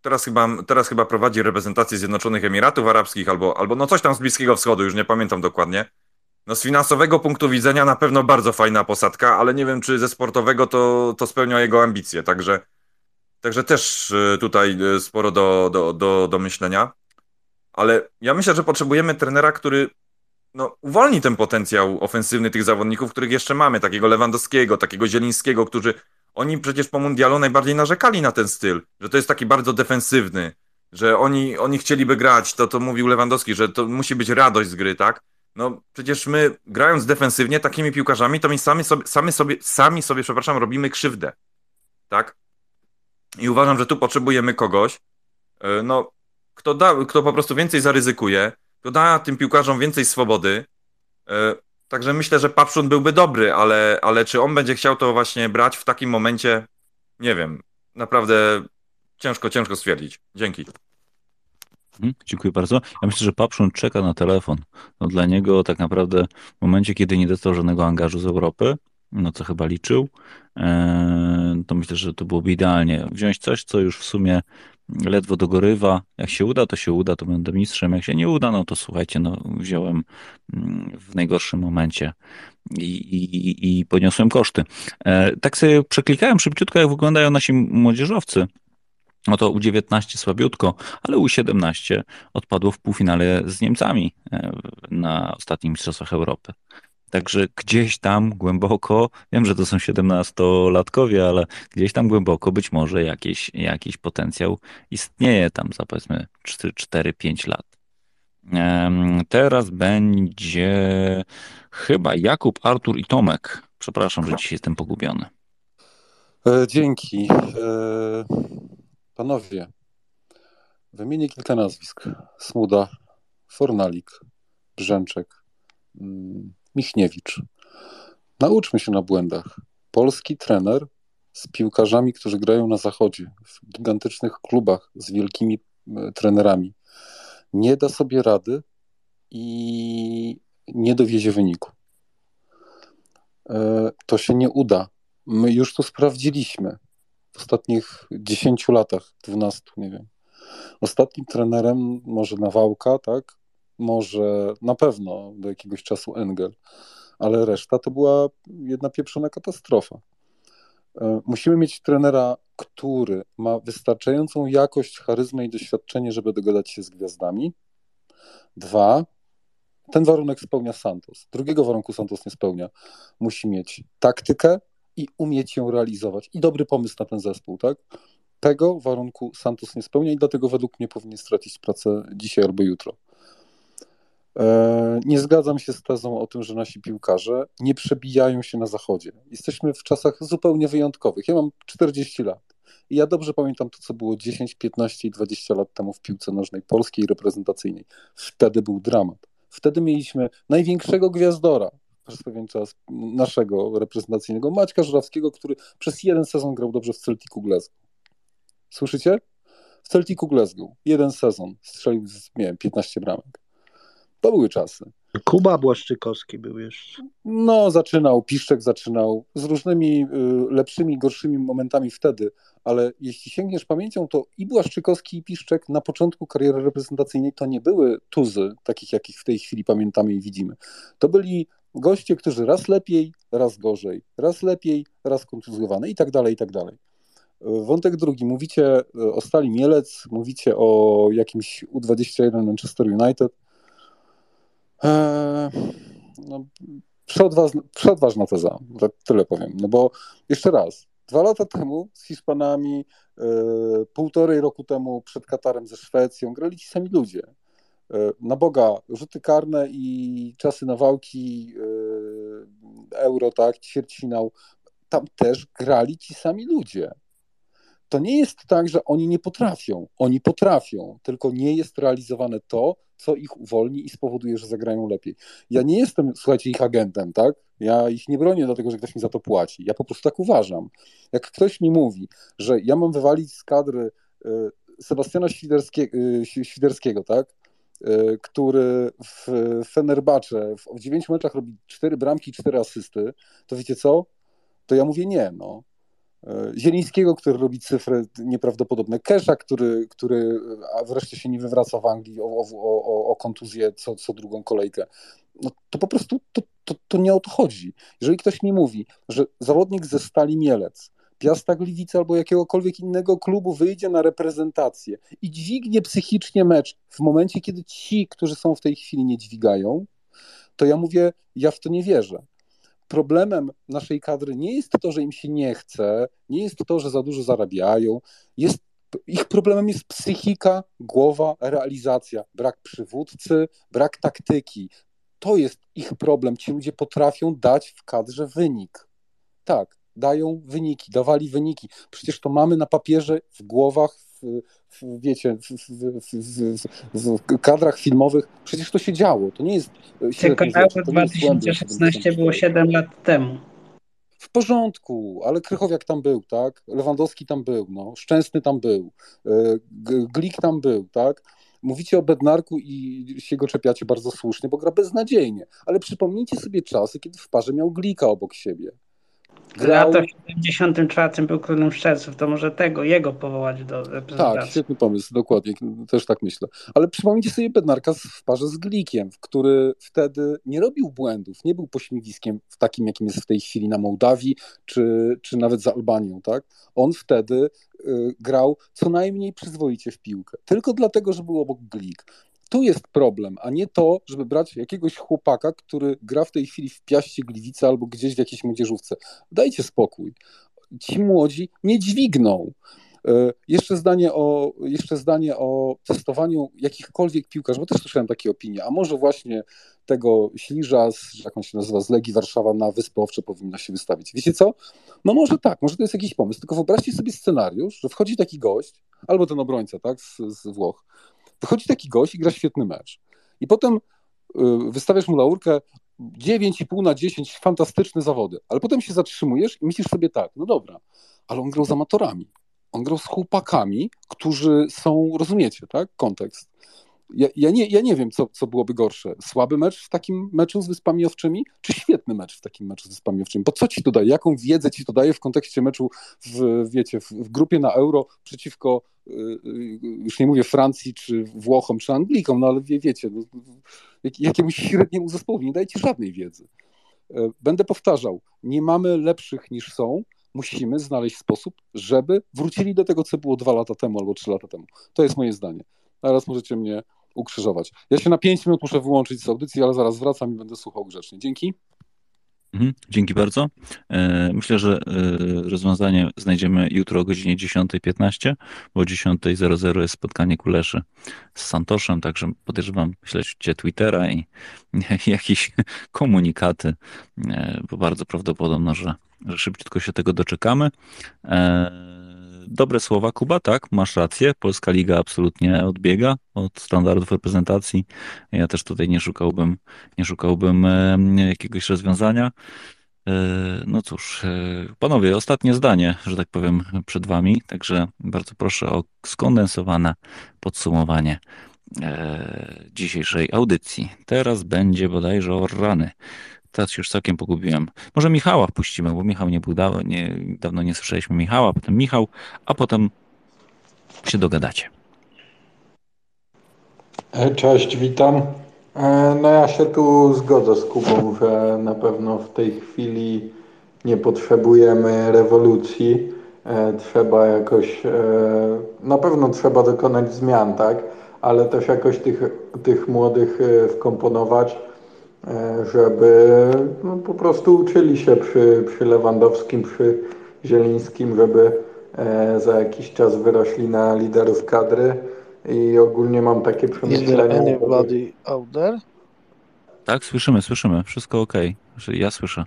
teraz chyba, teraz chyba prowadzi reprezentację Zjednoczonych Emiratów Arabskich albo, albo no coś tam z Bliskiego Wschodu, już nie pamiętam dokładnie. No z finansowego punktu widzenia na pewno bardzo fajna posadka, ale nie wiem, czy ze sportowego to, to spełnia jego ambicje, także, także też tutaj sporo do, do, do, do myślenia. Ale ja myślę, że potrzebujemy trenera, który no, uwolni ten potencjał ofensywny tych zawodników, których jeszcze mamy, takiego Lewandowskiego, takiego Zielińskiego, którzy oni przecież po mundialu najbardziej narzekali na ten styl, że to jest taki bardzo defensywny, że oni, oni chcieliby grać, to, to mówił Lewandowski, że to musi być radość z gry, tak? No przecież my grając defensywnie takimi piłkarzami, to my sami sobie, sami sobie, sami sobie, przepraszam, robimy krzywdę, tak? I uważam, że tu potrzebujemy kogoś, e, no, kto, da, kto po prostu więcej zaryzykuje, kto da tym piłkarzom więcej swobody, e, Także myślę, że Papszun byłby dobry, ale, ale czy on będzie chciał to właśnie brać w takim momencie, nie wiem. Naprawdę ciężko, ciężko stwierdzić. Dzięki. Mhm, dziękuję bardzo. Ja myślę, że Papszun czeka na telefon. No dla niego tak naprawdę w momencie, kiedy nie dostał żadnego angażu z Europy, no co chyba liczył, e, to myślę, że to byłoby idealnie. Wziąć coś, co już w sumie ledwo dogorywa. Jak się uda, to się uda, to będę mistrzem. Jak się nie uda, no to słuchajcie, no wziąłem mm, w najgorszym momencie. i, i, i koszty. E, tak sobie przeklikałem szybciutko, jak wyglądają nasi młodzieżowcy. No to U19 słabiutko, ale U17 odpadło w półfinale z Niemcami e, na ostatnich Mistrzostwach Europy. Także gdzieś tam głęboko, wiem, że to są 17-latkowie, ale gdzieś tam głęboko być może jakiś, jakiś potencjał istnieje tam za powiedzmy 4-5 lat. Teraz będzie chyba Jakub, Artur i Tomek. Przepraszam, że dzisiaj jestem pogubiony. E, dzięki. E, panowie, wymienię kilka nazwisk. Smuda, Fornalik, Brzęczek, mm, Michniewicz. Nauczmy się na błędach. Polski trener z piłkarzami, którzy grają na zachodzie, w gigantycznych klubach z wielkimi e, trenerami, nie da sobie rady i nie dowiezie wyniku. E, to się nie uda. My już to sprawdziliśmy w ostatnich 10 latach, 12, nie wiem. Ostatnim trenerem może Nawałka, tak? Może na pewno do jakiegoś czasu Engel, ale reszta to była jedna pieprzona katastrofa. E, musimy mieć trenera, który ma wystarczającą jakość, charyzmę i doświadczenie, żeby dogadać się z gwiazdami. Dwa, ten warunek spełnia Santos. Drugiego warunku Santos nie spełnia. Musi mieć taktykę i umieć ją realizować. I dobry pomysł na ten zespół, tak? Tego warunku Santos nie spełnia i dlatego według mnie powinien stracić pracę dzisiaj albo jutro. E, nie zgadzam się z tezą o tym, że nasi piłkarze nie przebijają się na zachodzie. Jesteśmy w czasach zupełnie wyjątkowych. Ja mam 40 lat i ja dobrze pamiętam to, co było 10, 15 i 20 lat temu w piłce nożnej polskiej reprezentacyjnej. Wtedy był dramat. Wtedy mieliśmy największego gwiazdora przez pewien czas naszego reprezentacyjnego, Maćka Żurawskiego, który przez jeden sezon grał dobrze w Celticu Glasgow. Słyszycie? W Celticu Glasgow. Jeden sezon. Strzelił, nie wiem, 15 bramek. To były czasy. Kuba Błaszczykowski był jeszcze. No, zaczynał, Piszczek zaczynał z różnymi y, lepszymi, gorszymi momentami wtedy, ale jeśli sięgniesz pamięcią, to i Błaszczykowski, i Piszczek na początku kariery reprezentacyjnej to nie były tuzy, takich jakich w tej chwili pamiętamy i widzimy. To byli goście, którzy raz lepiej, raz gorzej, raz lepiej, raz kontuzjowany i tak dalej, i tak dalej. Wątek drugi. Mówicie o Stali Mielec, mówicie o jakimś U21 Manchester United. Eee, no, przeodważna, przeodważna teza, tyle powiem. No bo jeszcze raz, dwa lata temu z Hiszpanami, e, półtorej roku temu przed Katarem ze Szwecją grali ci sami ludzie. E, na Boga, rzuty karne i czasy nawałki, e, euro, tak, ćwierćfinał, tam też grali ci sami ludzie. To nie jest tak, że oni nie potrafią. Oni potrafią, tylko nie jest realizowane to, co ich uwolni i spowoduje, że zagrają lepiej. Ja nie jestem, słuchajcie, ich agentem, tak? Ja ich nie bronię dlatego, że ktoś mi za to płaci. Ja po prostu tak uważam. Jak ktoś mi mówi, że ja mam wywalić z kadry y, Sebastiana Świderskiego, y, Świderskiego tak? Y, który w Fenerbacze w 9 meczach robi 4 bramki i 4 asysty, to wiecie co? To ja mówię nie, no. E, Zielińskiego, który robi cyfry nieprawdopodobne, Kesha, który, który a wreszcie się nie wywraca w Anglii o, o, o, o kontuzję co, co drugą kolejkę. No, to po prostu to, to, to nie o to chodzi. Jeżeli ktoś mi mówi, że zawodnik ze Stali Mielec, Piasta Gliwice albo jakiegokolwiek innego klubu wyjdzie na reprezentację i dźwignie psychicznie mecz w momencie, kiedy ci, którzy są w tej chwili nie dźwigają, to ja mówię, ja w to nie wierzę problemem naszej kadry nie jest to, że im się nie chce, nie jest to, że za dużo zarabiają, jest, ich problemem jest psychika, głowa, realizacja, brak przywódcy, brak taktyki. To jest ich problem. Ci ludzie potrafią dać w kadrze wynik. Tak, dają wyniki, dawali wyniki. Przecież to mamy na papierze, w głowach, w, wiecie, w, kadrach filmowych. Przecież to się działo. To nie jest. Tylko Euro 2016 było 7 lat temu. W porządku, ale Krychowiak tam był, tak? Lewandowski tam był, no. Szczęsny tam był, e, Glik tam był, tak? Mówicie o Bednarku i się go czepiacie bardzo słusznie, bo gra beznadziejnie. Ale przypomnijcie sobie czasy, kiedy w parze miał Glika obok siebie. Grał... Lata w 74 był królem szczelców, to może tego, jego powołać do Tak, reprezentacji. świetny pomysł, dokładnie, też tak myślę. Ale przypomnijcie sobie Bednarka w parze z Glikiem, który wtedy nie robił błędów, nie był pośmiewiskiem w takim, jakim jest w tej chwili na Mołdawii, czy, czy nawet za Albanią, tak? On wtedy y, grał co najmniej przyzwoicie w piłkę, tylko dlatego, że był obok Glik. Tu jest problem, a nie to, żeby brać jakiegoś chłopaka, który gra w tej chwili w Piaście Gliwice albo gdzieś w jakiejś młodzieżówce. Dajcie spokój. Ci młodzi nie dźwigną. E, Jeszcze zdanie, o, jeszcze zdanie o testowaniu jakichkolwiek piłkarzy, bo też słyszałem takie opinie, a może właśnie tego Śliża, z, jak on się nazywa, z Legii Warszawa na Wyspy Owcze powinno się wystawić. Wiecie co? No może tak, może to jest jakiś pomysł, tylko wyobraźcie sobie scenariusz, że wchodzi taki gość, albo ten obrońca, tak, z, z Włoch, wychodzi taki gość i gra świetny mecz. I potem y, wystawiasz mu laurkę 9,5 na 10, fantastyczne zawody, ale potem się zatrzymujesz i myślisz sobie tak, no dobra, ale on grał z amatorami. On grał z chłopakami, którzy są, rozumiecie, tak? Kontekst. Ja, ja, nie, ja nie wiem, co, co byłoby gorsze. Słaby mecz w takim meczu z Wyspami Owczymi, czy świetny mecz w takim meczu z Wyspami Owczymi? Bo co ci to daje? Jaką wiedzę ci to daje w kontekście meczu w, wiecie, w, w grupie na Euro przeciwko, y, y, już nie mówię Francji, czy Włochom, czy Anglikom, no ale wie, wiecie, no, jak, jakiemuś średniemu zespołowi nie daje ci żadnej wiedzy. E, Będę powtarzał, nie mamy lepszych niż są, musimy znaleźć sposób, żeby wrócili do tego, co było dwa lata temu albo trzy lata temu. To jest moje zdanie. Teraz możecie mnie ukrzyżować. Ja się na pięć minut muszę wyłączyć z audycji, ale zaraz wracam i będę słuchał grzecznie. Dzięki. Mhm, Dzięki bardzo. E, Myślę, że e, rozwiązanie znajdziemy jutro o godzinie 10.15, bo o 10.00 jest spotkanie Kuleszy z Santoszem, także podejrzewam, śledźcie Twittera i jakieś komunikaty, e, bo bardzo prawdopodobne, że, że szybciutko się tego doczekamy. Dobre słowa, Kuba, tak, masz rację. Polska Liga absolutnie odbiega od standardów reprezentacji. Ja też tutaj nie szukałbym, nie szukałbym jakiegoś rozwiązania. E, No cóż, e, panowie, ostatnie zdanie, że tak powiem, przed wami, także bardzo proszę o skondensowane podsumowanie e, dzisiejszej audycji. Teraz będzie bodajże o rany. Teraz już całkiem pogubiłem. Może Michała wpuścimy, bo Michał nie był da- nie, dawno nie słyszeliśmy Michała, potem Michał, a potem się dogadacie. Cześć, witam. E, No ja się tu zgodzę z Kubą, że na pewno w tej chwili nie potrzebujemy rewolucji. E, Trzeba jakoś, e, na pewno trzeba dokonać zmian, tak? Ale też jakoś tych, tych młodych wkomponować, żeby no, po prostu uczyli się przy, przy Lewandowskim, przy Zielińskim, żeby e, za jakiś czas wyrośli na liderów kadry. I ogólnie mam takie przemyślenia. anybody out there? Tak, słyszymy, słyszymy. Wszystko ok. Ja słyszę.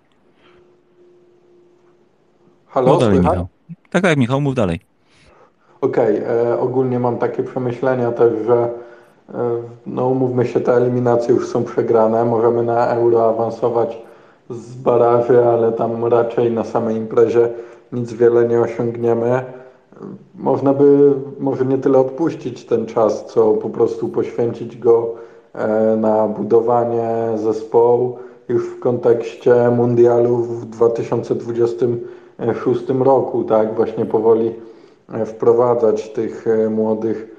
Halo, Mów dalej, słychać? Michał. Tak, tak, Michał, mów dalej. Okej, e, ogólnie mam takie przemyślenia też, że e, no umówmy się, te eliminacje już są przegrane. Możemy na euro awansować z baraży, ale tam raczej na samej imprezie nic wiele nie osiągniemy. Można by może nie tyle odpuścić ten czas, co po prostu poświęcić go e, na budowanie zespołu już w kontekście mundialu w 2026 roku, tak, właśnie powoli e, wprowadzać tych e, młodych e,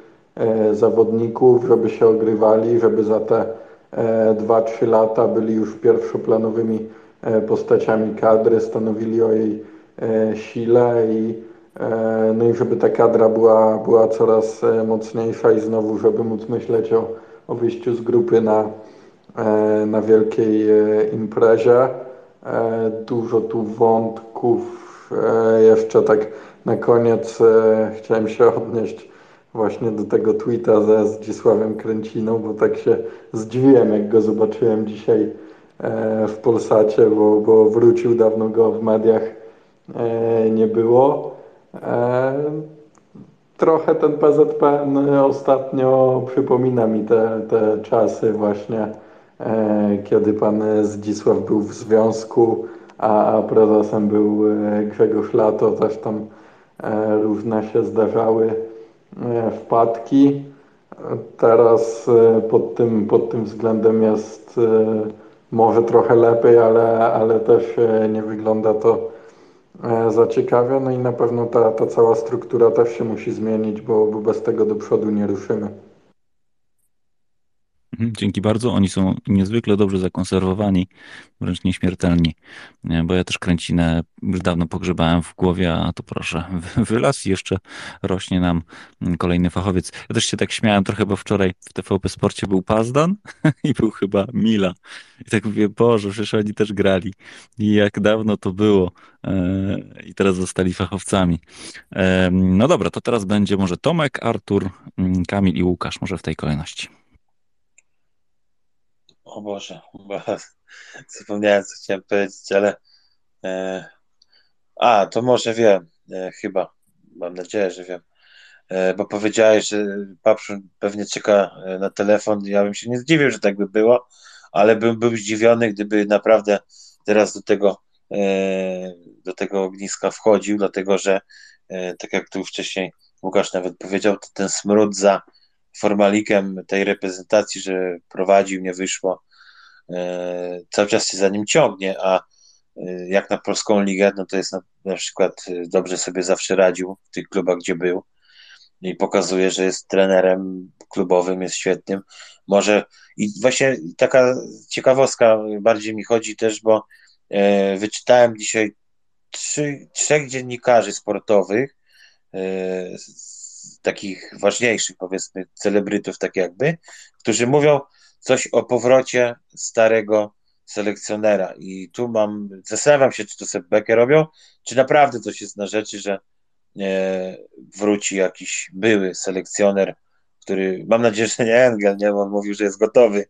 zawodników, żeby się ogrywali, żeby za te e, 2-3 lata byli już pierwszoplanowymi e, postaciami kadry, stanowili o jej e, sile i e, no i żeby ta kadra była, była coraz e, mocniejsza i znowu, żeby móc myśleć o, o wyjściu z grupy na, e, na wielkiej e, imprezie. E, Dużo tu wątków. E, Jeszcze tak na koniec e, chciałem się odnieść właśnie do tego tweeta ze Zdzisławem Kręciną, bo tak się zdziwiłem, jak go zobaczyłem dzisiaj e, w Polsacie, bo, bo wrócił, dawno go w mediach e, nie było. E, Trochę ten PZPN ostatnio przypomina mi te, te czasy właśnie, kiedy pan Zdzisław był w związku, a, a prezesem był Grzegorz Lato, też tam różne się zdarzały wpadki. Teraz e, pod tym, pod tym względem jest e, może trochę lepiej, ale, ale też e, nie wygląda to e, zaciekawia, no i na pewno ta, ta cała struktura też się musi zmienić, bo, bo bez tego do przodu nie ruszymy. Mhm, Dzięki bardzo. Oni są niezwykle dobrze zakonserwowani, wręcz nieśmiertelni. Nie, Bo ja też kręcinę już dawno pogrzebałem w głowie, a to proszę, wy- wylaz i jeszcze rośnie nam mm, kolejny fachowiec. Ja też się tak śmiałem trochę, bo wczoraj w TVP Sporcie był Pazdan i był chyba Mila. I tak mówię, Boże, przecież oni też grali. I jak dawno to było. E, I teraz zostali fachowcami. E, No dobra, to teraz będzie może Tomek, Artur, mm, Kamil i Łukasz, może w tej kolejności. O Boże, bo zapomniałem, co chciałem powiedzieć, ale. E, a, to może wiem, e, chyba. Mam nadzieję, że wiem. E, bo powiedziałeś, że Papszun pewnie czeka e, na telefon. Ja bym się nie zdziwił, że tak by było, ale bym był zdziwiony, gdyby naprawdę teraz do tego, e, do tego ogniska wchodził, dlatego że, e, tak jak tu wcześniej Łukasz nawet powiedział, to ten smród za formalikiem tej reprezentacji, że prowadził, nie wyszło, e, cały czas się za nim ciągnie, a e, jak na polską ligę, no to jest na, na przykład e, dobrze sobie zawsze radził w tych klubach, gdzie był i pokazuje, że jest trenerem klubowym, jest świetnym. Może i właśnie taka ciekawostka bardziej mi chodzi też, bo wyczytałem dzisiaj trzy, trzech dziennikarzy sportowych, takich ważniejszych, powiedzmy, celebrytów, tak jakby, którzy mówią coś o powrocie starego selekcjonera. I tu mam, zastanawiam się, czy to sobie bekę robią, czy naprawdę coś jest na rzeczy, że e, wróci jakiś były selekcjoner, który, mam nadzieję, że nie Engel, nie, bo on mówił, że jest gotowy,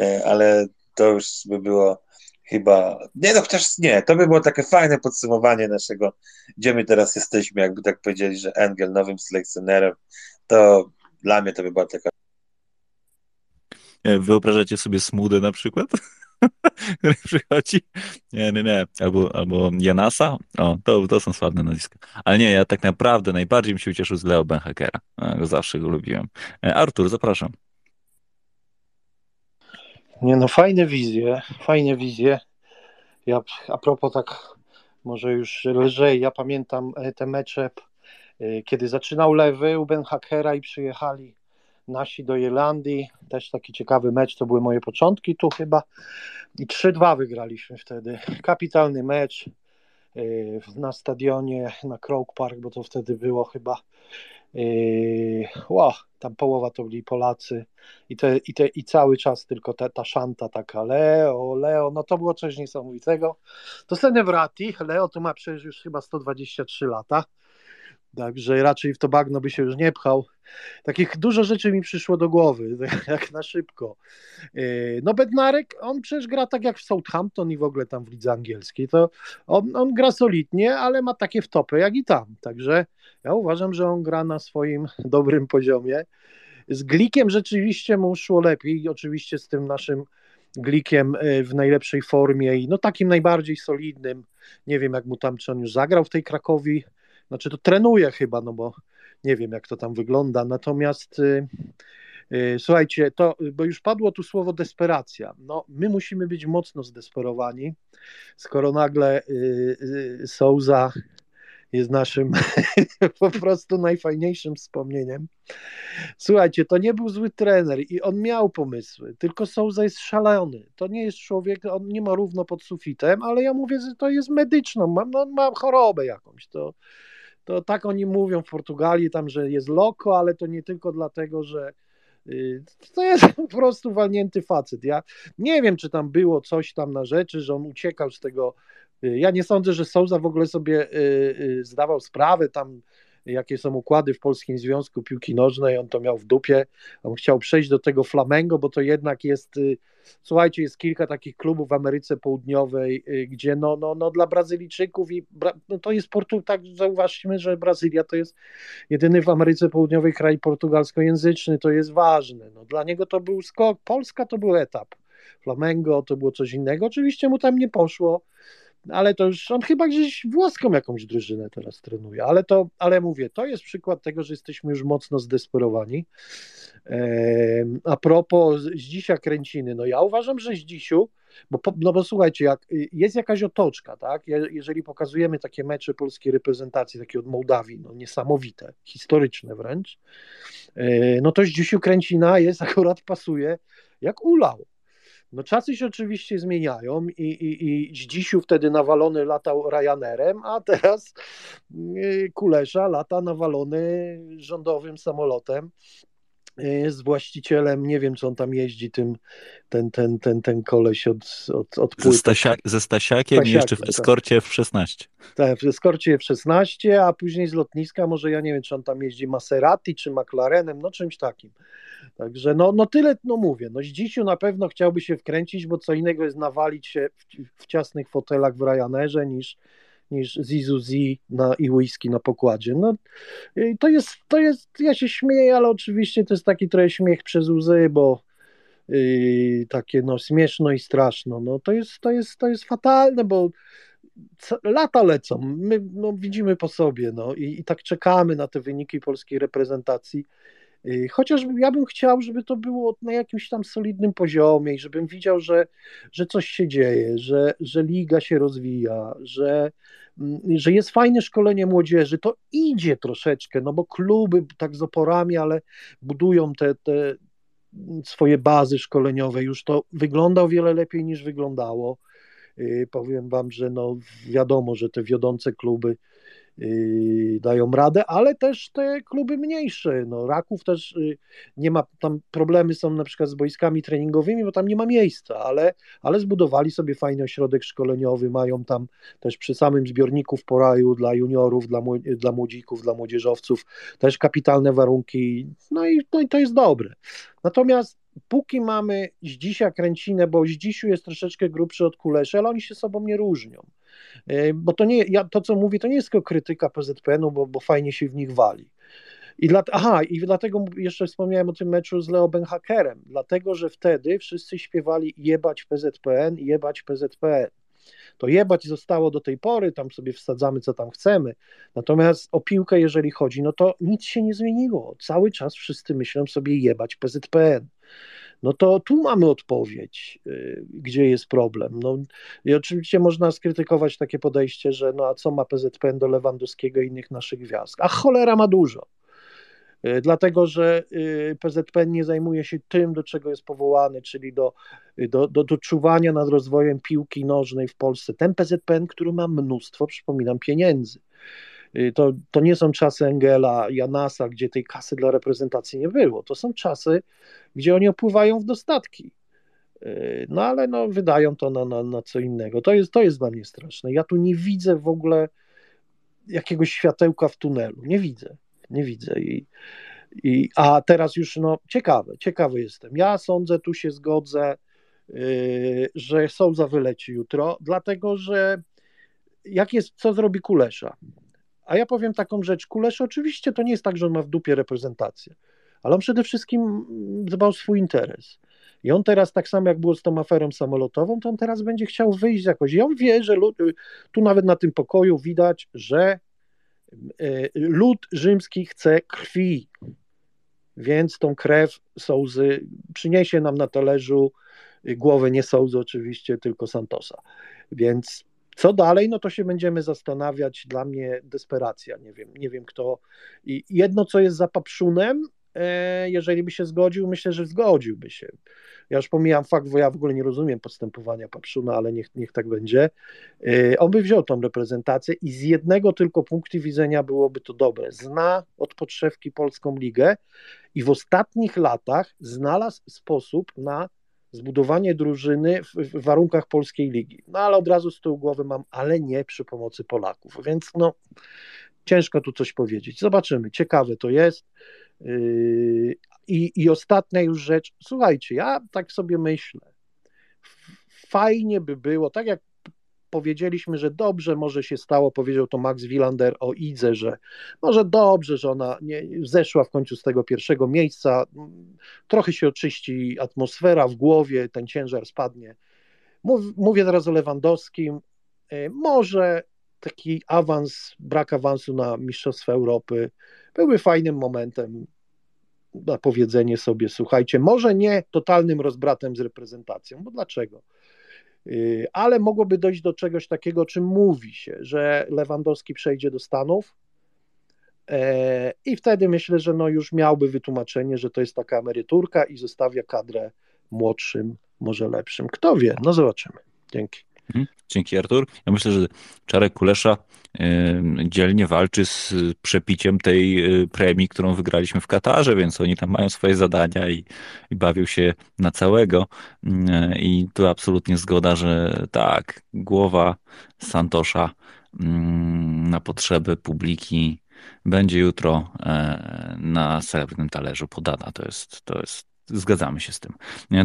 e, ale to już by było chyba, nie no, chociaż nie, to by było takie fajne podsumowanie naszego, gdzie my teraz jesteśmy, jakby tak powiedzieli, że Engel nowym selekcjonerem, to dla mnie to by była taka Wyobrażacie sobie Smudę na przykład? Który przychodzi? Nie, nie, nie. Albo, albo Janasa? O, to, to są sławne nazwiska. Ale nie, ja tak naprawdę najbardziej bym się ucieszył z Leo Benhakera. Zawsze go lubiłem. E, Artur, zapraszam. Nie no, fajne wizje, fajne wizje. Ja a propos tak może już lżej, ja pamiętam e, te mecze, e, kiedy zaczynał lewy u Ben Hakera i przyjechali nasi do Irlandii. Też taki ciekawy mecz, to były moje początki tu chyba. I 3-2 wygraliśmy wtedy. Kapitalny mecz e, na stadionie, na Croke Park, bo to wtedy było chyba. Ło, tam połowa to byli Polacy i, te, i, te, i cały czas tylko ta szanta taka Leo, Leo, no to było coś niesamowitego. To Senewrati, Leo to ma przecież już chyba 123 lata, także raczej w to bagno by się już nie pchał. Takich dużo rzeczy mi przyszło do głowy, jak na szybko. Yy, No Bednarek, on przecież gra tak jak w Southampton i w ogóle tam w lidze angielskiej, to on, on gra solidnie, ale ma takie wtopy jak i tam, także ja uważam, że on gra na swoim dobrym poziomie. Z Glikiem rzeczywiście mu szło lepiej, oczywiście z tym naszym Glikiem y, w najlepszej formie i no takim najbardziej solidnym. Nie wiem, jak mu tam, czy on już zagrał w tej Krakowi. Znaczy to trenuje chyba, no bo nie wiem, jak to tam wygląda. Natomiast y, y, słuchajcie, to, bo już padło tu słowo desperacja. No, my musimy być mocno zdesperowani, skoro nagle y, Souza jest naszym po prostu najfajniejszym wspomnieniem. Słuchajcie, to nie był zły trener i on miał pomysły, tylko Souza jest szalony. To nie jest człowiek, on nie ma równo pod sufitem, ale ja mówię, że to jest medyczną, ma, no, on ma chorobę jakąś. To, to tak oni mówią w Portugalii, tam, że jest loko, ale to nie tylko dlatego, że y, to jest po prostu walnięty facet. Ja nie wiem, czy tam było coś tam na rzeczy, że on uciekał z tego. y, Ja nie sądzę, że Souza w ogóle sobie y, zdawał sprawę tam, jakie są układy w Polskim Związku Piłki Nożnej. On to miał w dupie. On chciał przejść do tego Flamengo, bo to jednak jest. y, Słuchajcie, jest kilka takich klubów w Ameryce Południowej, y, gdzie no, no, no dla Brazylijczyków i no to jest Portu, tak zauważmy, że Brazylia to jest jedyny w Ameryce Południowej kraj portugalskojęzyczny, to jest ważne. No, dla niego to był skok, Polska to był etap. Flamengo to było coś innego. Oczywiście mu tam nie poszło, ale to już on chyba gdzieś włoską jakąś drużynę teraz trenuje. Ale to, ale mówię, to jest przykład tego, że jesteśmy już mocno zdesperowani. A propos Zdzisia Kręciny, no ja uważam, że Zdzisiu bo, no bo słuchajcie, jak jest jakaś otoczka, tak? Jeżeli pokazujemy takie mecze polskiej reprezentacji, takie od Mołdawii, no niesamowite, historyczne wręcz, e, no to Zdzisiu Kręcina jest, akurat pasuje jak ulał. No czasy się oczywiście zmieniają i, i, i Zdzisiu wtedy nawalony latał Ryanerem, a teraz y, Kulesza lata nawalony rządowym samolotem z właścicielem, nie wiem, co on tam jeździ, tym, ten, ten, ten, ten koleś od, od, od ze, Stasia, ze Stasiakiem, Stasiakiem i jeszcze w tak. eskorcie F-16. Tak, w eskorcie F-16, a później z lotniska, może ja nie wiem, czy on tam jeździ Maserati, czy McLarenem, no czymś takim. Także no, no tyle, no mówię, no Zdzisiu na pewno chciałby się wkręcić, bo co innego jest nawalić się w, w ciasnych fotelach w Ryanerze niż, niż Zizu Z na, i whisky na pokładzie. No, to jest, to jest, ja się śmieję, ale oczywiście to jest taki trochę śmiech przez łzy, bo yy, takie no śmieszno i straszno, no to jest, to jest, to jest fatalne, bo lata lecą, my no, widzimy po sobie, no i, i tak czekamy na te wyniki polskiej reprezentacji, Y, chociaż ja bym chciał, żeby to było na jakimś tam solidnym poziomie i żebym widział, że, że coś się dzieje, że, że liga się rozwija, że, że jest fajne szkolenie młodzieży. To idzie troszeczkę, no bo kluby tak z oporami, ale budują te, te swoje bazy szkoleniowe. Już to wygląda o wiele lepiej niż wyglądało. Y, powiem Wam, że no wiadomo, że te wiodące kluby dają radę, ale też te kluby mniejsze. No, Raków też y, nie ma, tam problemy są na przykład z boiskami treningowymi, bo tam nie ma miejsca, ale, ale zbudowali sobie fajny ośrodek szkoleniowy, mają tam też przy samym zbiorniku w Poraju dla juniorów, dla, dla młodzików, dla młodzieżowców też kapitalne warunki, no i, no i to jest dobre. Natomiast póki mamy Zdzisia Kręcinę, bo Zdzisiu jest troszeczkę grubszy od Kuleszy, ale oni się sobą nie różnią. E, bo to nie, ja, to co mówię, to nie jest tylko krytyka PZPN-u, bo, bo fajnie się w nich wali. I dla, aha, i dlatego jeszcze wspomniałem o tym meczu z Leo Benhakerem, dlatego, że wtedy wszyscy śpiewali jebać PZPN, jebać PZPN. To jebać zostało do tej pory, tam sobie wsadzamy co tam chcemy. Natomiast o piłkę, jeżeli chodzi, no to nic się nie zmieniło. Cały czas wszyscy myślą sobie jebać PZPN no to tu mamy odpowiedź, y, gdzie jest problem. No, I oczywiście można skrytykować takie podejście, że no a co ma PZPN do Lewandowskiego i innych naszych gwiazd? A cholera ma dużo. Y, dlatego, że y, PZPN nie zajmuje się tym, do czego jest powołany, czyli do, do, do, do czuwania nad rozwojem piłki nożnej w Polsce. Ten PZPN, który ma mnóstwo, przypominam, pieniędzy. To, to nie są czasy Engela, Janasa, gdzie tej kasy dla reprezentacji nie było. To są czasy, gdzie oni opływają w dostatki. Yy, no ale no, wydają to na, na, na co innego. To jest, to jest dla mnie straszne. Ja tu nie widzę w ogóle jakiegoś światełka w tunelu. Nie widzę. Nie widzę. I, i, a teraz już, no, ciekawe, ciekawy jestem. Ja sądzę, tu się zgodzę, yy, że są za wyleci jutro, dlatego że jak jest, co zrobi Kulesza? A ja powiem taką rzecz, Kulesza oczywiście to nie jest tak, że on ma w dupie reprezentację ale on przede wszystkim dbał swój interes. I on teraz, tak samo jak było z tą aferą samolotową, to on teraz będzie chciał wyjść jakoś. I on wie, że lud, tu nawet na tym pokoju widać, że e, lud rzymski chce krwi, więc tą krew Sołzy przyniesie nam na talerzu głowę nie Sołzy oczywiście, tylko Santosa. Więc co dalej, no to się będziemy zastanawiać. Dla mnie desperacja, nie wiem, nie wiem kto. I jedno, co jest za papszunem, E, jeżeli by się zgodził, myślę, że zgodziłby się. Ja już pomijam fakt, bo ja w ogóle nie rozumiem postępowania Papszuna, ale niech, niech tak będzie. E, on by wziął tą reprezentację i z jednego tylko punktu widzenia byłoby to dobre. Zna od podszewki polską ligę i w ostatnich latach znalazł sposób na zbudowanie drużyny w, w warunkach polskiej ligi. No ale od razu z tyłu głowy mam, ale nie przy pomocy Polaków, więc no ciężko tu coś powiedzieć. Zobaczymy, ciekawe to jest. Yy, I, I ostatnia już rzecz, słuchajcie, ja tak sobie myślę, fajnie by było, tak jak powiedzieliśmy, że dobrze może się stało, powiedział to Max Wilander o Idze, że może dobrze, że ona nie, zeszła w końcu z tego pierwszego miejsca, trochę się oczyści atmosfera w głowie, ten ciężar spadnie. Mów, mówię teraz o Lewandowskim, yy, może taki awans, brak awansu na Mistrzostwa Europy były fajnym momentem na powiedzenie sobie, słuchajcie, może nie totalnym rozbratem z reprezentacją, bo dlaczego? Y, ale mogłoby dojść do czegoś takiego, o czym mówi się, że Lewandowski przejdzie do Stanów e, i wtedy myślę, że no już miałby wytłumaczenie, że to jest taka emeryturka i zostawia kadrę młodszym, może lepszym. Kto wie, no zobaczymy. Dzięki. Mhm. Dzięki Artur. Ja myślę, że Czarek Kulesza y, dzielnie walczy z przepiciem tej y, premii, którą wygraliśmy w Katarze, więc oni tam mają swoje zadania i, i bawią się na całego. Y, I tu absolutnie zgoda, że tak, głowa Santosza na potrzeby publiki będzie jutro na srebrnym talerzu podana. To jest, to jest, zgadzamy się z tym.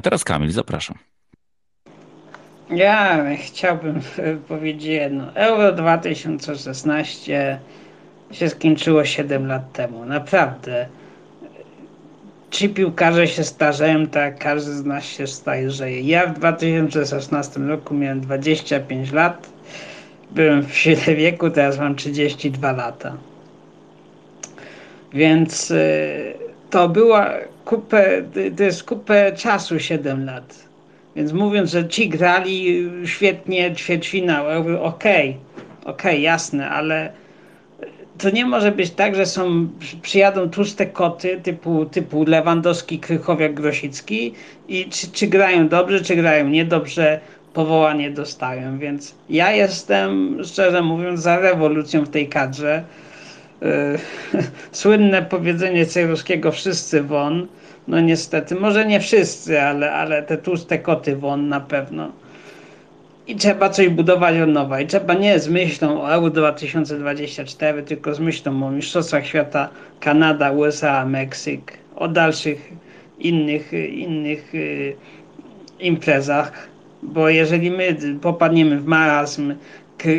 Teraz Kamil, zapraszam. Ja chciałbym powiedzieć jedno. Euro 2016 się skończyło 7 lat temu. Naprawdę. Ci piłkarze się starzeją, tak każdy z nas się starzeje. Ja w 2016 roku miałem 25 lat. Byłem w sile wieku, teraz mam 32 lata. Więc y, to była kupę, to jest kupę czasu 7 lat więc mówiąc, że ci grali świetnie ćwierćfinał, okej, okay, okej, okay, jasne, ale to nie może być tak, że są, przyjadą tłuste koty typu, typu Lewandowski, Krychowiak, Grosicki i czy, czy grają dobrze, czy grają niedobrze, powołanie dostają, więc ja jestem, szczerze mówiąc, za rewolucją w tej kadrze. Yy, słynne powiedzenie Cejruskiego wszyscy won, no niestety, może nie wszyscy, ale, ale te tłuste koty won na pewno. I trzeba coś budować od nowa. I trzeba nie z myślą o Euro 2024, tylko z myślą o Mistrzostwach Świata Kanada, USA, Meksyk, o dalszych innych, innych y, imprezach. Bo jeżeli my popadniemy w marazm,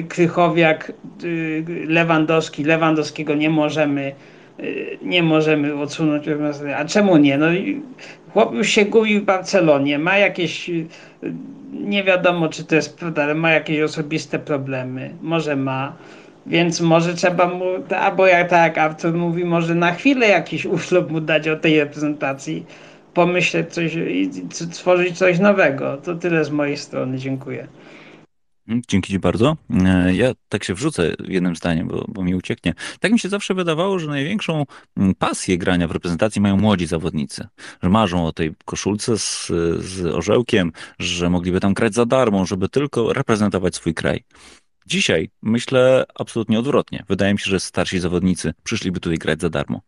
Krychowiak, y, Lewandowski, Lewandowskiego nie możemy nie możemy odsunąć. A czemu nie? No, chłop już się gubił w Barcelonie, ma jakieś, y, nie wiadomo czy to jest prawda, ale ma jakieś osobiste problemy. Może ma. Więc może trzeba mu, albo jak tak Artur mówi, może na chwilę jakiś uślub mu dać o tej reprezentacji, pomyśleć coś i stworzyć coś nowego. To tyle z mojej strony. Dziękuję. Mm, dzięki Ci bardzo. E, ja tak się wrzucę jednym zdaniem, bo, bo mi ucieknie. Tak mi się zawsze wydawało, że największą mm, pasję grania w reprezentacji mają młodzi zawodnicy, że marzą o tej koszulce z, z orzełkiem, że mogliby tam grać za darmo, żeby tylko reprezentować swój kraj. Dzisiaj myślę absolutnie odwrotnie. Wydaje mi się, że starsi zawodnicy przyszliby tutaj grać za darmo.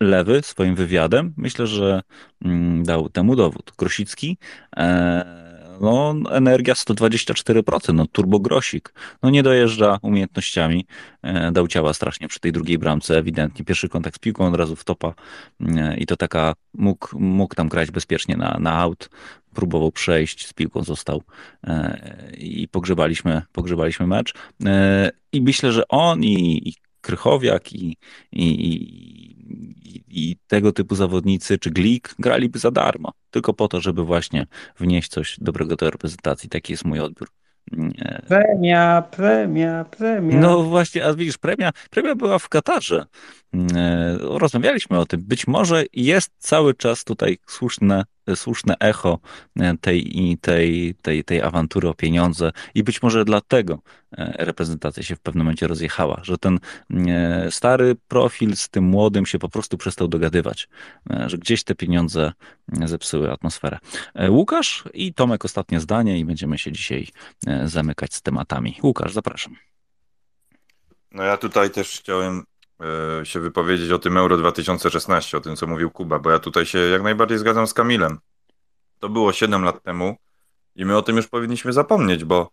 Lewy swoim wywiadem myślę, że mm, dał temu dowód. Grosicki e, no, energia 124%, no turbogrosik. No nie dojeżdża umiejętnościami, e, dał ciała strasznie przy tej drugiej bramce, ewidentnie. Pierwszy kontakt z piłką od razu w topa e, i to taka, mógł, mógł tam grać bezpiecznie na, na aut, próbował przejść, z piłką został e, i pogrzebaliśmy, pogrzebaliśmy mecz. I myślę, że on i, i Krychowiak i, i, i, i, tego typu zawodnicy, czy Glik, graliby za darmo. Tylko po to, żeby właśnie wnieść coś dobrego do reprezentacji. Taki jest mój odbiór. Premia, premia, premia. No właśnie, a widzisz, premia, premia była w Katarze. E, rozmawialiśmy o tym. Być może jest cały czas tutaj słuszne, słuszne echo e, tej, tej, tej, tej awantury o pieniądze i być może dlatego e, reprezentacja się w pewnym momencie rozjechała, że ten stary profil z tym młodym się po prostu przestał dogadywać, że gdzieś te pieniądze zepsuły atmosferę. Łukasz i Tomek ostatnie zdanie i będziemy się dzisiaj zamykać z tematami. Łukasz, zapraszam. No ja tutaj też chciałem E, się wypowiedzieć o tym Euro 2016, o tym, co mówił Kuba, bo ja tutaj się jak najbardziej zgadzam z Kamilem. To było 7 lat temu i my o tym już powinniśmy zapomnieć, bo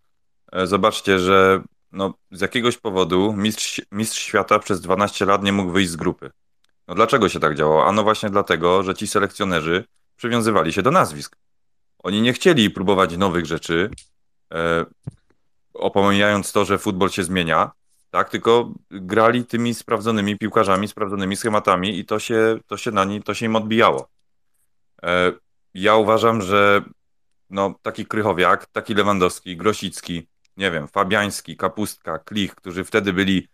e, zobaczcie, że no, z jakiegoś powodu mistrz, mistrz świata przez 12 lat nie mógł wyjść z grupy. No dlaczego się tak działo? Ano właśnie dlatego, że ci selekcjonerzy przywiązywali się do nazwisk. Oni nie chcieli próbować nowych rzeczy, e, opomijając to, że futbol się zmienia, tak? Tylko grali tymi sprawdzonymi piłkarzami, sprawdzonymi schematami i to się, to się na nim, to się im odbijało. E, ja uważam, że no, taki Krychowiak, taki Lewandowski, Grosicki, nie wiem, Fabiański, Kapustka, Klich, którzy wtedy byli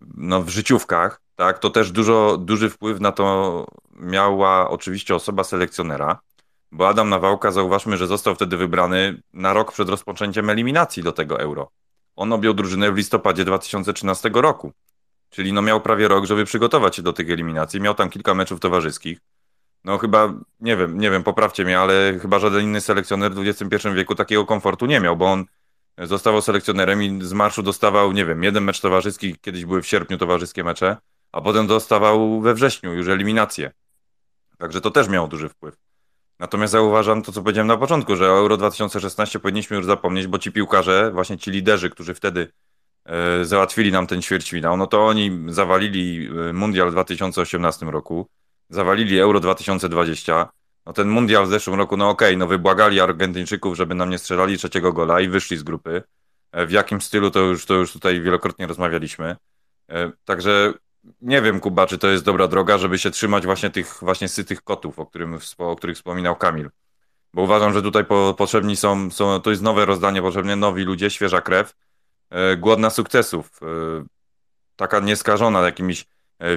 no, w życiówkach, tak, to też dużo, duży wpływ na to miała oczywiście osoba selekcjonera. Bo Adam Nawałka, zauważmy, że został wtedy wybrany na rok przed rozpoczęciem eliminacji do tego euro. On objął drużynę w listopadzie 2013 roku. Czyli no miał prawie rok, żeby przygotować się do tych eliminacji. Miał tam kilka meczów towarzyskich. No chyba, nie wiem, nie wiem, poprawcie mnie, ale chyba żaden inny selekcjoner w XXI wieku takiego komfortu nie miał, bo on zostawał selekcjonerem i z marszu dostawał, nie wiem, jeden mecz towarzyski, kiedyś były w sierpniu towarzyskie mecze, a potem dostawał we wrześniu już eliminację. Także to też miało duży wpływ. Natomiast zauważam to, co powiedziałem na początku, że o Euro 2016 powinniśmy już zapomnieć, bo ci piłkarze, właśnie ci liderzy, którzy wtedy e, załatwili nam ten ćwierćfinał, no to oni zawalili e, Mundial w 2018 roku, zawalili Euro 2020, no ten mundial w zeszłym roku, no okej, okay, no wybłagali Argentyńczyków, żeby nam nie strzelali trzeciego gola i wyszli z grupy. E, w jakim stylu to już, to już tutaj wielokrotnie rozmawialiśmy. Także nie wiem, Kuba, czy to jest dobra droga, żeby się trzymać właśnie tych właśnie sytych kotów, o, którym, o których wspominał Kamil. Bo uważam, że tutaj po, potrzebni są, są, to jest nowe rozdanie, potrzebne nowi ludzie, świeża krew, e, głodna sukcesów, taka nieskażona jakimiś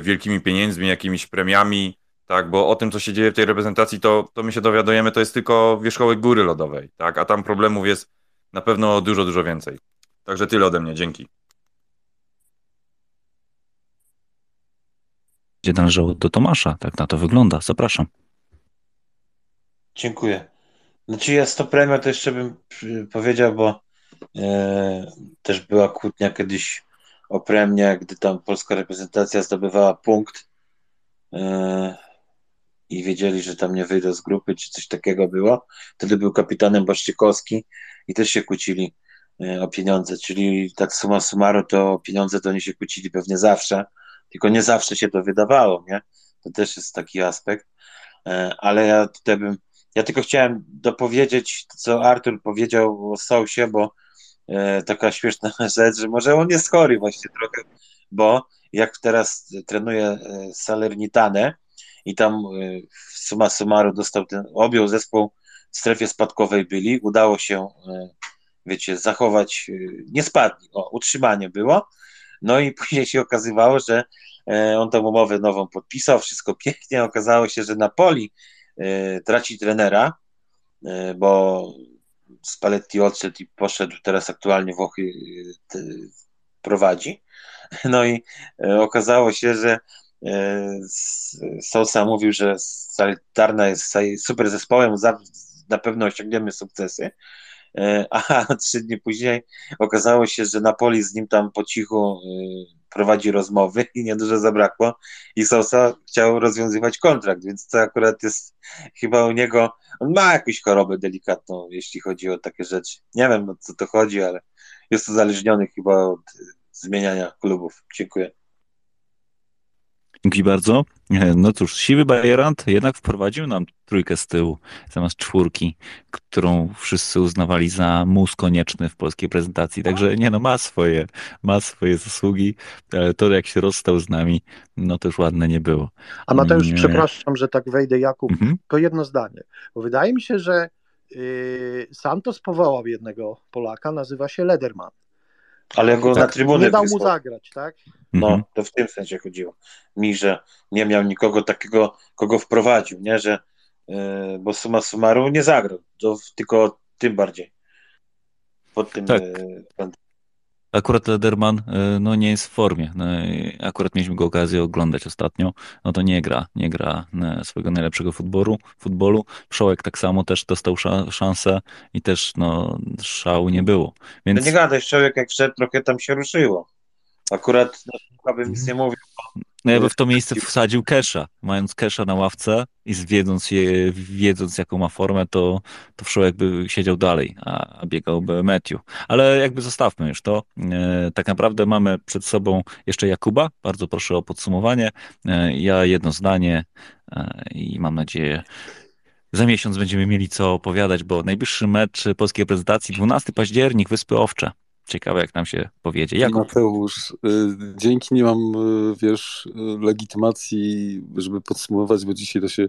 wielkimi pieniędzmi, jakimiś premiami, tak, bo o tym, co się dzieje w tej reprezentacji, to, to my się dowiadujemy, to jest tylko wierzchołek góry lodowej, tak, a tam problemów jest na pewno dużo, dużo więcej. Także tyle ode mnie, dzięki. Gdzie należało do Tomasza, tak na to wygląda, zapraszam. Dziękuję. Znaczy ja to premia to jeszcze bym powiedział, bo e, też była kłótnia kiedyś o premię, gdy tam polska reprezentacja zdobywała punkt. E, i wiedzieli, że tam nie wyjdą z grupy, czy coś takiego było. Wtedy był kapitanem Błaszczykowski i też się kłócili o pieniądze, czyli tak suma summarum to o pieniądze to oni się kłócili pewnie zawsze, tylko nie zawsze się to wydawało, nie? To też jest taki aspekt, e, ale ja tutaj bym, ja tylko chciałem dopowiedzieć, co Artur powiedział o Sousie, bo e, taka śmieszna rzecz, że może on jest chory właśnie trochę, bo jak teraz trenuje Salernitane, i tam suma summarum dostał ten, objął zespół w strefie spadkowej byli, udało się, wiecie, zachować, nie spadli, o, utrzymanie było, no i później się okazywało, że on tą umowę nową podpisał, wszystko pięknie, okazało się, że Napoli traci trenera, bo Spalletti odszedł i poszedł, teraz aktualnie Włochy prowadzi, no i okazało się, że E, Sosa mówił, że Salernitana jest super zespołem, na pewno osiągniemy sukcesy. E, a trzy dni później okazało się, że Napoli z nim tam po cichu e, prowadzi rozmowy i niedużo zabrakło i Sosa chciał rozwiązywać kontrakt, więc to akurat jest chyba u niego, on ma jakąś chorobę delikatną, jeśli chodzi o takie rzeczy. Nie wiem, o co to chodzi, ale jest uzależniony chyba od zmieniania klubów. Dziękuję. Dzięki bardzo. E, no cóż, siwy Bajerant jednak wprowadził nam trójkę z tyłu zamiast czwórki, którą wszyscy uznawali za mus konieczny w polskiej prezentacji. Także nie no, ma swoje, ma swoje zasługi, ale to jak się rozstał z nami, no też ładne nie było. A Mateusz, nie. przepraszam, że tak wejdę, Jakub, mhm. to jedno zdanie. Bo wydaje mi się, że yy, Santos powołał jednego Polaka, nazywa się Lederman. Ale go tak, na trybunę Nie dał mu zagrać, tak? No, mhm. to w tym sensie chodziło mi, że nie miał nikogo takiego, kogo wprowadził, nie, że yy, bo suma summarum nie zagrał, to tylko tym bardziej. Pod tym tak. Yy, Akurat Lederman y, no, nie jest w formie. No, akurat mieliśmy go okazję oglądać ostatnio. No to nie gra, nie gra swojego najlepszego futbolu. futbolu. Szołek tak samo też dostał szansę i też no, szału nie było. Więc... No nie gadaj, Szołek jak wszedł, trochę tam się ruszyło. Akurat no, bym nic nie mówił. No ja bym w to miejsce wsadził Kesha. Mając Kesha na ławce i wiedząc, je, wiedząc jaką ma formę, to, to Wszoł jakby siedział dalej, a, biegałby Matthew. Ale jakby zostawmy już to. E, tak naprawdę mamy przed sobą jeszcze Jakuba. Bardzo proszę o podsumowanie. E, ja jedno zdanie e, i mam nadzieję, za miesiąc będziemy mieli co opowiadać, bo najbliższy mecz polskiej prezentacji 12 październik, Wyspy Owcze. Ciekawe, jak nam się powiedzie. Jakub. Mateusz, y, dzięki nie mam, y, wiesz, y, legitymacji, żeby podsumować, bo dzisiaj to się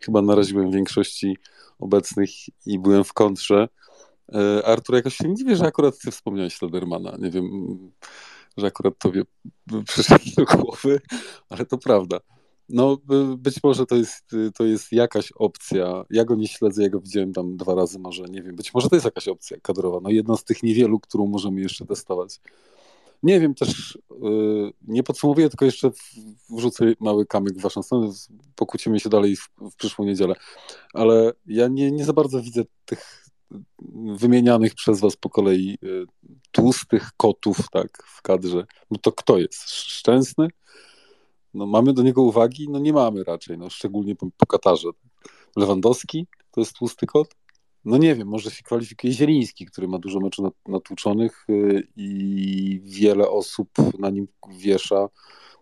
chyba naraziłem większości obecnych i byłem w kontrze. Artur, jakoś się nie dziwię, że akurat ty wspomniałeś Ledermana. Nie wiem, że akurat tobie przyszedł do głowy, ale to prawda. No, by- być może to jest, to jest jakaś opcja. Ja go nie śledzę, ja go widziałem tam dwa razy, może nie wiem. Być może to jest jakaś opcja kadrowa. No, jedna z tych niewielu, którą możemy jeszcze testować. Nie wiem też, yy, nie podsumowuję, tylko jeszcze wrzucę mały kamyk w waszą stronę. Pokłócimy się dalej w, w przyszłą niedzielę. Ale ja nie, nie za bardzo widzę tych wymienianych przez was po kolei yy, tłustych kotów tak, w kadrze. No to kto jest? Szczęsny? No, mamy do niego uwagi? No nie mamy raczej, no, szczególnie po, po Katarze. Lewandowski to jest tłusty kot? No nie wiem, może się kwalifikuje Zieliński, który ma dużo meczów nat- natłuczonych y, i wiele osób na nim wiesza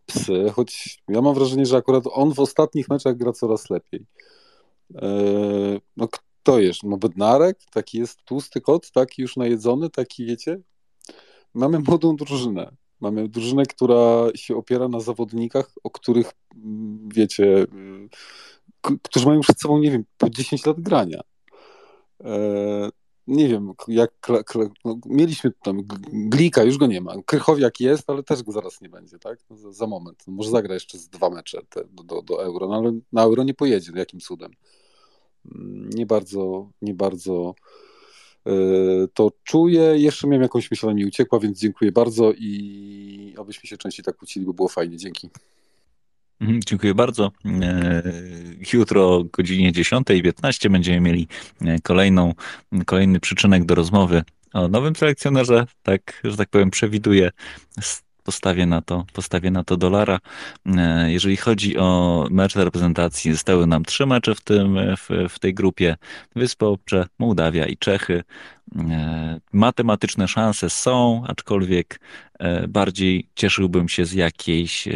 psy, choć ja mam wrażenie, że akurat on w ostatnich meczach gra coraz lepiej. E, No kto jest? No Bednarek? Taki jest tłusty kot, taki już najedzony, taki wiecie? Mamy młodą drużynę. Mamy drużynę, która się opiera na zawodnikach, o których mm, wiecie, y, którzy mają przed sobą, nie wiem, po 10 lat grania. E, nie wiem, jak no, mieliśmy tam Glika, już go nie ma. Krychowiak jest, ale też go zaraz nie będzie, tak? No, Za, za moment. Może zagra jeszcze z dwa mecze te, do, do, do euro, no ale na euro nie pojedzie, no jakim cudem. Mm, Nie bardzo, nie bardzo to czuję. Jeszcze miałem jakąś myśl, ale mi uciekła, więc dziękuję bardzo i abyśmy się częściej tak kłócili, bo było fajnie. Dzięki. Mhm, Dziękuję bardzo. E, Jutro o godzinie 10.15 będziemy mieli e, kolejną, kolejny przyczynek do rozmowy o nowym selekcjonerze. Tak, że tak powiem, przewiduję. Postawię na to, postawię na to dolara. E, Jeżeli chodzi o mecz reprezentacji, zostały nam trzy mecze w, tym, w, w tej grupie. Wyspy Obcze, Mołdawia i Czechy. E, Matematyczne szanse są, aczkolwiek e, bardziej cieszyłbym się z jakiejś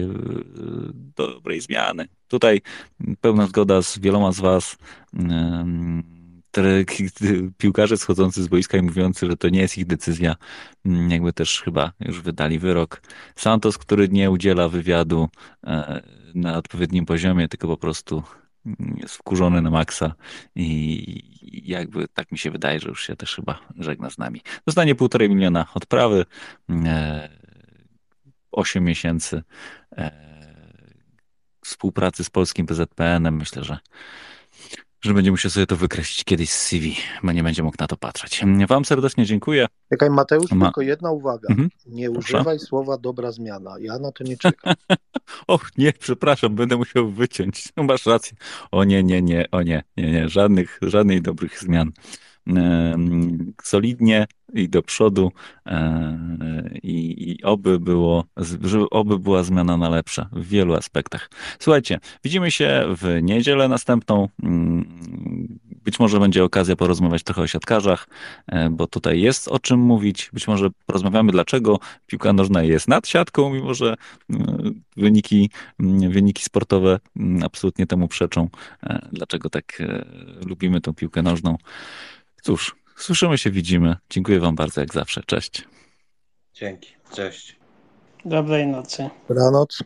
dobrej zmiany. Tutaj pełna zgoda z wieloma z Was. Piłkarze schodzący z boiska i mówiący, że to nie jest ich decyzja, mm, jakby też chyba już wydali wyrok. Santos, który nie udziela wywiadu e, na odpowiednim poziomie, tylko po prostu mm, jest wkurzony na maksa i jakby tak mi się wydaje, że już się też chyba żegna z nami. Dostanie półtorej miliona odprawy, e, 8 miesięcy e, współpracy z polskim PZPN-em. Myślę, że, że będzie musiał sobie to wykreślić kiedyś z CV, bo nie będzie mógł na to patrzeć. Wam serdecznie dziękuję. Czekaj, Mateusz, Ma- tylko jedna uwaga. Mhm. Nie Proszę. używaj słowa dobra zmiana. Ja na to nie czekam. Och, nie, przepraszam, będę musiał wyciąć. No, Masz rację. O nie, nie, nie, o nie, nie, nie, żadnych, żadnych dobrych zmian. Solidnie i do przodu e, i, i oby było, żeby oby była zmiana na lepsze w wielu aspektach. Słuchajcie, widzimy się w niedzielę następną. Mm, Być może będzie okazja porozmawiać trochę o siatkarzach, e, bo tutaj jest o czym mówić. Być może porozmawiamy, dlaczego piłka nożna jest nad siatką, mimo że mm, wyniki, mm, wyniki sportowe absolutnie temu przeczą. E, Dlaczego tak lubimy tą piłkę nożną? Cóż, słyszymy się, widzimy. Dziękuję Wam bardzo, jak zawsze. Cześć. Dzięki. Cześć. Dobrej nocy. Dobranoc.